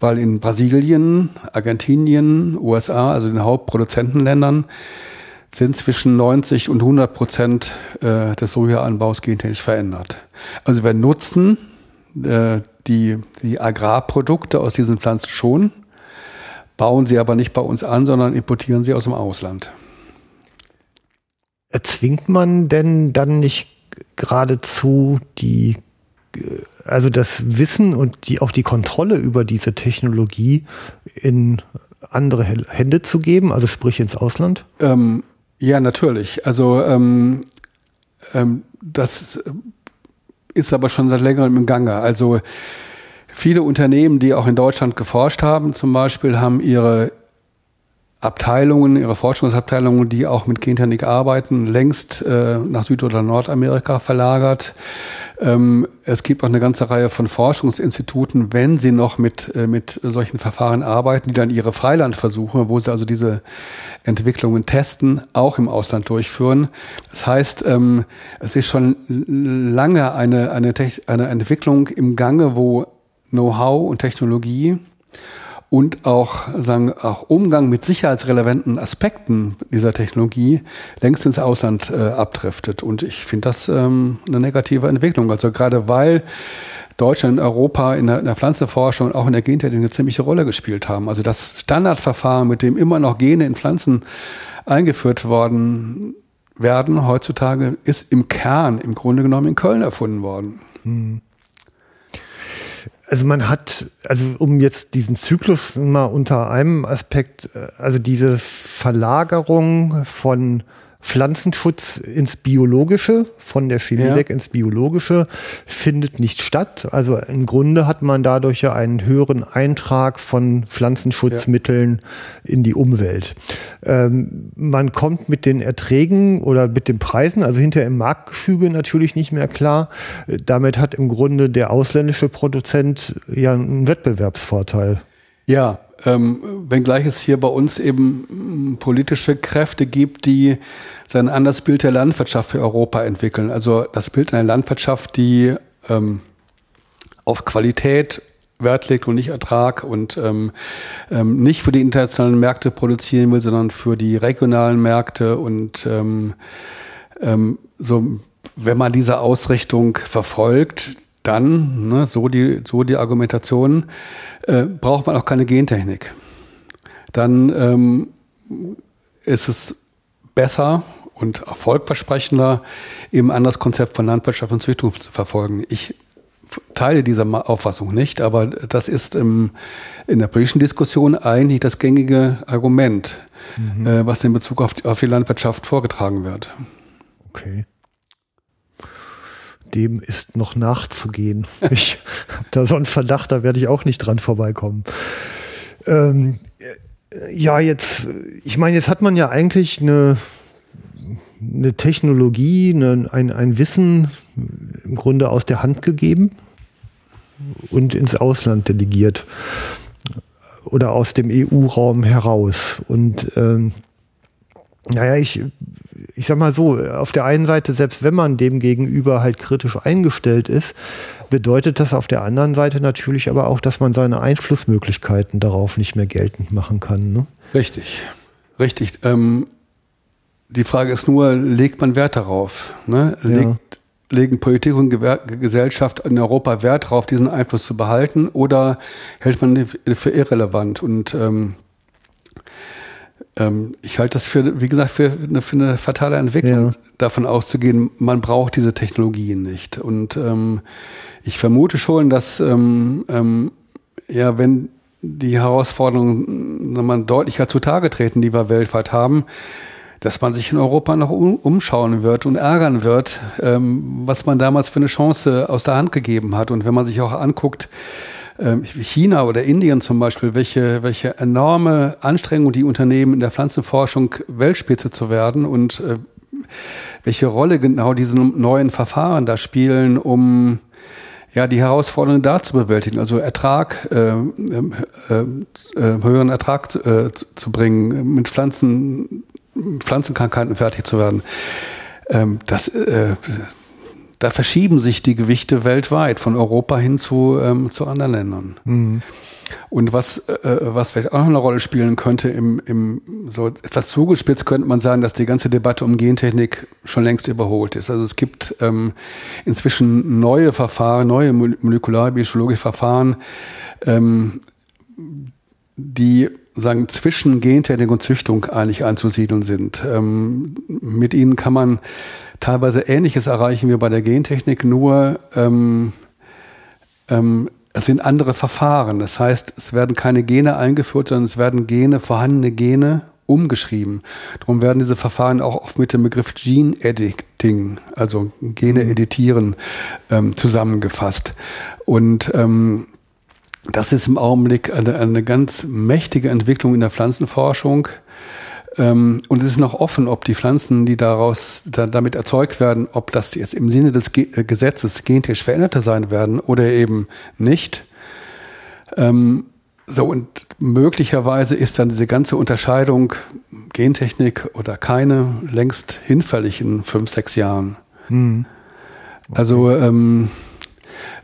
Speaker 2: weil in Brasilien, Argentinien, USA, also den Hauptproduzentenländern, sind zwischen 90 und 100 Prozent äh, des Sojaanbaus gentechnisch verändert. Also wir nutzen äh, die, die Agrarprodukte aus diesen Pflanzen schon, bauen sie aber nicht bei uns an, sondern importieren sie aus dem Ausland.
Speaker 1: erzwingt man denn dann nicht geradezu die, also das Wissen und die, auch die Kontrolle über diese Technologie in andere Hände zu geben, also sprich ins Ausland?
Speaker 2: Ähm, ja, natürlich. Also ähm, ähm, das ist aber schon seit längerem im Gange. Also viele Unternehmen, die auch in Deutschland geforscht haben, zum Beispiel, haben ihre Abteilungen, ihre Forschungsabteilungen, die auch mit Gentechnik arbeiten, längst äh, nach Süd- oder Nordamerika verlagert. Ähm, es gibt auch eine ganze Reihe von Forschungsinstituten, wenn sie noch mit, äh, mit solchen Verfahren arbeiten, die dann ihre Freilandversuche, wo sie also diese Entwicklungen testen, auch im Ausland durchführen. Das heißt, ähm, es ist schon lange eine, eine, eine Entwicklung im Gange, wo Know-how und Technologie und auch, sagen, auch Umgang mit sicherheitsrelevanten Aspekten dieser Technologie längst ins Ausland äh, abdriftet. Und ich finde das ähm, eine negative Entwicklung. Also gerade weil Deutschland Europa in der, in der Pflanzenforschung und auch in der Gentechnik eine ziemliche Rolle gespielt haben. Also das Standardverfahren, mit dem immer noch Gene in Pflanzen eingeführt worden werden heutzutage, ist im Kern im Grunde genommen in Köln erfunden worden. Hm.
Speaker 1: Also man hat, also um jetzt diesen Zyklus mal unter einem Aspekt, äh, also diese Verlagerung von Pflanzenschutz ins Biologische, von der Chemie ja. weg ins Biologische, findet nicht statt. Also im Grunde hat man dadurch ja einen höheren Eintrag von Pflanzenschutzmitteln ja. in die Umwelt. Ähm, man kommt mit den Erträgen oder mit den Preisen, also hinter im Marktgefüge natürlich nicht mehr klar. Damit hat im Grunde der ausländische Produzent ja einen Wettbewerbsvorteil.
Speaker 2: Ja, ähm, wenngleich es hier bei uns eben mm, politische Kräfte gibt, die sein anderes Bild der Landwirtschaft für Europa entwickeln. Also das Bild einer Landwirtschaft, die ähm, auf Qualität Wert legt und nicht Ertrag und ähm, ähm, nicht für die internationalen Märkte produzieren will, sondern für die regionalen Märkte und ähm, ähm, so, wenn man diese Ausrichtung verfolgt, dann, ne, so, die, so die Argumentation, äh, braucht man auch keine Gentechnik. Dann ähm, ist es besser und erfolgversprechender, eben ein anderes Konzept von Landwirtschaft und Züchtung zu verfolgen. Ich teile diese Auffassung nicht, aber das ist im, in der politischen Diskussion eigentlich das gängige Argument, mhm. äh, was in Bezug auf die, auf die Landwirtschaft vorgetragen wird.
Speaker 1: Okay dem ist noch nachzugehen. ich habe da so einen Verdacht, da werde ich auch nicht dran vorbeikommen. Ähm, ja, jetzt, ich meine, jetzt hat man ja eigentlich eine, eine Technologie, eine, ein, ein Wissen im Grunde aus der Hand gegeben und ins Ausland delegiert oder aus dem EU-Raum heraus. Und ähm, naja, ich, ich sag mal so, auf der einen Seite, selbst wenn man dem gegenüber halt kritisch eingestellt ist, bedeutet das auf der anderen Seite natürlich aber auch, dass man seine Einflussmöglichkeiten darauf nicht mehr geltend machen kann. Ne?
Speaker 2: Richtig, richtig. Ähm, die Frage ist nur, legt man Wert darauf? Ne? Legt, ja. Legen Politik und Gesellschaft in Europa Wert darauf, diesen Einfluss zu behalten, oder hält man ihn für irrelevant? Und ähm, ich halte das für, wie gesagt, für eine, für eine fatale Entwicklung, ja. davon auszugehen, man braucht diese Technologien nicht. Und ähm, ich vermute schon, dass ähm, ähm, ja, wenn die Herausforderungen man deutlicher zutage treten, die wir weltweit haben, dass man sich in Europa noch um, umschauen wird und ärgern wird, ähm, was man damals für eine Chance aus der Hand gegeben hat. Und wenn man sich auch anguckt, ähm, China oder Indien zum Beispiel, welche, welche enorme Anstrengung die Unternehmen in der Pflanzenforschung Weltspitze zu werden und äh, welche Rolle genau diese neuen Verfahren da spielen, um ja, die Herausforderungen da zu bewältigen, also Ertrag, äh, äh, äh, höheren Ertrag zu, äh, zu bringen, mit Pflanzen, Pflanzenkrankheiten fertig zu werden. Ähm, das, äh, da verschieben sich die Gewichte weltweit von Europa hin zu, ähm, zu anderen Ländern. Mhm. Und was, äh, was vielleicht auch noch eine Rolle spielen könnte, im, im, so etwas zugespitzt könnte man sagen, dass die ganze Debatte um Gentechnik schon längst überholt ist. Also es gibt ähm, inzwischen neue Verfahren, neue molekularbiologische Verfahren, ähm, die sagen, zwischen Gentechnik und Züchtung eigentlich anzusiedeln sind. Ähm, mit ihnen kann man teilweise Ähnliches erreichen wie bei der Gentechnik, nur ähm, ähm, es sind andere Verfahren. Das heißt, es werden keine Gene eingeführt, sondern es werden Gene, vorhandene Gene umgeschrieben. Darum werden diese Verfahren auch oft mit dem Begriff Gene Editing, also Gene mhm. editieren, ähm, zusammengefasst. Und ähm, das ist im Augenblick eine, eine ganz mächtige Entwicklung in der Pflanzenforschung. Ähm, und es ist noch offen, ob die Pflanzen, die daraus da, damit erzeugt werden, ob das jetzt im Sinne des Ge äh, Gesetzes gentechnisch veränderte sein werden oder eben nicht. Ähm, so, und möglicherweise ist dann diese ganze Unterscheidung Gentechnik oder keine längst hinfällig in fünf, sechs Jahren. Hm. Okay. Also ähm,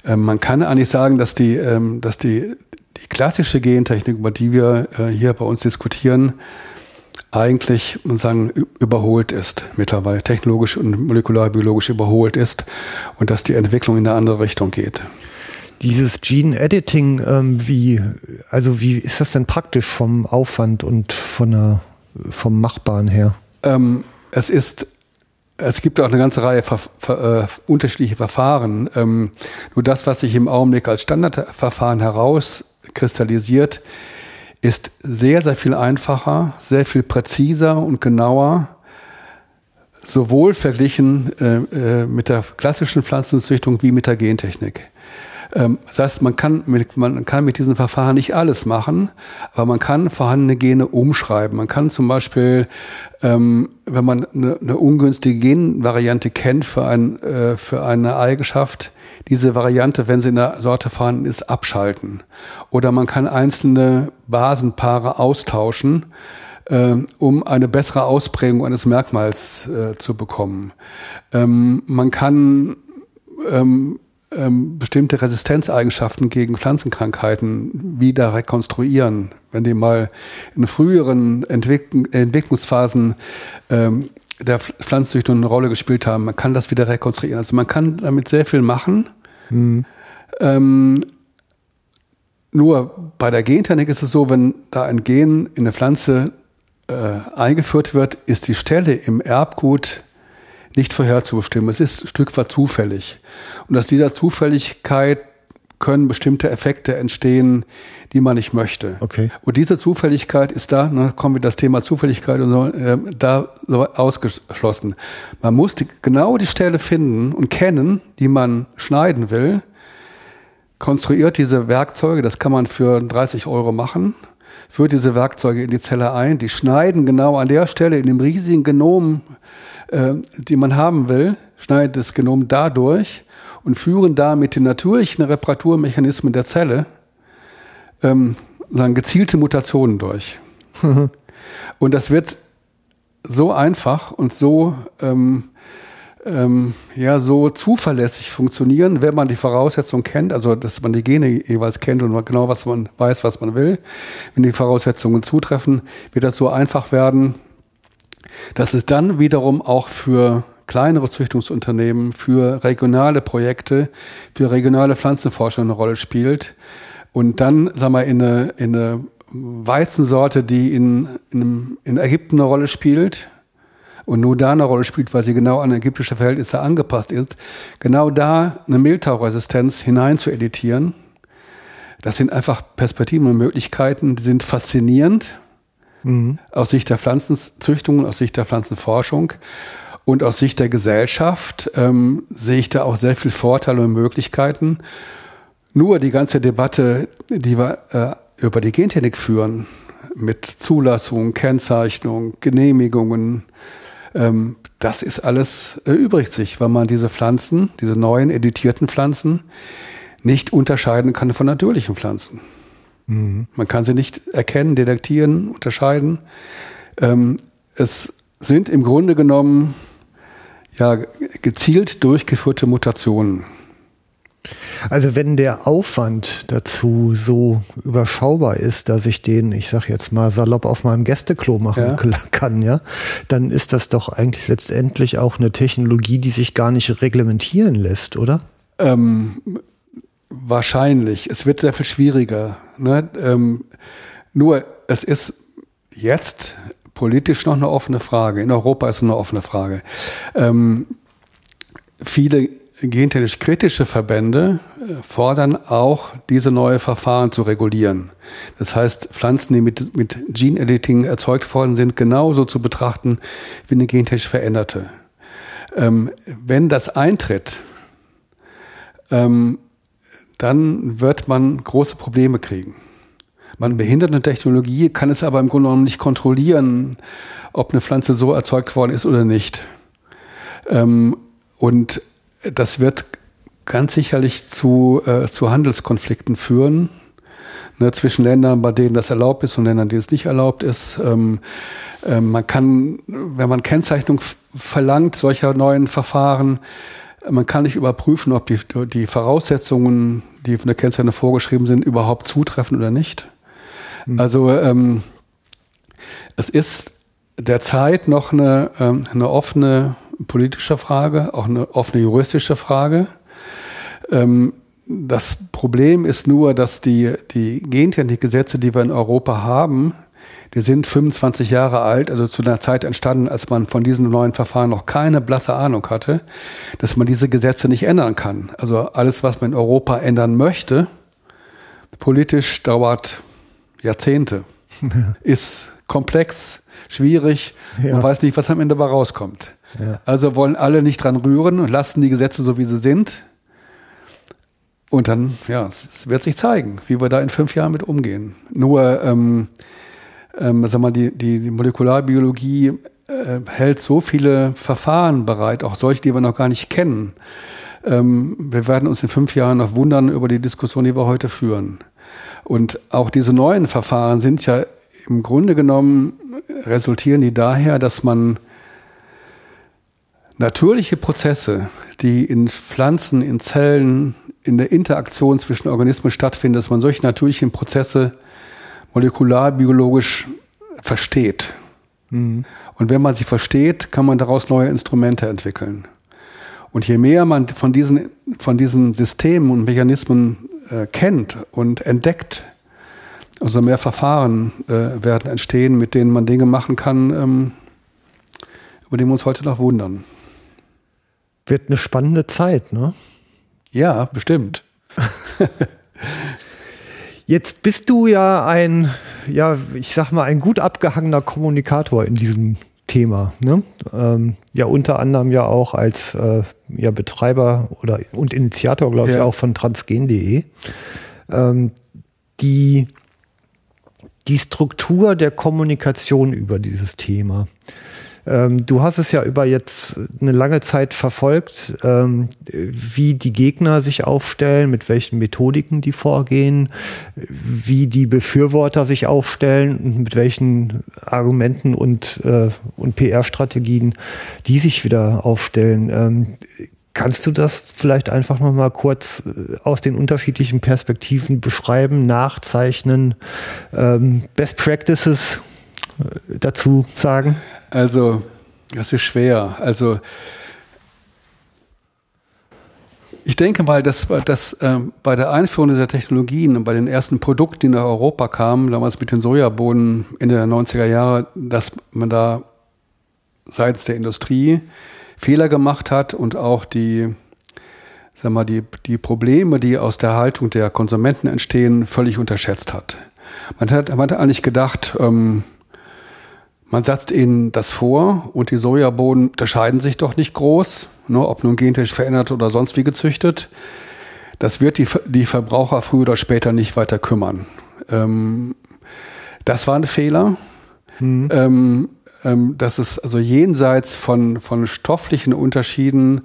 Speaker 2: äh, man kann eigentlich sagen, dass die, ähm, dass die, die klassische Gentechnik, über die wir äh, hier bei uns diskutieren, eigentlich man sagen, überholt ist, mittlerweile technologisch und molekularbiologisch überholt ist und dass die Entwicklung in eine andere Richtung geht.
Speaker 1: Dieses Gene Editing, ähm, wie, also wie ist das denn praktisch vom Aufwand und von der, vom Machbaren her?
Speaker 2: Ähm, es ist es gibt auch eine ganze Reihe ver, ver, äh, unterschiedliche Verfahren. Ähm, nur das, was sich im Augenblick als Standardverfahren herauskristallisiert, ist sehr, sehr viel einfacher, sehr viel präziser und genauer, sowohl verglichen äh, äh, mit der klassischen Pflanzenzüchtung wie mit der Gentechnik. Ähm, das heißt, man kann, mit, man kann mit diesen Verfahren nicht alles machen, aber man kann vorhandene Gene umschreiben. Man kann zum Beispiel, ähm, wenn man eine, ungünstige Genvariante kennt für, ein, äh, für eine Eigenschaft, diese Variante, wenn sie in der Sorte vorhanden ist, abschalten. Oder man kann einzelne Basenpaare austauschen, äh, um eine bessere Ausprägung eines Merkmals äh, zu bekommen. Ähm, man kann ähm, bestimmte Resistenzeigenschaften gegen Pflanzenkrankheiten wieder rekonstruieren. Wenn die mal in früheren Entwick Entwicklungsphasen ähm, der Pflanzenzüchtung eine Rolle gespielt haben, man kann das wieder rekonstruieren. Also man kann damit sehr viel machen. Mhm. Ähm, nur bei der Gentechnik ist es so, wenn da ein Gen in eine Pflanze äh, eingeführt wird, ist die Stelle im Erbgut nicht vorherzubestimmen. Es ist ein Stück weit zufällig. Und aus dieser Zufälligkeit können bestimmte Effekte entstehen, die man nicht möchte.
Speaker 1: Okay.
Speaker 2: Und diese Zufälligkeit ist da, ne, kommen wir das Thema Zufälligkeit und so, äh, da so ausgeschlossen. Man muss die, genau die Stelle finden und kennen, die man schneiden will, konstruiert diese Werkzeuge, das kann man für 30 Euro machen, führt diese Werkzeuge in die Zelle ein, die schneiden genau an der Stelle in dem riesigen Genom äh, die man haben will, schneidet das Genom dadurch und führen da mit den natürlichen Reparaturmechanismen der Zelle ähm, sagen, gezielte Mutationen durch. und das wird so einfach und so ähm, ähm, ja so zuverlässig funktionieren, wenn man die Voraussetzungen kennt, also dass man die Gene jeweils kennt und man genau was man weiß, was man will. Wenn die Voraussetzungen zutreffen, wird das so einfach werden, dass es dann wiederum auch für kleinere Züchtungsunternehmen, für regionale Projekte, für regionale Pflanzenforschung eine Rolle spielt. Und dann, sagen wir, in eine, in eine Weizensorte, die in, in, in Ägypten eine Rolle spielt, und nur da eine Rolle spielt, weil sie genau an ägyptische Verhältnisse angepasst ist, genau da eine Mehltauresistenz hinein zu editieren. Das sind einfach Perspektiven und Möglichkeiten, die sind faszinierend mhm. aus Sicht der Pflanzenzüchtung, aus Sicht der Pflanzenforschung. Und aus Sicht der Gesellschaft ähm, sehe ich da auch sehr viel Vorteile und Möglichkeiten. Nur die ganze Debatte, die wir äh, über die Gentechnik führen, mit Zulassung, Kennzeichnung, Genehmigungen, ähm, das ist alles erübrigt sich, weil man diese Pflanzen, diese neuen editierten Pflanzen, nicht unterscheiden kann von natürlichen Pflanzen. Mhm. Man kann sie nicht erkennen, detektieren, unterscheiden. Ähm, es sind im Grunde genommen ja, gezielt durchgeführte Mutationen.
Speaker 1: Also wenn der Aufwand dazu so überschaubar ist, dass ich den, ich sag jetzt mal salopp auf meinem Gästeklo machen ja. kann, ja, dann ist das doch eigentlich letztendlich auch eine Technologie, die sich gar nicht reglementieren lässt, oder?
Speaker 2: Ähm, Wahrscheinlich. Es wird sehr viel schwieriger. Ne? Ähm, nur es ist jetzt politisch noch eine offene Frage. In Europa ist es eine offene Frage. Ähm, viele gentechnisch kritische Verbände äh, fordern auch, diese neue Verfahren zu regulieren. Das heißt, Pflanzen, die mit, mit Gene Editing erzeugt worden sind, genauso zu betrachten wie eine gentechnisch veränderte. Ähm, wenn das eintritt, ähm, dann wird man große Probleme kriegen. Man behindert eine Technologie, kann es aber im Grunde genommen nicht kontrollieren, ob eine Pflanze so erzeugt worden ist oder nicht. Ähm, und das wird ganz sicherlich zu, äh, zu Handelskonflikten führen ne, zwischen Ländern, bei denen das erlaubt ist und Ländern, denen es nicht erlaubt ist. Ähm, äh, man kann, wenn man Kennzeichnung verlangt solcher neuen Verfahren, man kann nicht überprüfen, ob die, die Voraussetzungen, die von der Kennzeichnung vorgeschrieben sind, überhaupt zutreffen oder nicht. Mhm. Also ähm, es ist derzeit noch eine, ähm, eine offene politische Frage, auch eine offene juristische Frage. Ähm, das Problem ist nur, dass die, die Gentechnikgesetze, die wir in Europa haben, die sind 25 Jahre alt, also zu einer Zeit entstanden, als man von diesen neuen Verfahren noch keine blasse Ahnung hatte, dass man diese Gesetze nicht ändern kann. Also alles, was man in Europa ändern möchte, politisch dauert Jahrzehnte, ist komplex, schwierig, ja. man weiß nicht, was am Ende dabei rauskommt. Ja. Also wollen alle nicht dran rühren und lassen die Gesetze so, wie sie sind. Und dann, ja, es wird sich zeigen, wie wir da in fünf Jahren mit umgehen. Nur, ähm, ähm, sag mal, die, die, die Molekularbiologie äh, hält so viele Verfahren bereit, auch solche, die wir noch gar nicht kennen. Ähm, wir werden uns in fünf Jahren noch wundern über die Diskussion, die wir heute führen. Und auch diese neuen Verfahren sind ja im Grunde genommen resultieren die daher, dass man natürliche Prozesse, die in Pflanzen, in Zellen, in der Interaktion zwischen Organismen stattfinden, dass man solche natürlichen Prozesse molekularbiologisch versteht. Mhm. Und wenn man sie versteht, kann man daraus neue Instrumente entwickeln. Und je mehr man von diesen, von diesen Systemen und Mechanismen äh, kennt und entdeckt, umso mehr Verfahren äh, werden entstehen, mit denen man Dinge machen kann, ähm, über die wir uns heute noch wundern.
Speaker 1: Wird eine spannende Zeit, ne?
Speaker 2: Ja, bestimmt.
Speaker 1: Jetzt bist du ja ein, ja, ich sag mal, ein gut abgehangener Kommunikator in diesem Thema. Ne? Ähm, ja, unter anderem ja auch als äh, ja, Betreiber oder und Initiator, glaube ich, auch von transgen.de. Ähm, die, die Struktur der Kommunikation über dieses Thema. Ähm, du hast es ja über jetzt eine lange Zeit verfolgt, ähm, wie die Gegner sich aufstellen, mit welchen Methodiken die vorgehen, wie die Befürworter sich aufstellen und mit welchen Argumenten und, äh, und PR-Strategien die sich wieder aufstellen. Ähm, Kannst du das vielleicht einfach noch mal kurz äh, aus den unterschiedlichen Perspektiven beschreiben, nachzeichnen, ähm, Best Practices äh, dazu sagen?
Speaker 2: Also, das ist schwer. Also, ich denke mal, dass, dass äh, bei der Einführung dieser Technologien und bei den ersten Produkten, die nach Europa kamen, damals mit den Sojabohnen Ende der 90er Jahre, dass man da seitens der Industrie Fehler gemacht hat und auch die, sag mal, die, die Probleme, die aus der Haltung der Konsumenten entstehen, völlig unterschätzt hat. Man hat, man hat eigentlich gedacht, ähm, man setzt ihnen das vor und die Sojabohnen unterscheiden sich doch nicht groß, ne, ob nun gentechnisch verändert oder sonst wie gezüchtet. Das wird die, die Verbraucher früher oder später nicht weiter kümmern. Ähm, das war ein Fehler. Mhm. Ähm, ähm, dass es also jenseits von, von stofflichen Unterschieden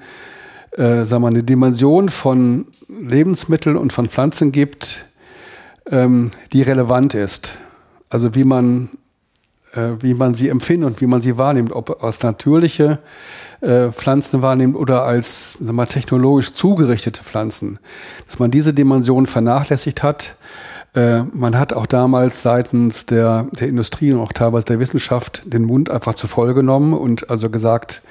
Speaker 2: äh, sagen wir, eine Dimension von Lebensmitteln und von Pflanzen gibt, ähm, die relevant ist. Also wie man wie man sie empfindet und wie man sie wahrnimmt, ob als natürliche äh, Pflanzen wahrnimmt oder als sagen wir, technologisch zugerichtete Pflanzen. Dass man diese Dimension vernachlässigt hat. Äh, man hat auch damals seitens der, der Industrie und auch teilweise der Wissenschaft den Mund einfach zu voll genommen und also gesagt,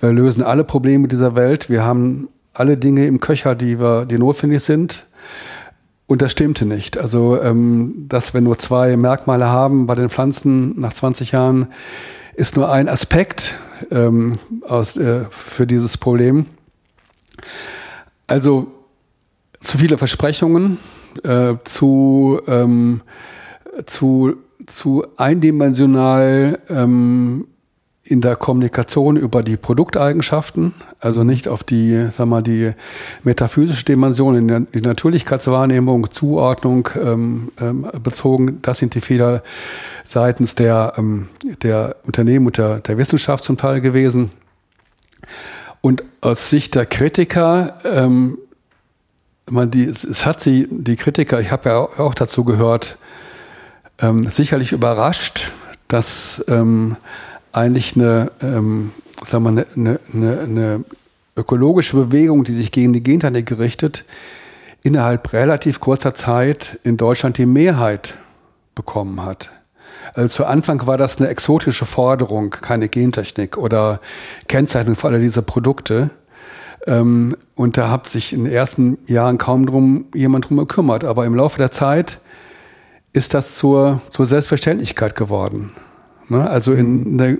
Speaker 2: wir lösen alle Probleme dieser Welt, wir haben alle Dinge im Köcher, die, wir, die notwendig sind. Und das stimmte nicht. Also, ähm, dass wir nur zwei Merkmale haben bei den Pflanzen nach 20 Jahren, ist nur ein Aspekt ähm, aus, äh, für dieses Problem. Also zu viele Versprechungen, äh, zu, ähm, zu, zu eindimensional ähm, in der Kommunikation über die Produkteigenschaften, also nicht auf die, sag mal, die metaphysische Dimension, in der Natürlichkeitswahrnehmung, Zuordnung ähm, ähm, bezogen. Das sind die Fehler seitens der, ähm, der Unternehmen und der, der Wissenschaft zum Teil gewesen. Und aus Sicht der Kritiker, ähm, man die, es hat sie, die Kritiker, ich habe ja auch dazu gehört, ähm, sicherlich überrascht, dass ähm, eigentlich eine, ähm, sagen wir, eine, eine, eine ökologische Bewegung, die sich gegen die Gentechnik gerichtet, innerhalb relativ kurzer Zeit in Deutschland die Mehrheit bekommen hat. Also zu Anfang war das eine exotische Forderung, keine Gentechnik oder Kennzeichnung für alle diese Produkte. Ähm, und da hat sich in den ersten Jahren kaum drum jemand drum gekümmert. Aber im Laufe der Zeit ist das zur, zur Selbstverständlichkeit geworden. Ne? Also in der,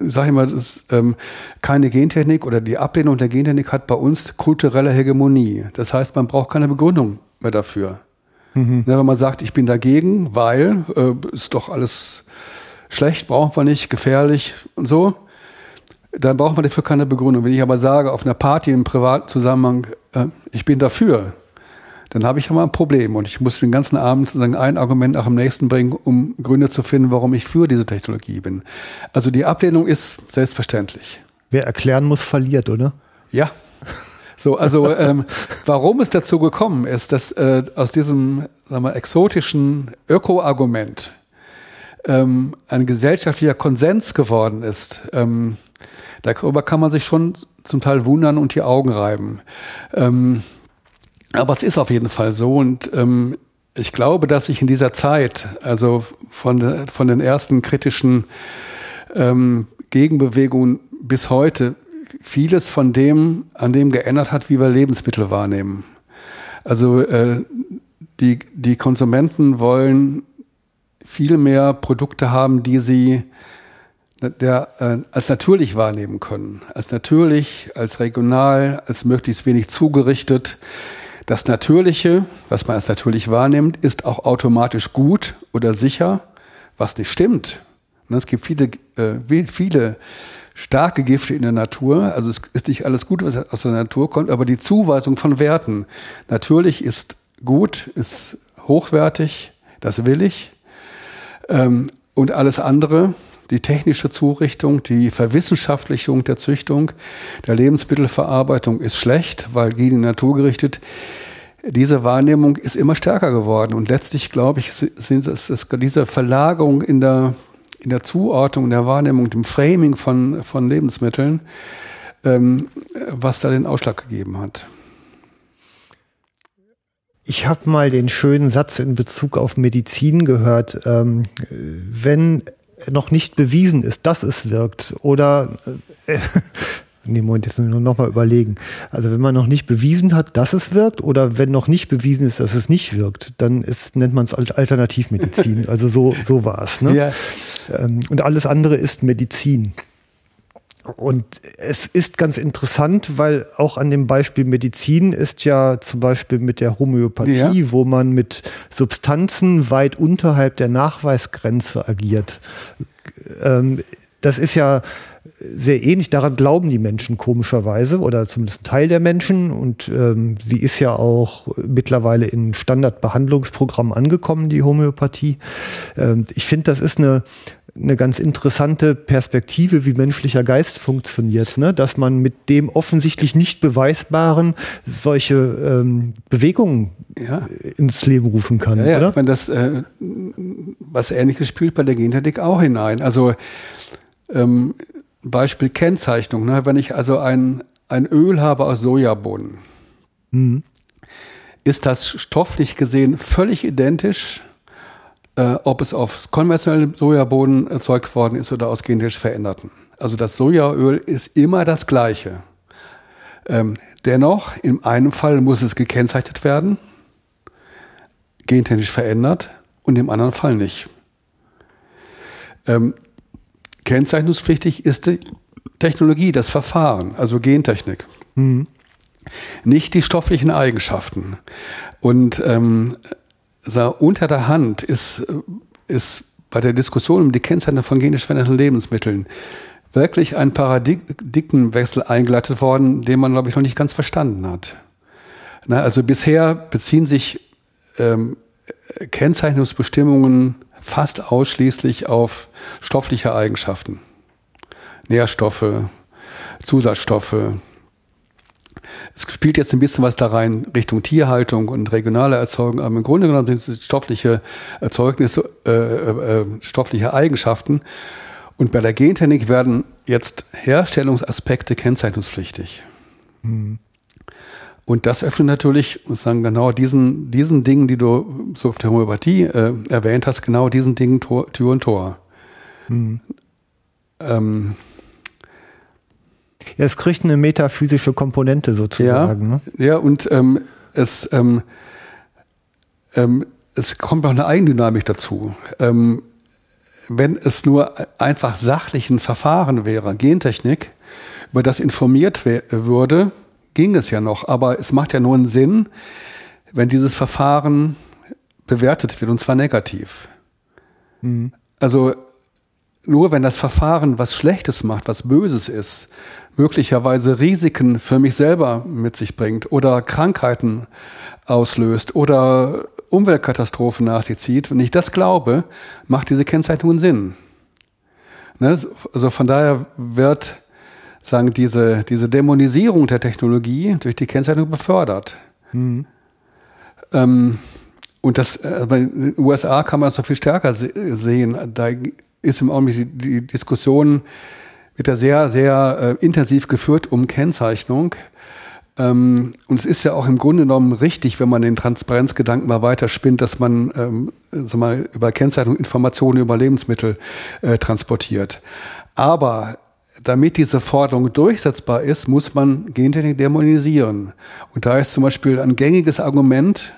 Speaker 2: sag ich mal, ist, ähm, keine Gentechnik oder die Ablehnung der Gentechnik hat bei uns kulturelle Hegemonie. Das heißt, man braucht keine Begründung mehr dafür. Mhm. Ne, wenn man sagt, ich bin dagegen, weil äh, ist doch alles schlecht, brauchen wir nicht, gefährlich und so, dann braucht man dafür keine Begründung. Wenn ich aber sage, auf einer Party im privaten Zusammenhang, äh, ich bin dafür, dann habe ich ja mal ein Problem und ich muss den ganzen Abend sozusagen ein Argument nach dem nächsten bringen, um Gründe zu finden, warum ich für diese Technologie bin. Also die Ablehnung ist selbstverständlich.
Speaker 1: Wer erklären muss, verliert, oder?
Speaker 2: Ja. So, also ähm, warum es dazu gekommen ist, dass äh, aus diesem sagen wir, exotischen Öko-Argument ähm, ein gesellschaftlicher Konsens geworden ist, ähm, darüber kann man sich schon zum Teil wundern und die Augen reiben. Ähm, aber es ist auf jeden Fall so und ähm, ich glaube, dass sich in dieser Zeit, also von, von den ersten kritischen ähm, Gegenbewegungen bis heute, vieles von dem, an dem geändert hat, wie wir Lebensmittel wahrnehmen. Also äh, die, die Konsumenten wollen viel mehr Produkte haben, die sie der, äh, als natürlich wahrnehmen können. Als natürlich, als regional, als möglichst wenig zugerichtet. Das Natürliche, was man als natürlich wahrnimmt, ist auch automatisch gut oder sicher, was nicht stimmt. Es gibt viele, äh, viele starke Gifte in der Natur. Also es ist nicht alles gut, was aus der Natur kommt, aber die Zuweisung von Werten. Natürlich ist gut, ist hochwertig, das will ich. Ähm, und alles andere die technische Zurichtung, die Verwissenschaftlichung der Züchtung, der Lebensmittelverarbeitung ist schlecht, weil gegen die Natur gerichtet. Diese Wahrnehmung ist immer stärker geworden und letztlich, glaube ich, sind es, es diese Verlagerung in der, in der Zuordnung, in der Wahrnehmung, dem Framing von, von Lebensmitteln, ähm, was da den Ausschlag gegeben hat.
Speaker 1: Ich habe mal den schönen Satz in Bezug auf Medizin gehört. Ähm, wenn noch nicht bewiesen ist, dass es wirkt. Oder äh, nee, Moment, jetzt nur noch mal überlegen. Also wenn man noch nicht bewiesen hat, dass es wirkt, oder wenn noch nicht bewiesen ist, dass es nicht wirkt, dann ist, nennt man es Alternativmedizin. Also so, so war es. Ne? Ja. Ähm, und alles andere ist Medizin. Und es ist ganz interessant, weil auch an dem Beispiel Medizin ist ja zum Beispiel mit der Homöopathie, ja. wo man mit Substanzen weit unterhalb der Nachweisgrenze agiert. Ähm, das ist ja sehr ähnlich. Daran glauben die Menschen komischerweise oder zumindest ein Teil der Menschen. Und ähm, sie ist ja auch mittlerweile in Standardbehandlungsprogrammen angekommen, die Homöopathie. Ähm, ich finde, das ist eine eine ganz interessante Perspektive, wie menschlicher Geist funktioniert, ne? dass man mit dem offensichtlich nicht beweisbaren solche ähm, Bewegungen ja. ins Leben rufen kann. Ja, ja. Oder? Ich
Speaker 2: meine, das, äh, was Ähnliches spielt bei der Gentechnik auch hinein. Also ähm, Beispiel Kennzeichnung. Ne? Wenn ich also ein, ein Öl habe aus Sojabohnen, mhm. ist das stofflich gesehen völlig identisch äh, ob es auf konventionellem Sojaboden erzeugt worden ist oder aus genetisch veränderten. Also das Sojaöl ist immer das gleiche. Ähm, dennoch, in einem Fall muss es gekennzeichnet werden. gentechnisch verändert und im anderen Fall nicht. Ähm, kennzeichnungspflichtig ist die Technologie, das Verfahren, also Gentechnik. Mhm. Nicht die stofflichen Eigenschaften. Und ähm, so unter der Hand ist, ist bei der Diskussion um die Kennzeichnung von genisch veränderten Lebensmitteln wirklich ein Paradigmenwechsel eingeleitet worden, den man, glaube ich, noch nicht ganz verstanden hat. Na, also bisher beziehen sich ähm, Kennzeichnungsbestimmungen fast ausschließlich auf stoffliche Eigenschaften. Nährstoffe, Zusatzstoffe. Es spielt jetzt ein bisschen was da rein Richtung Tierhaltung und regionale Erzeugung, aber im Grunde genommen sind es stoffliche Erzeugnisse, äh, äh, äh, stoffliche Eigenschaften. Und bei der Gentechnik werden jetzt Herstellungsaspekte kennzeichnungspflichtig. Mhm. Und das öffnet natürlich, sagen genau diesen, diesen Dingen, die du so auf der Homöopathie äh, erwähnt hast, genau diesen Dingen Tor, Tür und Tor. Mhm.
Speaker 1: Ähm, ja, es kriegt eine metaphysische Komponente sozusagen.
Speaker 2: Ja, ne? ja und ähm, es, ähm, ähm, es kommt noch eine Eigendynamik dazu. Ähm, wenn es nur einfach sachlichen Verfahren wäre, Gentechnik, über das informiert würde, ging es ja noch. Aber es macht ja nur einen Sinn, wenn dieses Verfahren bewertet wird, und zwar negativ. Mhm. Also nur wenn das Verfahren was Schlechtes macht, was Böses ist, möglicherweise Risiken für mich selber mit sich bringt oder Krankheiten auslöst oder Umweltkatastrophen nach sich zieht, wenn ich das glaube, macht diese Kennzeichnung Sinn. Ne? Also von daher wird sagen, diese, diese Dämonisierung der Technologie durch die Kennzeichnung befördert. Mhm. Ähm, und das, äh, bei den USA kann man das noch viel stärker se sehen. Da ist im Augenblick die, die Diskussion, wird da sehr, sehr äh, intensiv geführt um Kennzeichnung. Ähm, und es ist ja auch im Grunde genommen richtig, wenn man den Transparenzgedanken mal weiterspinnt, dass man ähm, sag mal, über Kennzeichnung Informationen über Lebensmittel äh, transportiert. Aber damit diese Forderung durchsetzbar ist, muss man Gentechnik dämonisieren. Und da ist zum Beispiel ein gängiges Argument,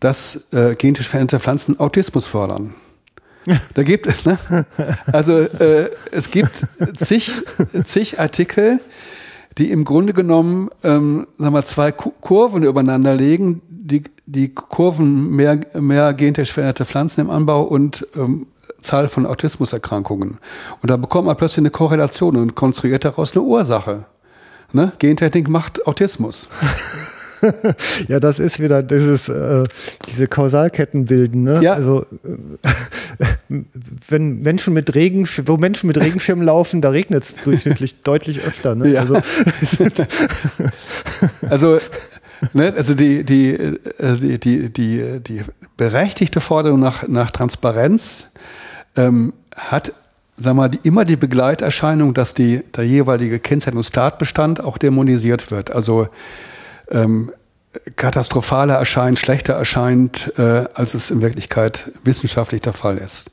Speaker 2: dass äh, gentisch veränderte Pflanzen Autismus fördern. Da gibt es, ne? Also äh, es gibt zig, zig Artikel, die im Grunde genommen ähm, sagen wir, zwei Kurven übereinander legen, die, die Kurven mehr, mehr gentechnisch veränderte Pflanzen im Anbau und ähm, Zahl von Autismuserkrankungen. Und da bekommt man plötzlich eine Korrelation und konstruiert daraus eine Ursache. Ne? Gentechnik macht Autismus.
Speaker 1: ja, das ist wieder dieses, äh, diese Kausalketten bilden. Ne?
Speaker 2: Ja.
Speaker 1: Also äh, wenn Menschen mit Regen, wo Menschen mit Regenschirmen laufen, da regnet es durchschnittlich deutlich öfter. Ne?
Speaker 2: Ja. Also, also, ne, also die, die, äh, die, die, die, die berechtigte Forderung nach, nach Transparenz ähm, hat sag mal, die, immer die Begleiterscheinung, dass die, der jeweilige Kennzeichnungstatbestand auch dämonisiert wird. Also ähm, katastrophaler erscheint, schlechter erscheint, äh, als es in Wirklichkeit wissenschaftlich der Fall ist.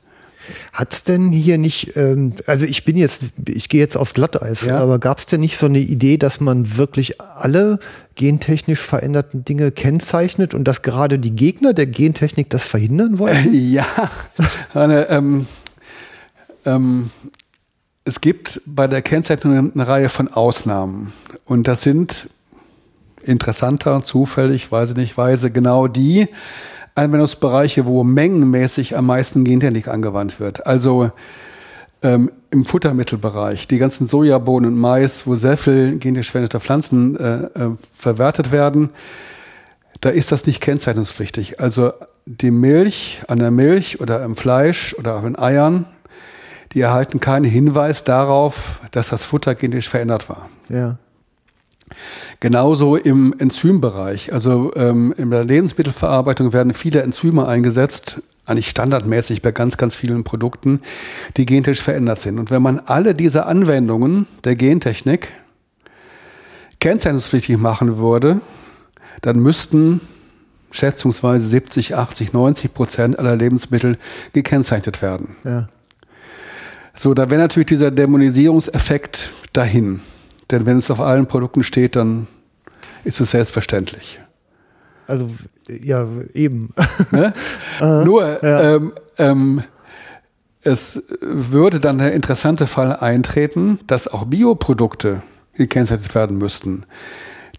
Speaker 1: Hat es denn hier nicht, ähm, also ich bin jetzt, ich gehe jetzt aufs Glatteis, ja. aber gab es denn nicht so eine Idee, dass man wirklich alle gentechnisch veränderten Dinge kennzeichnet und dass gerade die Gegner der Gentechnik das verhindern wollen?
Speaker 2: ja, eine, ähm, ähm, es gibt bei der Kennzeichnung eine Reihe von Ausnahmen und das sind interessanter, zufällig, weiß ich nicht, weise genau die Anwendungsbereiche, wo mengenmäßig am meisten Gentechnik angewandt wird. Also ähm, im Futtermittelbereich, die ganzen Sojabohnen und Mais, wo sehr viel gentechnisch veränderte Pflanzen äh, äh, verwertet werden, da ist das nicht kennzeichnungspflichtig. Also die Milch an der Milch oder im Fleisch oder auch in Eiern, die erhalten keinen Hinweis darauf, dass das Futter genetisch verändert war.
Speaker 1: Ja.
Speaker 2: Genauso im Enzymbereich. Also ähm, in der Lebensmittelverarbeitung werden viele Enzyme eingesetzt, eigentlich standardmäßig bei ganz, ganz vielen Produkten, die gentechnisch verändert sind. Und wenn man alle diese Anwendungen der Gentechnik kennzeichnungspflichtig machen würde, dann müssten schätzungsweise 70, 80, 90 Prozent aller Lebensmittel gekennzeichnet werden.
Speaker 1: Ja.
Speaker 2: So, da wäre natürlich dieser Dämonisierungseffekt dahin. Denn wenn es auf allen Produkten steht, dann ist es selbstverständlich.
Speaker 1: Also, ja, eben.
Speaker 2: Ne? Nur, ja. ähm, ähm, es würde dann der interessante Fall eintreten, dass auch Bioprodukte gekennzeichnet werden müssten.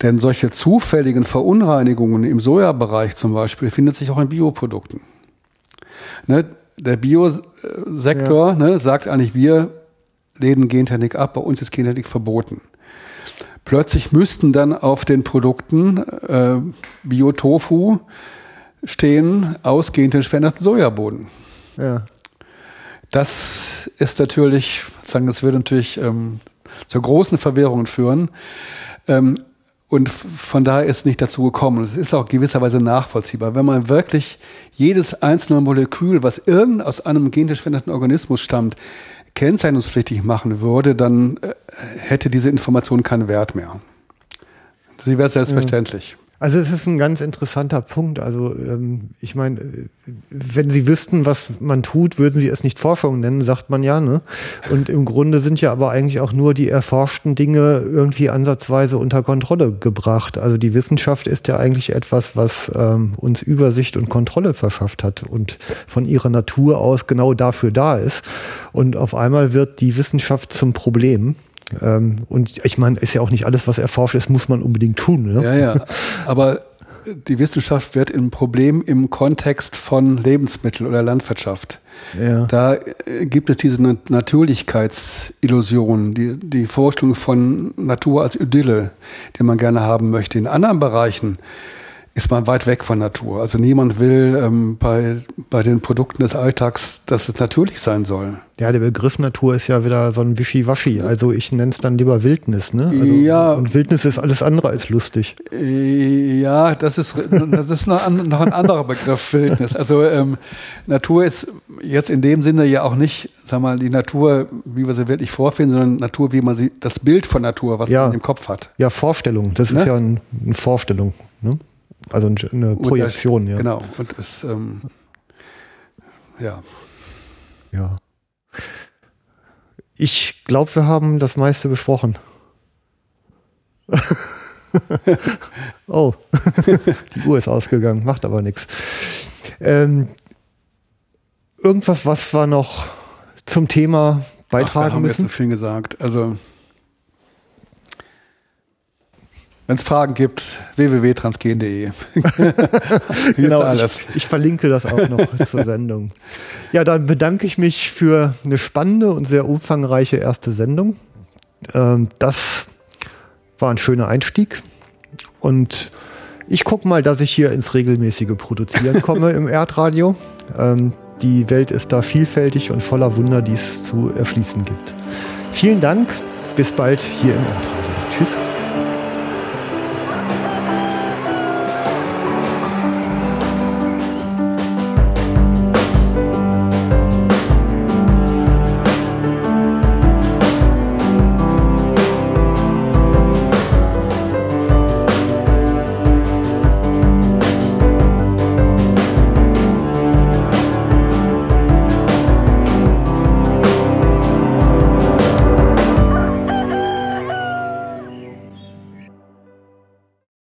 Speaker 2: Denn solche zufälligen Verunreinigungen im Sojabereich zum Beispiel findet sich auch in Bioprodukten. Ne, der Biosektor ja. ne, sagt eigentlich, wir lehnen Gentechnik ab, bei uns ist Gentechnik verboten. Plötzlich müssten dann auf den Produkten äh, Biotofu stehen aus gentechnisch veränderten Sojaboden. Ja. Das ist natürlich, sagen, das würde natürlich ähm, zu großen Verwirrungen führen. Ähm, und von daher ist es nicht dazu gekommen. Es ist auch gewisserweise nachvollziehbar. Wenn man wirklich jedes einzelne Molekül, was irgend aus einem gentisch veränderten Organismus stammt, kennzeichnungspflichtig machen würde, dann äh, hätte diese Information keinen Wert mehr. Sie wäre selbstverständlich.
Speaker 1: Also es ist ein ganz interessanter Punkt. Also ähm, ich meine, wenn Sie wüssten, was man tut, würden Sie es nicht Forschung nennen, sagt man ja. Ne? Und im Grunde sind ja aber eigentlich auch nur die erforschten Dinge irgendwie ansatzweise unter Kontrolle gebracht. Also die Wissenschaft ist ja eigentlich etwas, was ähm, uns Übersicht und Kontrolle verschafft hat und von ihrer Natur aus genau dafür da ist. Und auf einmal wird die Wissenschaft zum Problem. Ähm, und ich meine, ist ja auch nicht alles, was erforscht ist, muss man unbedingt tun.
Speaker 2: Ne? Ja, ja. Aber die Wissenschaft wird ein Problem im Kontext von Lebensmittel oder Landwirtschaft. Ja. Da äh, gibt es diese Natürlichkeitsillusion, die, die Vorstellung von Natur als Idylle, die man gerne haben möchte. In anderen Bereichen ist man weit weg von Natur. Also niemand will ähm, bei, bei den Produkten des Alltags, dass es natürlich sein soll.
Speaker 1: Ja, der Begriff Natur ist ja wieder so ein Wischiwaschi. Also ich nenne es dann lieber Wildnis. Ne? Also,
Speaker 2: ja.
Speaker 1: Und Wildnis ist alles andere als lustig.
Speaker 2: Ja, das ist, das ist noch, ein, noch ein anderer Begriff, Wildnis. Also ähm, Natur ist jetzt in dem Sinne ja auch nicht, sag mal, die Natur, wie wir sie wirklich vorfinden, sondern Natur, wie man sie, das Bild von Natur, was ja. man im Kopf hat.
Speaker 1: Ja, Vorstellung. Das ne? ist ja ein, eine Vorstellung. Ne? Also eine Projektion,
Speaker 2: das, ja. Genau. Und es, ähm, ja.
Speaker 1: Ja. Ich glaube, wir haben das meiste besprochen. oh, die Uhr ist ausgegangen, macht aber nichts. Ähm, irgendwas, was wir noch zum Thema beitragen Ach, wir haben müssen?
Speaker 2: Jetzt so viel gesagt. Also Wenn es Fragen gibt, www.transgen.de.
Speaker 1: genau, alles. Ich, ich, verlinke das auch noch zur Sendung. Ja, dann bedanke ich mich für eine spannende und sehr umfangreiche erste Sendung. Ähm, das war ein schöner Einstieg. Und ich gucke mal, dass ich hier ins regelmäßige Produzieren komme im Erdradio. Ähm, die Welt ist da vielfältig und voller Wunder, die es zu erschließen gibt. Vielen Dank. Bis bald hier im Erdradio. Tschüss.